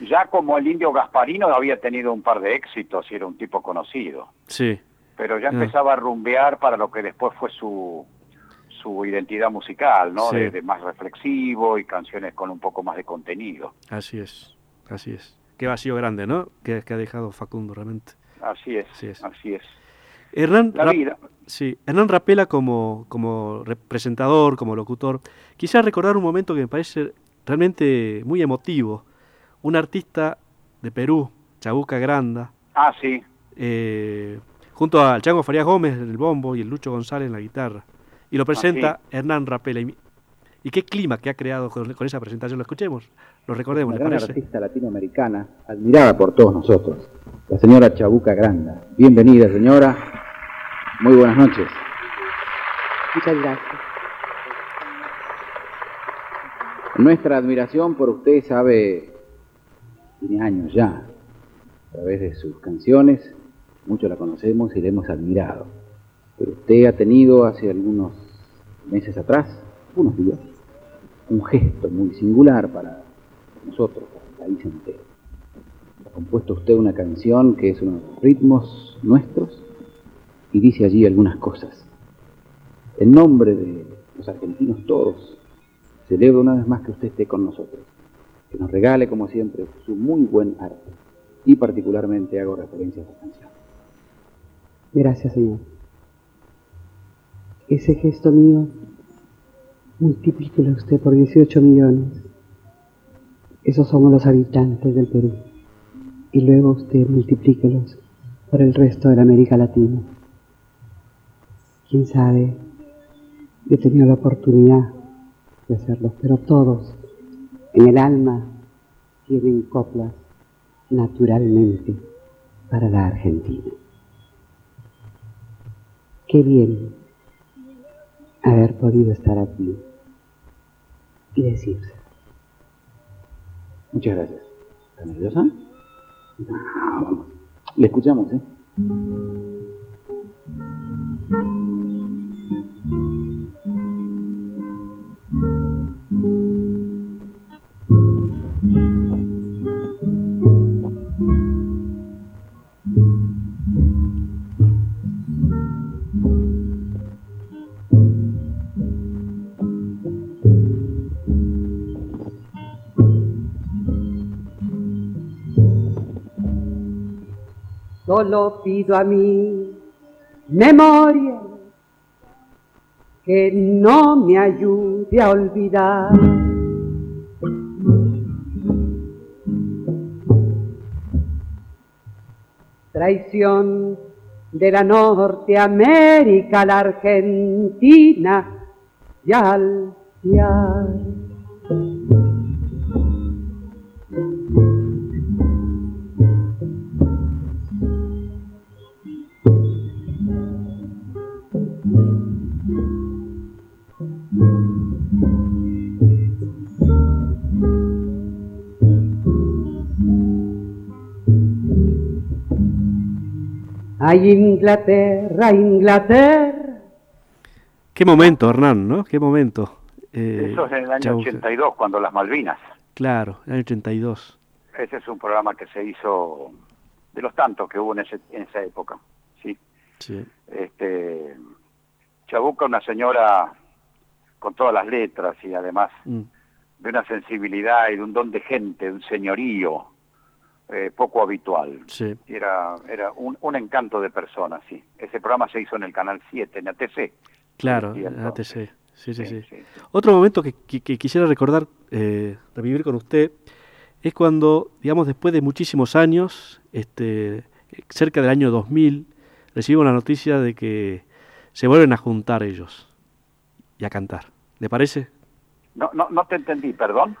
Ya como el indio Gasparino había tenido un par de éxitos y era un tipo conocido, Sí, pero ya Ah. empezaba a rumbear para lo que después fue su su identidad musical, ¿no? Sí. De, de más reflexivo y canciones con un poco más de contenido. así es, así es. Qué vacío grande, ¿no? Que, que ha dejado Facundo realmente. Así es, Así es. así es. Hernán, La Ra- vida. Sí, Hernán Rapela como, como representador, como locutor, quisiera recordar un momento que me parece realmente muy emotivo. Un artista de Perú, Chabuca Granda, Ah, sí. eh, junto al Chango Farías Gómez en el bombo y el Lucho González en la guitarra. Y lo presenta Hernán Rapela. Y qué clima que ha creado con, con esa presentación. Lo escuchemos, lo recordemos, Una ¿les gran parece? artista latinoamericana, admirada por todos nosotros, la señora Chabuca Granda. Bienvenida, señora. Muy buenas noches. Muchas gracias. Nuestra admiración por usted, sabe, tiene años ya. A través de sus canciones, muchos la conocemos y la hemos admirado. Pero usted ha tenido hace algunos meses atrás, unos días, un gesto muy singular para nosotros, el país entero. Ha compuesto usted una canción que es uno de los ritmos nuestros y dice allí algunas cosas. En nombre de los argentinos todos, celebro una vez más que usted esté con nosotros, que nos regale como siempre su muy buen arte y particularmente hago referencia a esta canción. Gracias, Señor. Ese gesto mío, multiplíquelo usted por 18 millones. Esos somos los habitantes del Perú. Y luego usted multiplíquelos por el resto de la América Latina. Quién sabe, yo he tenido la oportunidad de hacerlo, pero todos en el alma tienen coplas naturalmente para la Argentina. Qué bien haber podido estar aquí y decirse. Muchas gracias. ¿Está nerviosa? No, vamos. Le escuchamos, ¿eh? Solo pido a mi memoria que no me ayude a olvidar. Traición de la Norteamérica la Argentina y al fiar. Ay, Inglaterra, Inglaterra. Qué momento, Hernán, ¿no? Qué momento. Eh, Eso es en el año Chabuca. 82, cuando las Malvinas. Claro, el año 82. ese es un programa que se hizo de los tantos que hubo en, ese- en esa época. Sí. Sí. Este, Chabuca, una señora con todas las letras y además Mm. de una sensibilidad y de un don de gente, de un señorío eh, poco habitual. Sí. Era, era un, un encanto de persona, sí. Ese programa se hizo en el Canal 7, en ATC. Claro, en. ATC. Sí, sí, sí. sí. Otro momento que, que- que quisiera recordar, eh, revivir con usted, es cuando, digamos, después de muchísimos años, este, cerca del año 2000, recibimos la noticia de que se vuelven a juntar ellos y a cantar. ¿Le parece? No, no, no te entendí, perdón.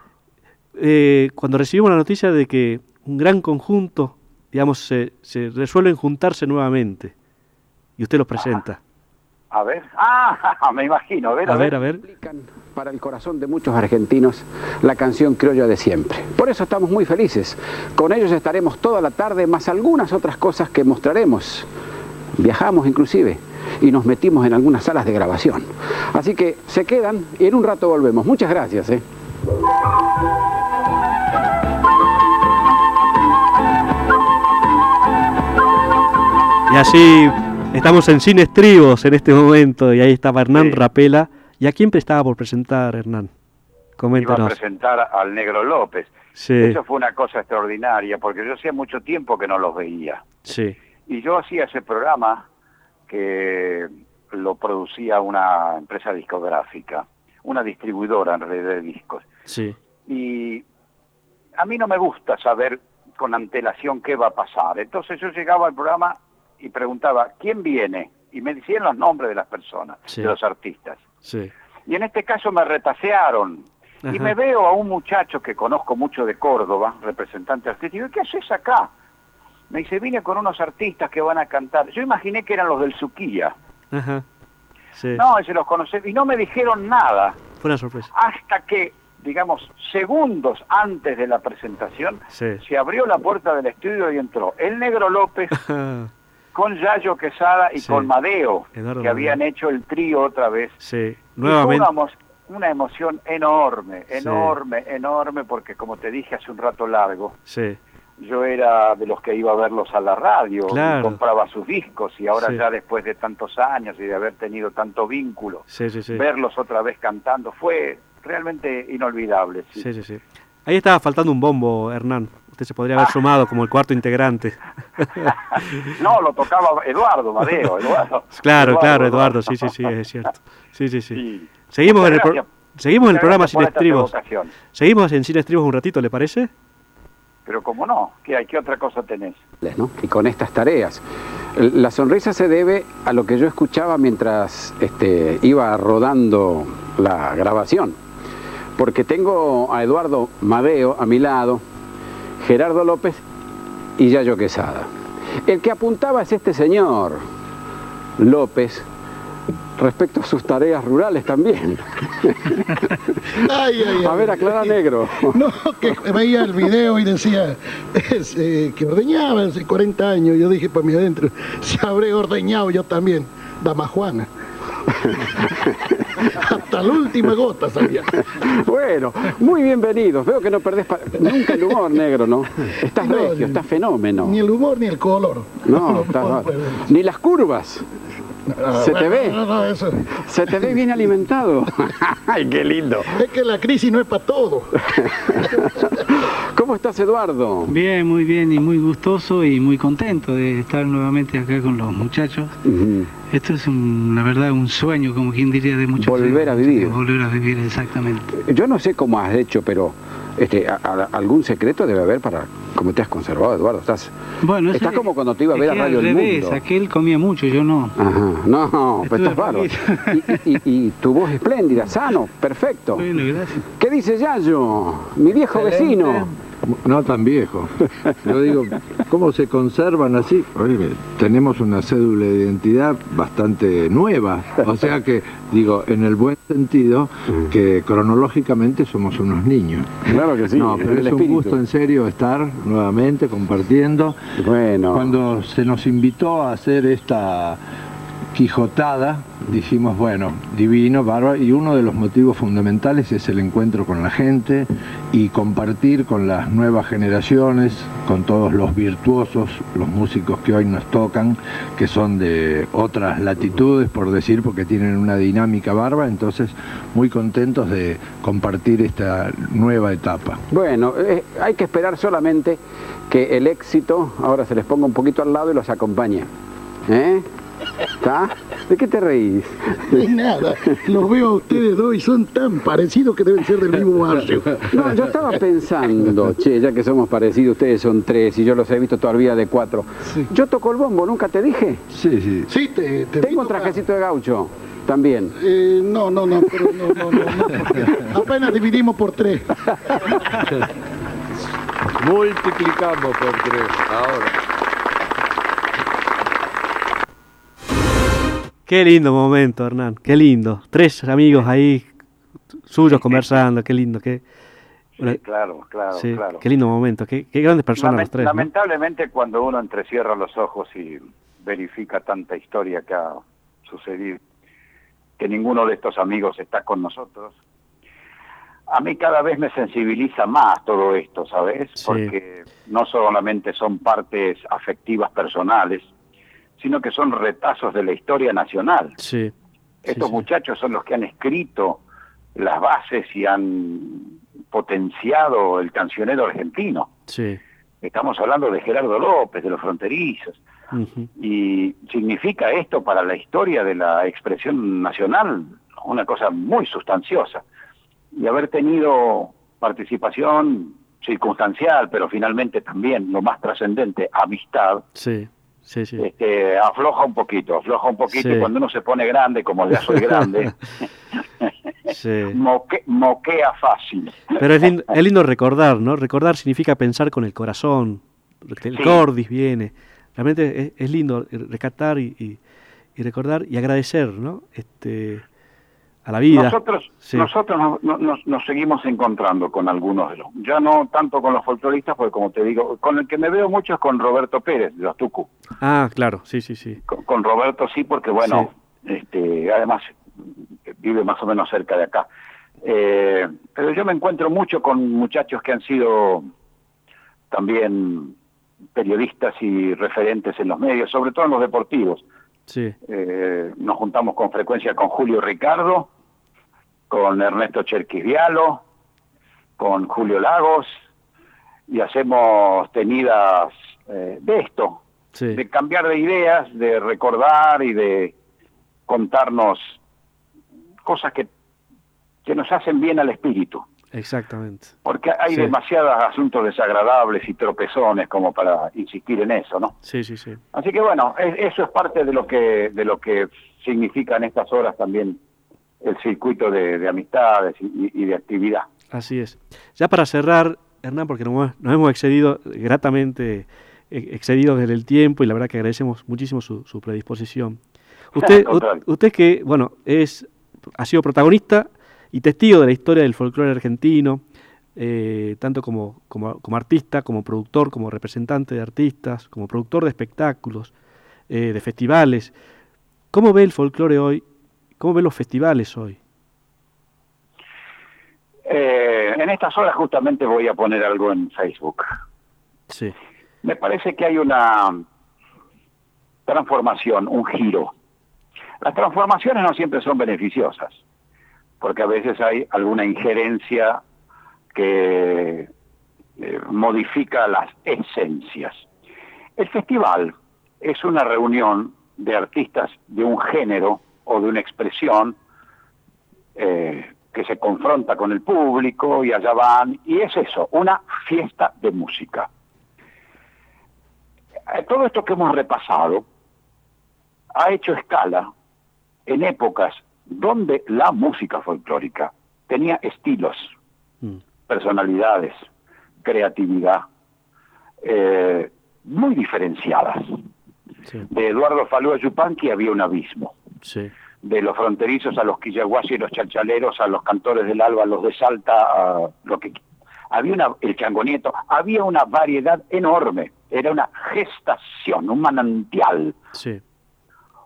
Eh, cuando recibimos la noticia de que un gran conjunto, digamos, se, se resuelven juntarse nuevamente y usted los presenta. A ver. Ah, me imagino. A ver, A ver, a ver. Para el corazón de muchos argentinos, la canción criolla de siempre. Por eso estamos muy felices. Con ellos estaremos toda la tarde, más algunas otras cosas que mostraremos. Viajamos inclusive y nos metimos en algunas salas de grabación. Así que se quedan y en un rato volvemos. Muchas gracias. ¿eh? Y así estamos en Sin Estribos en este momento y ahí estaba Hernán Rapela. ¿Y a quién estaba por presentar, Hernán? Iba a Coméntanos. presentar al Negro López. Sí, Eso fue una cosa extraordinaria, porque yo hacía mucho tiempo que no los veía. sí, Y yo hacía ese programa que lo producía una empresa discográfica, una distribuidora en realidad de discos. sí. Y a mí no me gusta saber con antelación qué va a pasar. Entonces yo llegaba al programa y preguntaba, ¿quién viene? Y me decían los nombres de las personas, Sí. de los artistas. Sí. Y en este caso me retasearon. Y me veo a un muchacho que conozco mucho de Córdoba, representante artístico, y ¿qué haces acá? Me dice, vine con unos artistas que van a cantar. Yo imaginé que eran los del Suquía. Ajá. Sí. No, se los conocí y no me dijeron nada Fue una sorpresa. hasta que, digamos, segundos antes de la presentación, Sí. se abrió la puerta del estudio y entró el Negro López con Yayo Quesada y Sí. con Madeo, Eduardo que habían Madeo. hecho el trío otra vez. Sí. Nuevamente. Una, una emoción enorme, Sí. enorme, enorme, porque como te dije hace un rato largo, Sí. yo era de los que iba a verlos a la radio, y compraba sus discos y ahora ya después de tantos años y de haber tenido tanto vínculo, Sí, sí, sí. verlos otra vez cantando fue realmente inolvidable. sí. Sí, sí, sí. Ahí estaba faltando un bombo, Hernán. Usted se podría haber sumado como el cuarto integrante. No, lo tocaba Eduardo Madeo, Eduardo. Claro, claro, Eduardo, sí, sí, sí, es cierto. Sí, sí, sí. Seguimos Muchas en el, pro- seguimos en el programa Sin Estribos. Seguimos en Sin Estribos un ratito, ¿le parece? Pero cómo no, ¿qué hay? ¿Qué otra cosa tenés? ¿no? y con estas tareas. La sonrisa se debe a lo que yo escuchaba mientras este, iba rodando la grabación, porque tengo a Eduardo Madeo a mi lado, Gerardo López y Yayo Quesada. El que apuntaba es este señor, López, respecto a sus tareas rurales también. Ay, ay, A ver, aclara negro. No, que veía el video y decía es, eh, que ordeñaba hace 40 años. Yo dije para mí adentro, si habré ordeñado yo también, dama Juana. Hasta la última gota sabía. Bueno, muy bienvenidos. Veo que no perdés pa- nunca el humor negro, ¿no? Estás No, regio, estás fenómeno. Ni el humor ni el color. No, estás bárbaro. Ni las curvas. Ah, Se te ve. no, no, eso. Se te ve bien alimentado. Ay, qué lindo. Es que la crisis no es para todo. ¿Cómo estás, Eduardo? Bien, muy bien y muy gustoso y muy contento de estar nuevamente acá con los muchachos. Esto es un- la verdad un sueño, como quien diría, de muchos Volver a vivir. Volver a vivir, exactamente. Yo no sé cómo has hecho, pero este, a- a- algún secreto debe haber para cómo te has conservado, Eduardo. Estás, Bueno, estás como cuando te iba a ver a Radio al El revés, Mundo. aquel comía mucho, yo no. Ajá, no, pues Estuve estás bárbaro. Y, y- y tu voz espléndida, sano, perfecto. Bueno, gracias. ¿Qué dice Yayo? Mi viejo vecino. No tan viejo. Yo digo, ¿cómo se conservan así? Oye, tenemos una cédula de identidad bastante nueva. O sea que, digo, en el buen sentido, que cronológicamente somos unos niños. Claro que sí, No, pero el es un gusto en serio estar nuevamente compartiendo. Bueno. Cuando se nos invitó a hacer esta quijotada, dijimos, bueno, divino, bárbaro, y uno de los motivos fundamentales es el encuentro con la gente y compartir con las nuevas generaciones, con todos los virtuosos, los músicos que hoy nos tocan, que son de otras latitudes, por decir, porque tienen una dinámica barba, entonces muy contentos de compartir esta nueva etapa. Bueno, eh, hay que esperar solamente que el éxito ahora se les ponga un poquito al lado y los acompañe. ¿Eh? ¿Está? ¿De qué te reís? De nada, los veo a ustedes dos y son tan parecidos que deben ser del mismo barrio. No, yo estaba pensando, che, ya que somos parecidos, ustedes son tres y yo los he visto todavía de cuatro. Yo toco el bombo, ¿nunca te dije? Sí, sí. Sí, te, te Tengo un trajecito de gaucho, también. Eh, no, no, no, pero no, no, no, apenas dividimos por tres. Multiplicamos por tres, ahora. Qué lindo momento, Hernán. Qué lindo. Tres amigos ahí suyos conversando. Qué lindo. Qué, Sí, claro, claro, sí, claro. qué lindo momento. Qué, qué grandes personas los tres. ¿no? Lamentablemente cuando uno entrecierra los ojos y verifica tanta historia que ha sucedido, que ninguno de estos amigos está con nosotros, a mí cada vez me sensibiliza más todo esto, ¿sabes? Sí. Porque no solamente son partes afectivas personales, sino que son retazos de la historia nacional. Sí. Estos muchachos son los que han escrito las bases y han potenciado el cancionero argentino. Sí. Estamos hablando de Gerardo López, de los fronterizos. Y significa esto para la historia de la expresión nacional una cosa muy sustanciosa. Y haber tenido participación circunstancial, pero finalmente también lo más trascendente, amistad, Sí, sí, sí. este, afloja un poquito, afloja un poquito Sí. y cuando uno se pone grande, como ya soy grande, moque- moquea fácil. Pero es lindo, es lindo recordar, ¿no? Recordar significa pensar con el corazón. El cordis viene. Realmente es, es lindo rescatar y, y- y recordar y agradecer, ¿no? Este, a la vida. Nosotros, Sí. nosotros nos, no- nos- nos seguimos encontrando con algunos de los, ya no tanto con los folcloristas, porque como te digo, con el que me veo mucho es con Roberto Pérez, de los Tucu. Ah, claro, sí, sí, sí. Con, con Roberto sí, porque bueno, este, además vive más o menos cerca de acá. Eh, pero yo me encuentro mucho con muchachos que han sido también periodistas y referentes en los medios, sobre todo en los deportivos. Sí. Eh, nos juntamos con frecuencia con Julio Ricardo, con Ernesto Cherquisvialo, con Julio Lagos, y hacemos tenidas eh, de esto, Sí. de cambiar de ideas, de recordar y de contarnos cosas que, que nos hacen bien al espíritu. Exactamente. Porque hay Sí. demasiados asuntos desagradables y tropezones como para insistir en eso, ¿no? Sí, sí, sí. Así que bueno, es- eso es parte de lo que de lo que significa en estas horas también el circuito de, de amistades y, y de actividad. Así es. Ya para cerrar, Hernán, porque nos, hemos- nos hemos excedido gratamente, eh, excedido desde el tiempo y la verdad que agradecemos muchísimo su, su predisposición. Usted, usted que, bueno, es, ha sido protagonista y testigo de la historia del folclore argentino, eh, tanto como, como, como artista, como productor, como representante de artistas, como productor de espectáculos, eh, de festivales. ¿Cómo ve el folclore hoy? ¿Cómo ve los festivales hoy? Eh, en estas horas justamente voy a poner algo en Facebook. Sí. Me parece que hay una transformación, un giro. Las transformaciones no siempre son beneficiosas, porque a veces hay alguna injerencia que eh, modifica las esencias. El festival es una reunión de artistas de un género o de una expresión eh, que se confronta con el público y allá van, y es eso, una fiesta de música. Eh, Todo esto que hemos repasado ha hecho escala en épocas donde la música folclórica tenía estilos, personalidades, creatividad eh, muy diferenciadas. De Eduardo Falú a Yupanqui había un abismo. Sí. De los fronterizos a los quillaguasi y los chalchaleros, a los cantores del alba, a los de Salta, a lo que había una, el changonieto, había una variedad enorme, era una gestación, un manantial. Sí.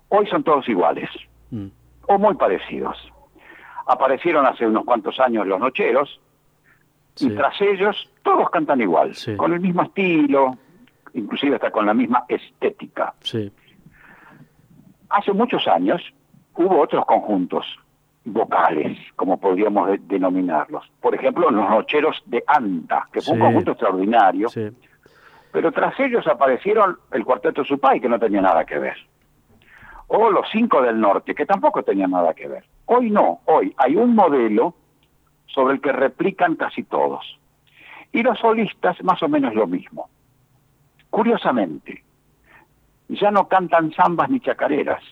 Hoy son todos iguales, Mm. o muy parecidos. Aparecieron hace unos cuantos años los nocheros, y tras ellos todos cantan igual, con el mismo estilo, inclusive hasta con la misma estética. Sí. Hace muchos años hubo otros conjuntos vocales, como podríamos de- denominarlos. Por ejemplo, los nocheros de Anta, que fue un conjunto extraordinario, Sí. pero tras ellos aparecieron el cuarteto Supay, que no tenía nada que ver. O los cinco del norte, que tampoco tenían nada que ver. Hoy no, hoy hay un modelo sobre el que replican casi todos. Y los solistas más o menos lo mismo. Curiosamente, ya no cantan zambas ni chacareras.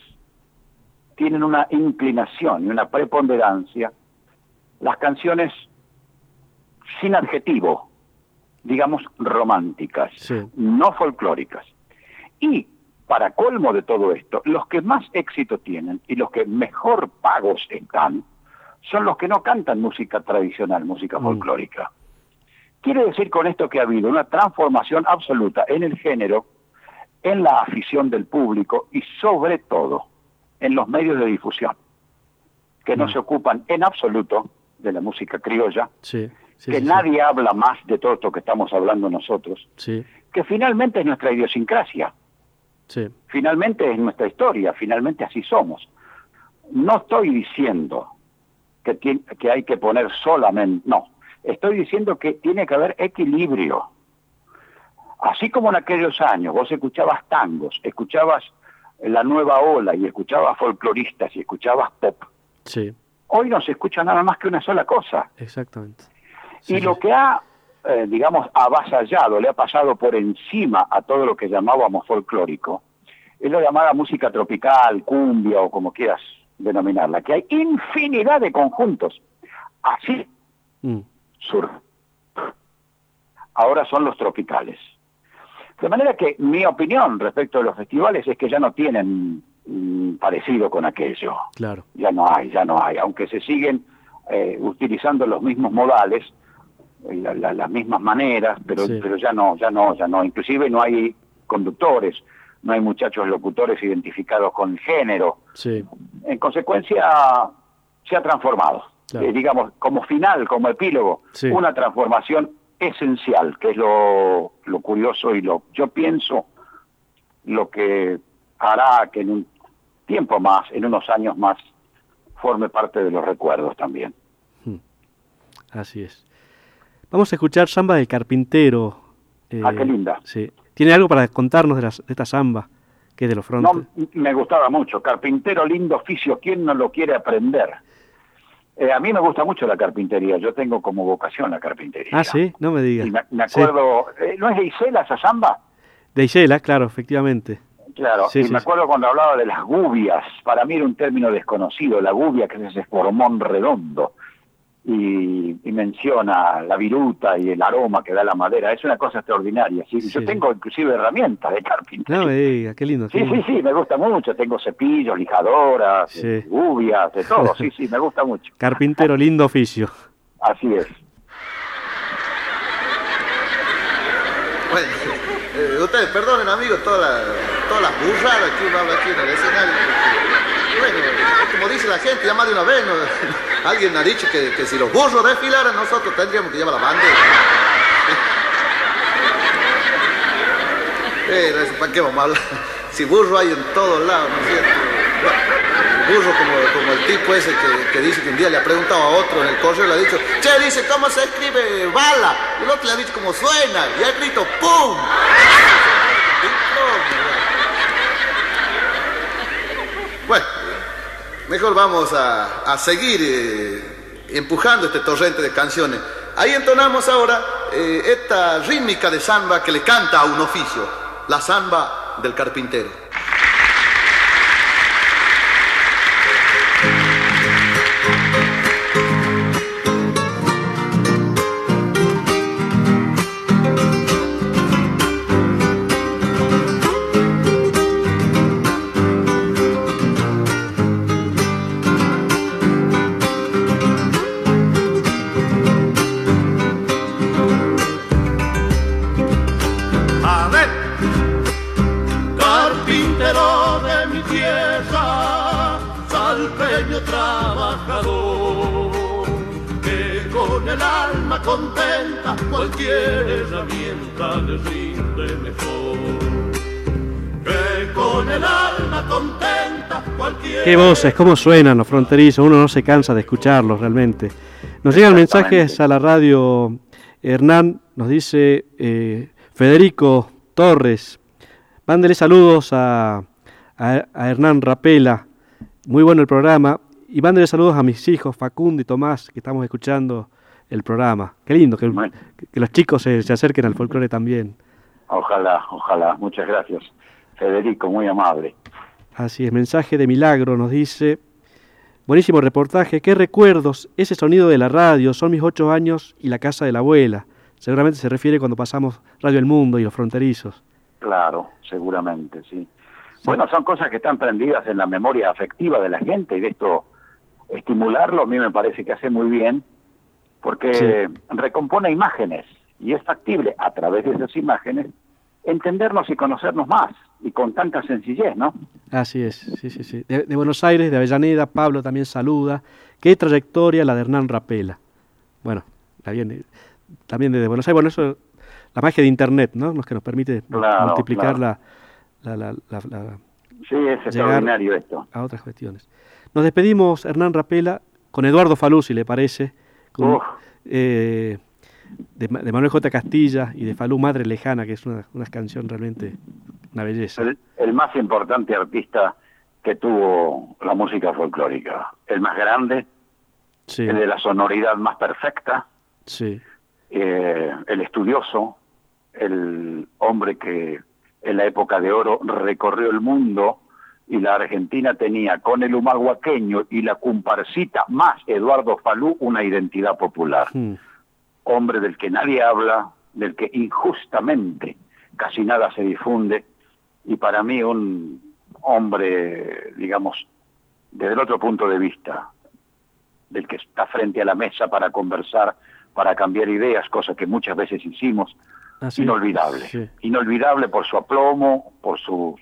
Tienen una inclinación y una preponderancia. Las canciones sin adjetivo, digamos románticas, no folclóricas. Y para colmo de todo esto, los que más éxito tienen y los que mejor pagos están son los que no cantan música tradicional, música folclórica. Quiere decir con esto que ha habido una transformación absoluta en el género, en la afición del público y sobre todo en los medios de difusión, que no se ocupan en absoluto de la música criolla, Sí. sí, que sí, nadie habla más de todo esto que estamos hablando nosotros, que finalmente es nuestra idiosincrasia, finalmente es nuestra historia, finalmente así somos. No estoy diciendo que, que hay que poner solamente, no, estoy diciendo que tiene que haber equilibrio. Así como en aquellos años vos escuchabas tangos, escuchabas la nueva ola y escuchabas folcloristas y escuchabas pop, Sí. hoy no se escucha nada más que una sola cosa. Exactamente. y lo que ha, eh, digamos, avasallado, le ha pasado por encima a todo lo que llamábamos folclórico, es la llamada música tropical, cumbia o como quieras denominarla, que hay infinidad de conjuntos. Así Mm. sur. Ahora son los tropicales. De manera que mi opinión respecto de los festivales es que ya no tienen mm, parecido con aquello. Claro. Ya no hay, ya no hay. Aunque se siguen eh, utilizando los mismos modales, eh, la- la- las mismas maneras, pero, Sí. pero ya no, ya no, ya no. Inclusive no hay conductores, no hay muchachos locutores identificados con género. Sí. En consecuencia, se ha transformado. Claro. Eh, digamos, como final, como epílogo, Sí. una transformación esencial, que es lo, lo curioso y lo, yo pienso, lo que hará que en un tiempo más, en unos años más, forme parte de los recuerdos también. Así es. Vamos a escuchar samba del carpintero. eh, Ah, qué linda. Sí. ¿Tiene algo para contarnos de, las- de esta samba que es de los frontes? No, me gustaba mucho. Carpintero, lindo oficio, ¿quién no lo quiere aprender? Eh, a mí me gusta mucho la carpintería, yo tengo como vocación la carpintería. ah, sí, no me digas. Y me, me Sí. acuerdo, eh, ¿no es de Isela esa samba? De Isela, claro, efectivamente. Claro, Sí, y sí, me acuerdo cuando hablaba de las gubias, para mí era un término desconocido, la gubia que es ese formón redondo, y, y menciona la viruta y el aroma que da la madera, es una cosa extraordinaria. ¿sí? Yo tengo inclusive herramientas de carpintería. No qué lindo. qué Sí, lindo. sí, sí, me gusta mucho, tengo cepillos, lijadoras, Sí. eh, gubias, de todo, sí, sí, me gusta mucho. Carpintero, lindo oficio. Así es. Bueno, eh, ustedes perdonen amigos todas las todas las burradas que uno habla aquí en el escenario. Bueno, como dice la gente, ya más de una vez, alguien ha dicho que, que si los burros desfilaran nosotros tendríamos que llevar la bandera. Eso, ¿para qué vamos a hablar? Si burro hay en todos lados, ¿no es cierto? Burro como, como el tipo ese que, que dice que un día le ha preguntado a otro en el correo, le ha dicho, che, dice, ¿cómo se escribe bala? Y el otro le ha dicho, ¿cómo suena? Y ha escrito, ¡pum! Bueno, mejor vamos a, a seguir eh, empujando este torrente de canciones. Ahí entonamos ahora eh, esta rítmica de samba que le canta a un oficio, la samba del carpintero. Cualquier herramienta le rinde mejor. Que con el alma contenta cualquier Qué voces, cómo suenan los fronterizos, uno no se cansa de escucharlos realmente. Nos llegan mensajes a la radio, Hernán nos dice eh, Federico Torres, mándele saludos a, a- a Hernán Rapela, muy bueno el programa, y mándele saludos a mis hijos Facundo y Tomás, que estamos escuchando el programa. Qué lindo que, que los chicos se, se acerquen al folclore también. Ojalá, ojalá. Muchas gracias. Federico, muy amable. Así es, mensaje de milagro nos dice, buenísimo reportaje, qué recuerdos, ese sonido de la radio, son mis ocho años y la casa de la abuela. Seguramente se refiere cuando pasamos Radio El Mundo y los fronterizos. Claro, seguramente, sí. Bueno, son cosas que están prendidas en la memoria afectiva de la gente y de esto estimularlo a mí me parece que hace muy bien porque recompone imágenes y es factible a través de esas imágenes entendernos y conocernos más y con tanta sencillez, ¿no? Así es, sí, sí, sí. De, de Buenos Aires, de Avellaneda, Pablo también saluda. Qué trayectoria la de Hernán Rapela. Bueno, también, también desde Buenos Aires, bueno, eso, la magia de Internet, ¿no? Lo que nos permite Claro, multiplicar claro. la, la, la- la- la- Sí, es extraordinario esto. a otras cuestiones. Nos despedimos, Hernán Rapela, con Eduardo Falú, si le parece, con, Uf. eh, de, Ma- de Manuel J. Castilla y de Falú, Madre Lejana, que es una, una canción realmente una belleza. El, el más importante artista que tuvo la música folclórica. El más grande, Sí, el de la sonoridad más perfecta, sí, eh, el estudioso, el hombre que en la época de oro recorrió el mundo y la Argentina tenía con el humahuaqueño y la comparsita más Eduardo Falú una identidad popular. Mm. Hombre del que nadie habla, del que injustamente casi nada se difunde y para mí un hombre, digamos, desde el otro punto de vista, del que está frente a la mesa para conversar, para cambiar ideas, cosa que muchas veces hicimos, Así, inolvidable. sí. Inolvidable por su aplomo, por su,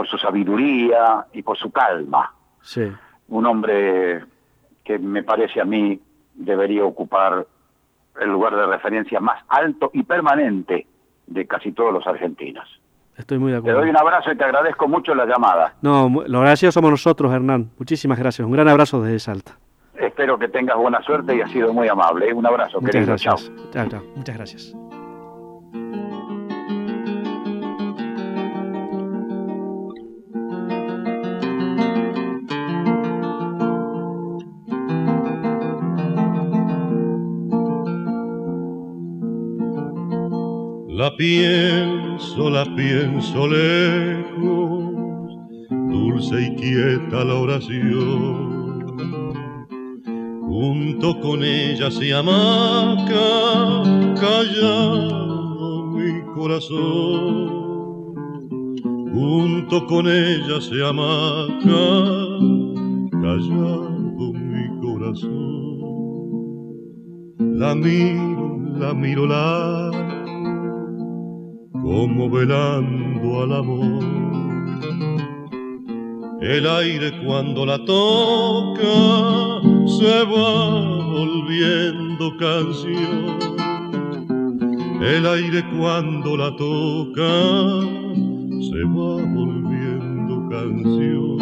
por su sabiduría y por su calma. sí. Un hombre que me parece a mí debería ocupar el lugar de referencia más alto y permanente de casi todos los argentinos. Estoy muy de Te acuerdo. doy un abrazo y te agradezco mucho la llamada. No, lo agradecidos somos nosotros, Hernán. Muchísimas gracias. Un gran abrazo desde Salta. Espero que tengas buena suerte y has sido muy amable. Un abrazo, Muchas querido. gracias. Chao. Chao, chao. Muchas gracias. La pienso, la pienso lejos, dulce y quieta la oración. Junto con ella se amaca, callado mi corazón. Junto con ella se amaca, callado mi corazón. La miro, la miro la como velando al amor. El aire cuando la toca se va volviendo canción. El aire cuando la toca se va volviendo canción.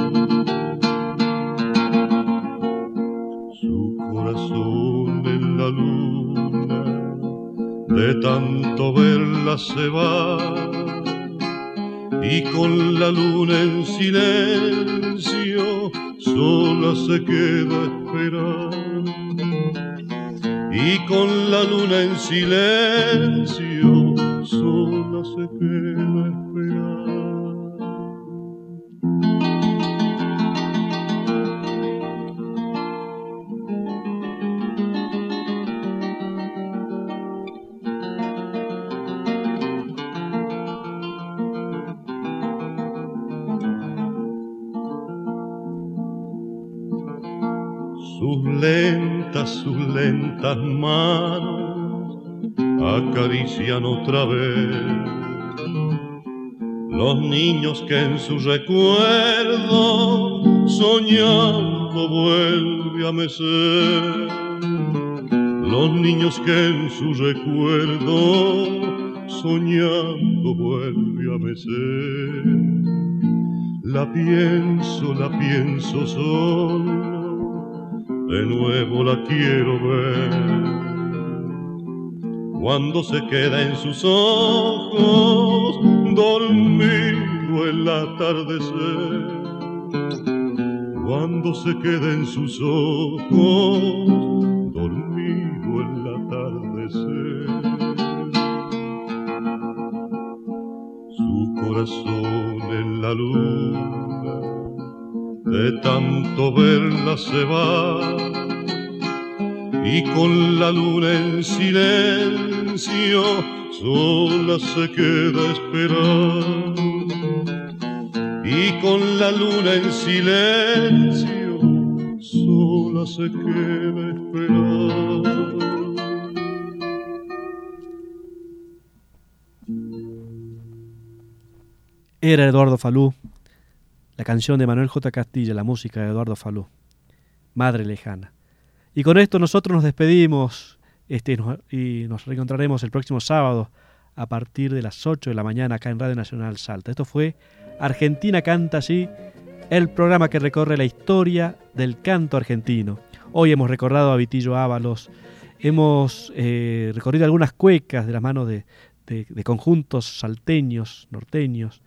Su corazón en la luna de tanto verla se va. Y con la luna en silencio sola se queda esperando. Y con la luna en silencio sola se queda esperando sus lentas manos acarician otra vez los niños que en su recuerdo soñando vuelve a mecer. Los niños que en su recuerdo soñando vuelve a mecer. La pienso, la pienso solo, de nuevo la quiero ver cuando se queda en sus ojos dormido el atardecer. Cuando se queda en sus ojos dormido el atardecer. Su corazón en la luna, de tanto verla se va. Y con la luna en silencio sola se queda esperando y con la luna en silencio sola se queda esperando Era Eduardo Falú, la canción de Manuel J. Castilla, la música de Eduardo Falú, Madre Lejana. Y con esto nosotros nos despedimos este, y nos reencontraremos el próximo sábado a partir de las 8 de la mañana acá en Radio Nacional Salta. Esto fue Argentina Canta Así, el programa que recorre la historia del canto argentino. Hoy hemos recordado a Vitillo Ábalos, hemos eh, recorrido algunas cuecas de las manos de, conjuntos salteños, norteños.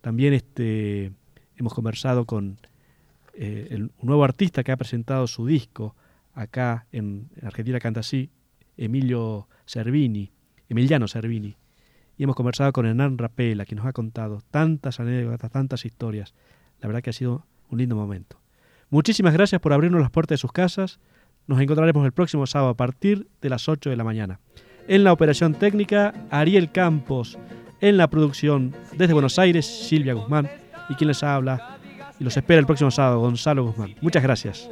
También este, hemos conversado con eh, un nuevo artista que ha presentado su disco acá en Argentina Canta Así, Emilio Servini, Emiliano Servini. Y hemos conversado con Hernán Rapela, que nos ha contado tantas anécdotas, tantas historias. La verdad que ha sido un lindo momento. Muchísimas gracias por abrirnos las puertas de sus casas. Nos encontraremos el próximo sábado a partir de las 8 de la mañana. En la operación técnica, Ariel Campos. En la producción, desde Buenos Aires, Silvia Guzmán. Y quien les habla y los espera el próximo sábado, Gonzalo Guzmán. Muchas gracias.